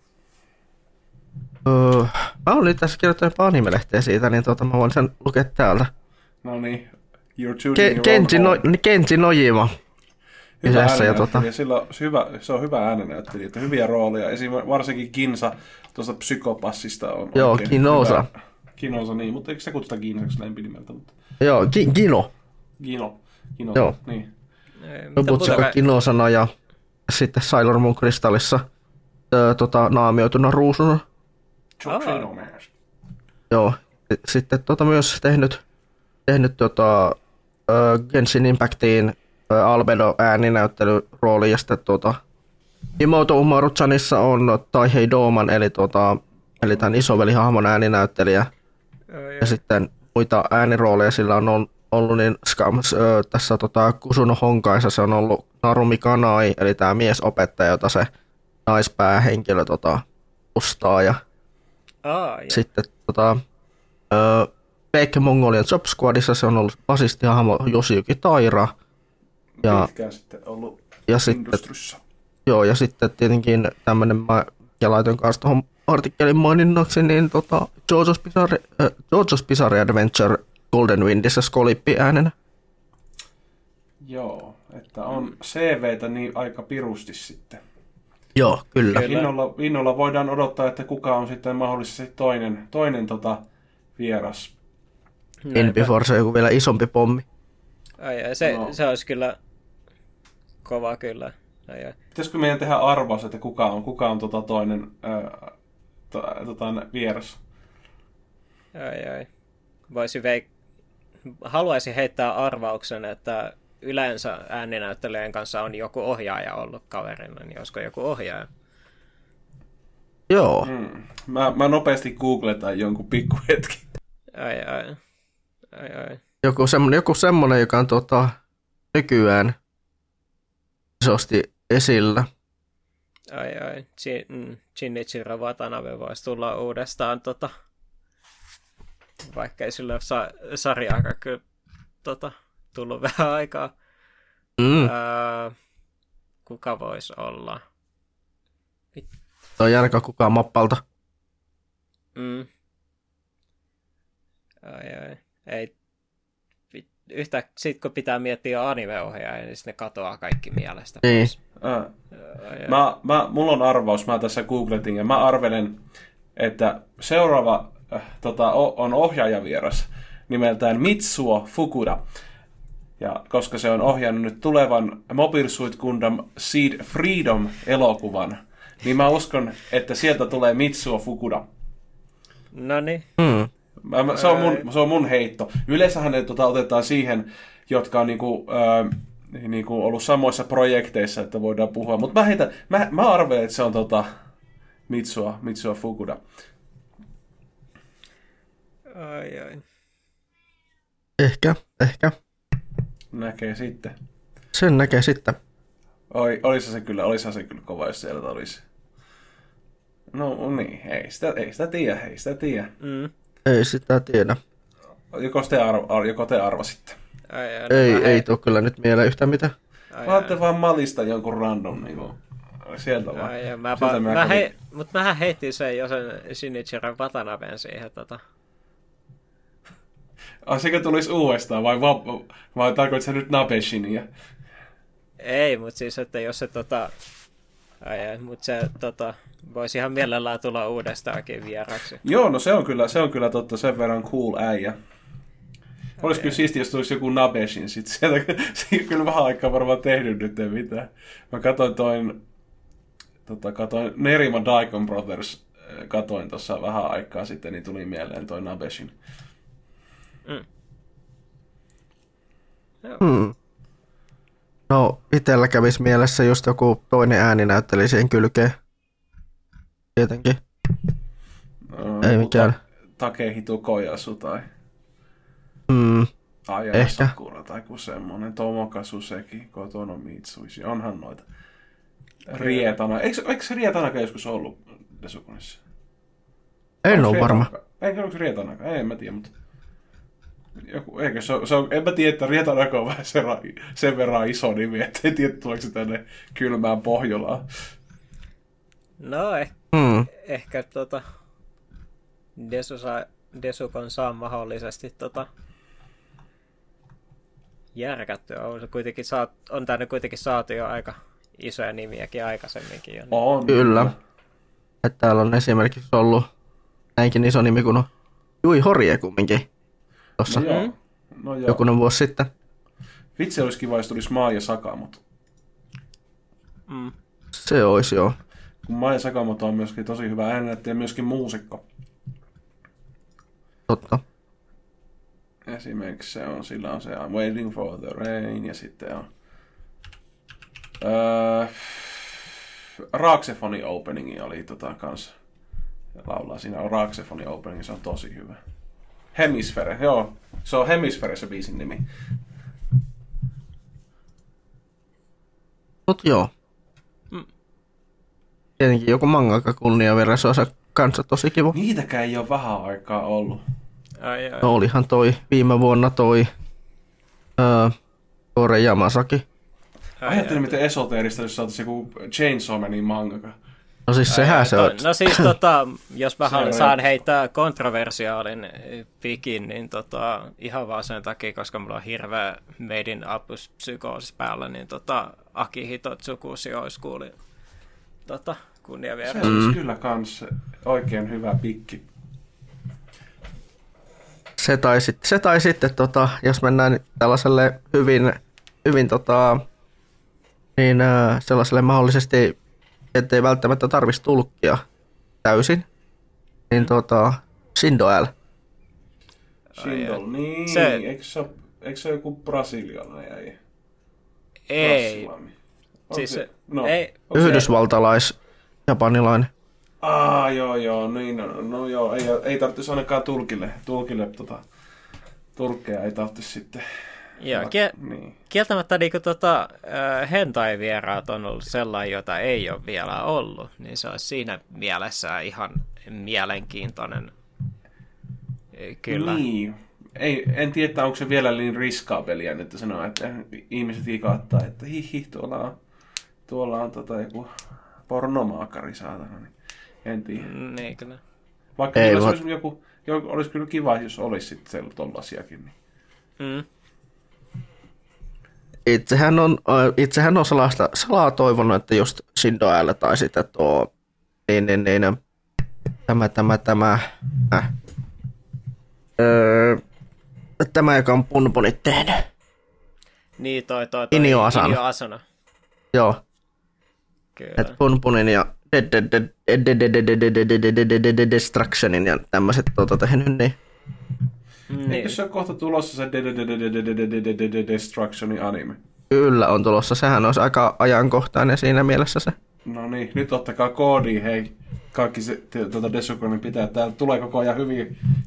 Öö, mä olin tässä kirjoittanut jopa animelehteä siitä, niin tota, mä voin sen lukea täältä. No niin. You're Ke, Kenji, no. Kenji Nojima. Hyvä Kyseessä ja tota- Sillä hyvä, se on hyvä äänenäyttelijä, että hyviä rooleja. Esim. varsinkin Kinsa tuosta psykopassista on Joo, oikein Kinosa. hyvä. Kinosa, niin, mutta eikö se kutsuta Kinsaksi lempinimeltä? Mutta Joo, Ki, Gino. Gino. Kinosa, Joo. niin. Sekä kai- Kinosana ja sitten Sailor Moon Kristallissa öö, tota, naamioituna ruusuna. Man. Joo. Sitten tota myös tehnyt, tehnyt tota, ö, Genshin Impactiin Albedo ääninäyttelyrooli ja sitten tota, Imoto Umaru-chanissa on Taihei Doman eli, tota, eli tämän isovelihahmon ääninäyttelijä. Ja sitten muita äänirooleja sillä on ol- ollut, niin Skams, ö, tässä tota, Kusuno Honkaissa se on ollut Narumi Kanai, eli tämä miesopettaja, jota se naispäähenkilö tota, ustaa. Ja Aa, ja. sitten tota, ö, Fake Mongolian Job Squadissa se on ollut basistihahmo Yoshiyuki Taira. Ja, Pitkään sitten ollut ja sitten. Joo, ja sitten tietenkin tämmöinen, mä ja laitoin kanssa tuohon artikkelin maininnaksi, niin tota, Jojo's Bizarre, äh, Jojo's Bizarre Adventure Golden Windissä Skolippi äänenä. Joo, että on CVtä niin aika pirusti sitten. Joo, kyllä. Innolla, innolla voidaan odottaa, että kuka on sitten mahdollisesti toinen, toinen tota vieras. In Before se on joku vielä isompi pommi. Ai, ai, se, No. se olisi kyllä kova kyllä. Ai, ai. Pitäisikö meidän tehdä arvaus, että kuka on, kuka on tota toinen ää, to, tota, vieras? Ai, ai. Voisi veik- Haluaisin heittää arvauksen, että yleensä ääninäyttelijän kanssa on joku ohjaaja ollut kaverina, niin olisiko joku ohjaaja? Joo, Hmm. Mä, mä nopeasti googletan jonkun pikkuhetki. Ai, ai. Ai, ai. joku semmonen, joku semmonen, joka on tota, nykyään isosti esillä. Ai, ai. Chi- mm, Shinichiro Watanabe voisi tulla uudestaan, tota, vaikka ei sillä sa- sarjaakaan kyllä tota, tullut vähän aikaa. Mm, Öö, kuka voisi olla? toi ei ainakaan kukaan mappalta. Mm. Ai, ai. Ei. Yhtä, sit kun pitää miettiä anime-ohjaajia, niin ne katoaa kaikki mielestä. Niin. Ai, ai. Mä, mä, mulla on arvaus, mä tässä googletin ja mä arvelen, että seuraava äh, tota, o- on ohjaajavieras nimeltään Mitsuo Fukuda. Ja koska se on ohjannut nyt tulevan Mobile Suit Gundam Seed Freedom-elokuvan, niin mä uskon, että sieltä tulee Mitsuo Fukuda. No niin. Hmm. Mä, mä, se, on mun, se on mun heitto. Yleensähän ne tota, otetaan siihen, jotka on niinku, äh, niinku ollut samoissa projekteissa, että voidaan puhua. Mutta mä, heitän, mä, mä arvelen, että se on tota, Mitsua, Mitsua Fukuda. Ai, ai. Ehkä, ehkä. Näkee sitten. Sen näkee sitten. Oi, olisi se kyllä, olisi se kyllä kova, jos sieltä olisi. No niin, ei sitä, ei sitä tiedä, ei sitä tiedä. Mm. Ei sitä tiedä. Joko te, arv, ar, joko te arvasitte? Ai, ai, Ei, mä ei hei- tuu kyllä nyt mieleen yhtään mitään. ai, Vaatte ai. vaan malista jonkun random niinku. Sieltä vaan. Ai, ai, mä, Sieltä pa- mä kävin. hei, mut mähän heitin sen jo sen Shinichiro Watanaben siihen tota. Ai sekö tulisi uudestaan vai, va, vai tarkoitko sä nyt Nabeshinia? Ei, mut siis, että jos se tota... Ai, ai, mut se tota... Voisi ihan mielellään tulla uudestaankin vieraksi. Joo, no se on kyllä, se on kyllä totta sen verran cool äijä. Olisi kyllä siistiä, jos tulisi joku Nabeshin sit sieltä. Se ei kyllä vähän aikaa varmaan tehnyt nyt ei mitään. Mä katsoin toin, tota, katoin Nerima Daikon Brothers, äh, katoin tuossa vähän aikaa sitten, niin tuli mieleen toi Nabeshin. Hmm. No, itellä kävisi mielessä just joku toinen ääninäyttelijä siihen kylkeen. Tietenkin. No, Ei mikään. Ta- Takehito Koyasu tai Hmm. Aja Ehkä. Sakura tai joku semmonen. Tomoka Suseki, Kotono Mitsuishi. Onhan noita. Rietana. Eikö, eikö se Rietanaka joskus ollut Desukunissa? En ole varma. Eikö onko se Rietanaka? Ei, en mä tiedä, mutta... Joku, eikö se, on- se on, en mä tiedä, että Rietanaka on vähän sen, sen verran iso nimi, että en tiedä, tuleeko se tänne kylmään Pohjolaan. No, eh, Hmm. ehkä tota... Desu saa, Desukon saa mahdollisesti tota... Järkättyä. On, se kuitenkin saat, on tänne kuitenkin saatu jo aika isoja nimiäkin aikaisemminkin jo. On. Kyllä. Että täällä on esimerkiksi ollut näinkin iso nimi kuin Jui Horie kumminkin. Tuossa No joo. No joo. jokunen vuosi sitten. Vitsi olisi kiva, jos tulisi Maa ja Sakamoto. Mm. Se olisi joo. Kun Maa ja Sakamoto on myöskin tosi hyvä ääninäyttäjä ja myöskin muusikko. Totta. Esimerkiksi se on, sillä on se I'm waiting for the rain ja sitten on öö, Raaksefoni openingi oli tota kanssa. Ja laulaa siinä on Raaksefoni openingi, se on tosi hyvä. Hemisfere, joo. Se on Hemisfere se biisin nimi. Mut joo. Mm. Tietenkin joku mangaka kunnia verran se olisi kanssa tosi kiva. Niitäkään ei ole vähän aikaa ollut. Ai, ai. No olihan toi viime vuonna toi öö, Tore Yamasaki. Ajattelin, miten esoteerista, jos saataisiin joku Chainsaw Manin mangaka. No siis Ai, sehän se on. No siis tota, jos mä haluan, on saan jo- heittää kontroversiaalin eh, pikin, niin tota, ihan vaan sen takia, koska mulla on hirveä meidin apuspsykoosis päällä, niin tota, Akihito Tsukushi olisi kuuli tota, kunnia Se vielä. olisi kyllä kans oikein hyvä pikki. Se tai, sit, se tai sitten, tota, jos mennään tällaiselle hyvin, hyvin tota, niin sellaiselle mahdollisesti, ettei välttämättä tarvitsisi tulkkia täysin, niin tota, Shindo L. Shindol, niin. Se-. Eikö, se, eikö se joku brasilialainen? Ei. Onko siis se- no, ei, Yhdysvaltalais, japanilainen. Aa, joo, joo, niin, no, no joo, ei, ei tarvitsisi ainakaan tulkille, tulkille tota, tulkkeja ei tarvitsisi sitten. Joo, kie- Niin. kieltämättä niin tota, äh, hentai-vieraat on ollut sellainen, jota ei ole vielä ollut, niin se olisi siinä mielessä ihan mielenkiintoinen. Kyllä. Niin. Ei, en tiedä, onko se vielä niin riskaabelia, että sanoo, että ihmiset ikaattaa, että hihi, tuolla on, tuolla on tota joku pornomaakari saatana. Niin en tiedä. Niin, kyllä. Vaikka Ei voi- olisi joku jo, olisi kyllä kiva, jos olisi sitten tollasiakin. Niin. Mm itsehän on, itsehän on salasta, salaa toivonut, että just Sindoällä tai sitä tuo, niin, niin, niin tämä, tämä, tämä, äh, öö, tämä, joka on punpunit tehnyt. Niin, toi, toi, toi Inio Asana. Inio Asana. Joo. Kyllä. Et punpunin ja Destructionin ja tämmöiset tuota tehnyt, niin Mm. Eikö se ole kohta tulossa se Destructionin anime? Kyllä on tulossa, sehän olisi aika ajankohtainen siinä mielessä se. No niin, nyt ottakaa koodi, hei. Kaikki se, tuota Desukonin pitää. Täällä tulee koko ajan hyviä,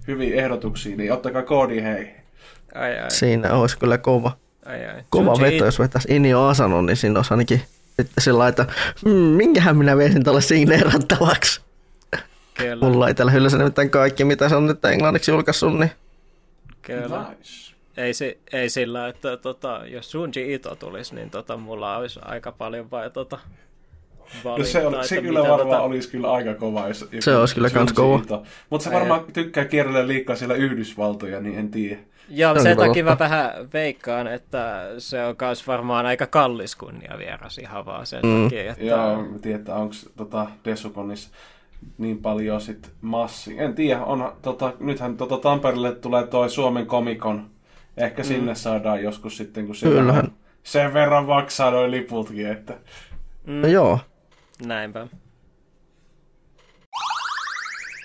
hyviä ehdotuksia, niin ottakaa koodi, hei. Ai, ai. Siinä olisi kyllä kova. Ai, ai. Kova Suji... veto, jos vetäisi Inio Asano, niin siinä olisi ainakin sitten sillä että mmm, minkähän minä veisin tuolle signeerattavaksi. Kyllä. Mulla ei tällä hyllyssä nimittäin kaikki, mitä se on nyt englanniksi julkaissut, niin kyllä. Nice. Ei, ei sillä, että tota, jos Junji Ito tulisi, niin tota, mulla olisi aika paljon vai tota, No valintaa, se, oli, se kyllä varmaan tota, olisi kyllä aika kova. Jos, Se olisi kyllä kans kova. Mutta se varmaan tykkää kierrellä liikaa siellä Yhdysvaltoja, niin en tiedä. Joo, Se sen takia mä vähän veikkaan, että se on myös varmaan aika kallis kunnia vieras ihan vaan sen Mm. takia, että Ja mä tiedän, että onko tota Desukonissa niin paljon sit massi. En tiedä, on, tota, nythän tota Tampereelle tulee toi Suomen komikon. Ehkä mm. sinne saadaan joskus sitten, kun verran, sen verran maksaa noin liputkin, että no joo. näinpä.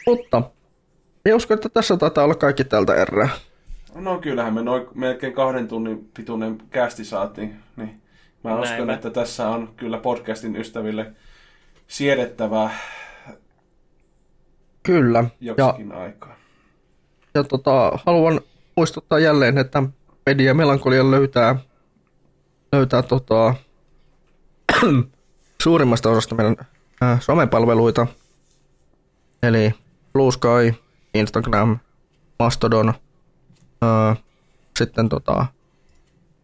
Mutta minä uskon, että tässä taitaa olla kaikki tältä erää. No kyllähän me noin melkein kahden tunnin pituinen kästi saatiin, niin mä uskon, Näinpä. että tässä on kyllä podcastin ystäville siedettävää Kyllä. Ja, joksikin aikaa. ja tota, haluan muistuttaa jälleen, että Media Melankolia löytää, löytää tota, suurimmasta osasta meidän äh, somepalveluita. Eli Blue Sky, Instagram, Mastodon. Äh, sitten tota,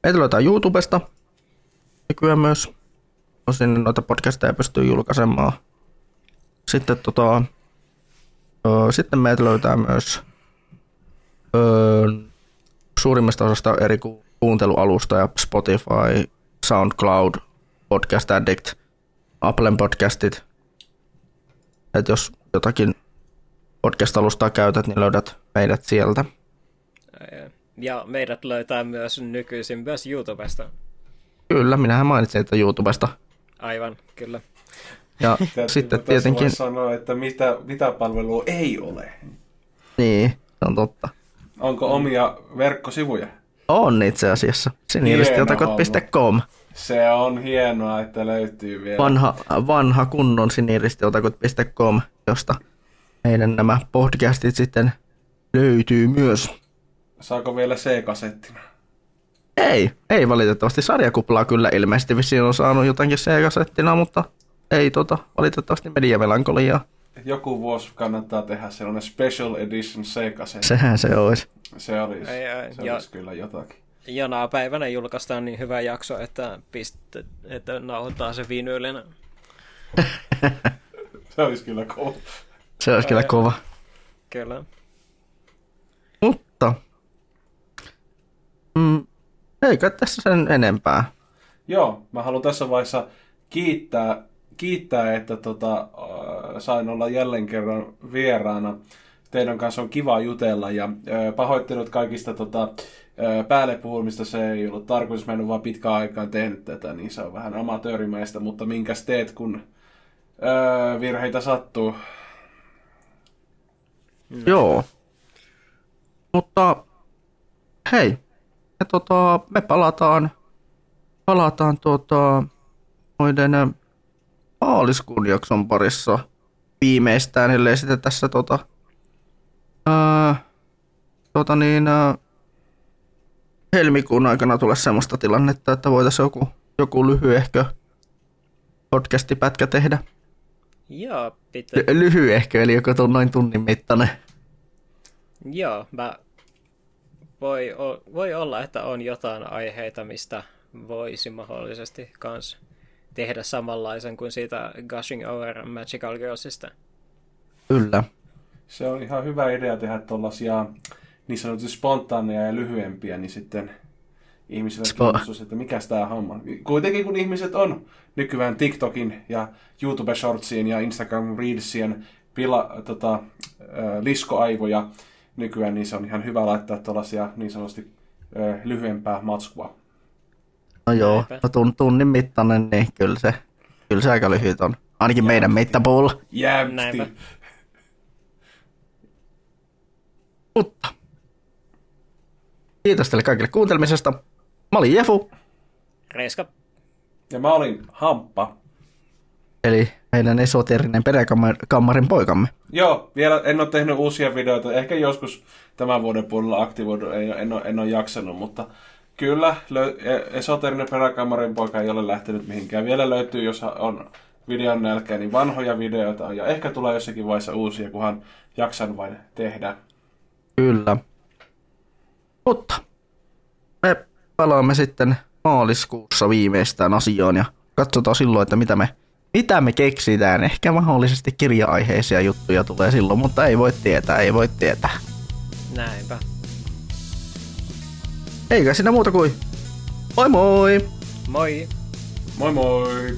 meitä löytää YouTubesta. Nykyään myös sinne noita podcasteja pystyy julkaisemaan. Sitten tota, Sitten meitä löytää myös suurimmasta osasta eri ku- kuuntelualusta ja Spotify, SoundCloud, Podcast Addict, Applen podcastit. Et jos jotakin podcast-alustaa käytät, niin löydät meidät sieltä. Ja meidät löytää myös nykyisin myös YouTubesta. Kyllä, minähän mainitsin, että YouTubesta. Aivan, kyllä. Ja Täytyy sitten tietenkin, sanoa, että mitä, mitä palvelua ei ole. niin, se on totta. Onko omia verkkosivuja? On itse asiassa. Siniristiotakot.com. Se on hienoa, että löytyy vielä. vanha, vanha kunnon siniristiotakut.com, josta meidän nämä podcastit sitten löytyy myös. Saako vielä C-kasettina? Ei, ei valitettavasti. Sarjakuplaa kyllä ilmeisesti vissiin on saanut jotakin C-kasettina, mutta ei tota, valitettavasti mediamelankoliaa. Joku vuosi kannattaa tehdä sellainen special edition C-kasetti. Sehän se olisi. Se olisi, Ai, ai, se ja- olisi kyllä jotakin. Jonain päivänä julkaistaan niin hyvä jakso, että, piste, että nauhoittaa se vinyylinen. Se olisi kyllä kova. Se olisi kyllä kova. Kyllä. Mutta, mm, eikä tässä sen enempää. Joo, mä haluan tässä vaiheessa kiittää, kiittää että tota, äh, sain olla jälleen kerran vieraana. Teidän kanssa on kiva jutella ja äh, pahoittelut kaikista tota, äh, päälle puhumista. Se ei ollut tarkoitus, mä en ole vaan pitkään aikaan tehnyt tätä, niin se on vähän amatöörimäistä, mutta minkäs teet, kun äh, virheitä sattuu. Joo. Mutta hei, me, tota, me palataan, palataan tuota, noiden jakson parissa viimeistään, ellei sitten tässä tota, ää, tota niin, ää, helmikuun aikana tule semmoista tilannetta, että voitaisiin joku, joku lyhyehkö podcastipätkä tehdä. Joo, pitää. Ly- lyhyehkö, eli joku tuon noin tunnin mittainen. Joo, mä voi, o, voi olla, että on jotain aiheita, mistä voisi mahdollisesti kans tehdä samanlaisen kuin siitä Gushing Over Magical Girlsista. Kyllä. se on ihan hyvä idea tehdä tuollaisia niin sanotusti spontaaneja ja lyhyempiä, niin sitten ihmisille kiinnostus, että mikä tämä homma. Kuitenkin kun ihmiset on nykyään TikTokin ja YouTube Shortsien ja Instagram Reelsien pila, tota, äh, liskoaivoja nykyään, niin se on ihan hyvä laittaa tuollaisia niin sanotusti äh, lyhyempää matskua. No joo, no tun, tunnin mittainen, niin kyllä se, kyllä se aika lyhyt on. Ainakin meidän mittapuulla. Jämpti! Näinpä. Mutta kiitos teille kaikille kuuntelemisesta. Mä olin Jefu, Reiska. Ja mä olin Hamppa. eli meidän esoterinen peräkammarin poikamme. Joo, vielä en ole tehnyt uusia videoita. Ehkä joskus tämän vuoden puolella aktivoidu, en, en, ole, en ole jaksanut, mutta kyllä, löy- e- esoterinen peräkamarin poika ei ole lähtenyt mihinkään. Vielä löytyy, jos on videon nälkeä, niin vanhoja videoita on, ja ehkä tulee jossakin vaiheessa uusia, kunhan jaksan vain tehdä. Kyllä. Mutta me palaamme sitten maaliskuussa viimeistään asiaan ja katsotaan silloin, että mitä me, mitä me keksitään. Ehkä mahdollisesti kirja-aiheisia juttuja tulee silloin, mutta ei voi tietää, ei voi tietää. Näinpä. Eikä siinä muuta kuin moi moi! Moi! Moi moi!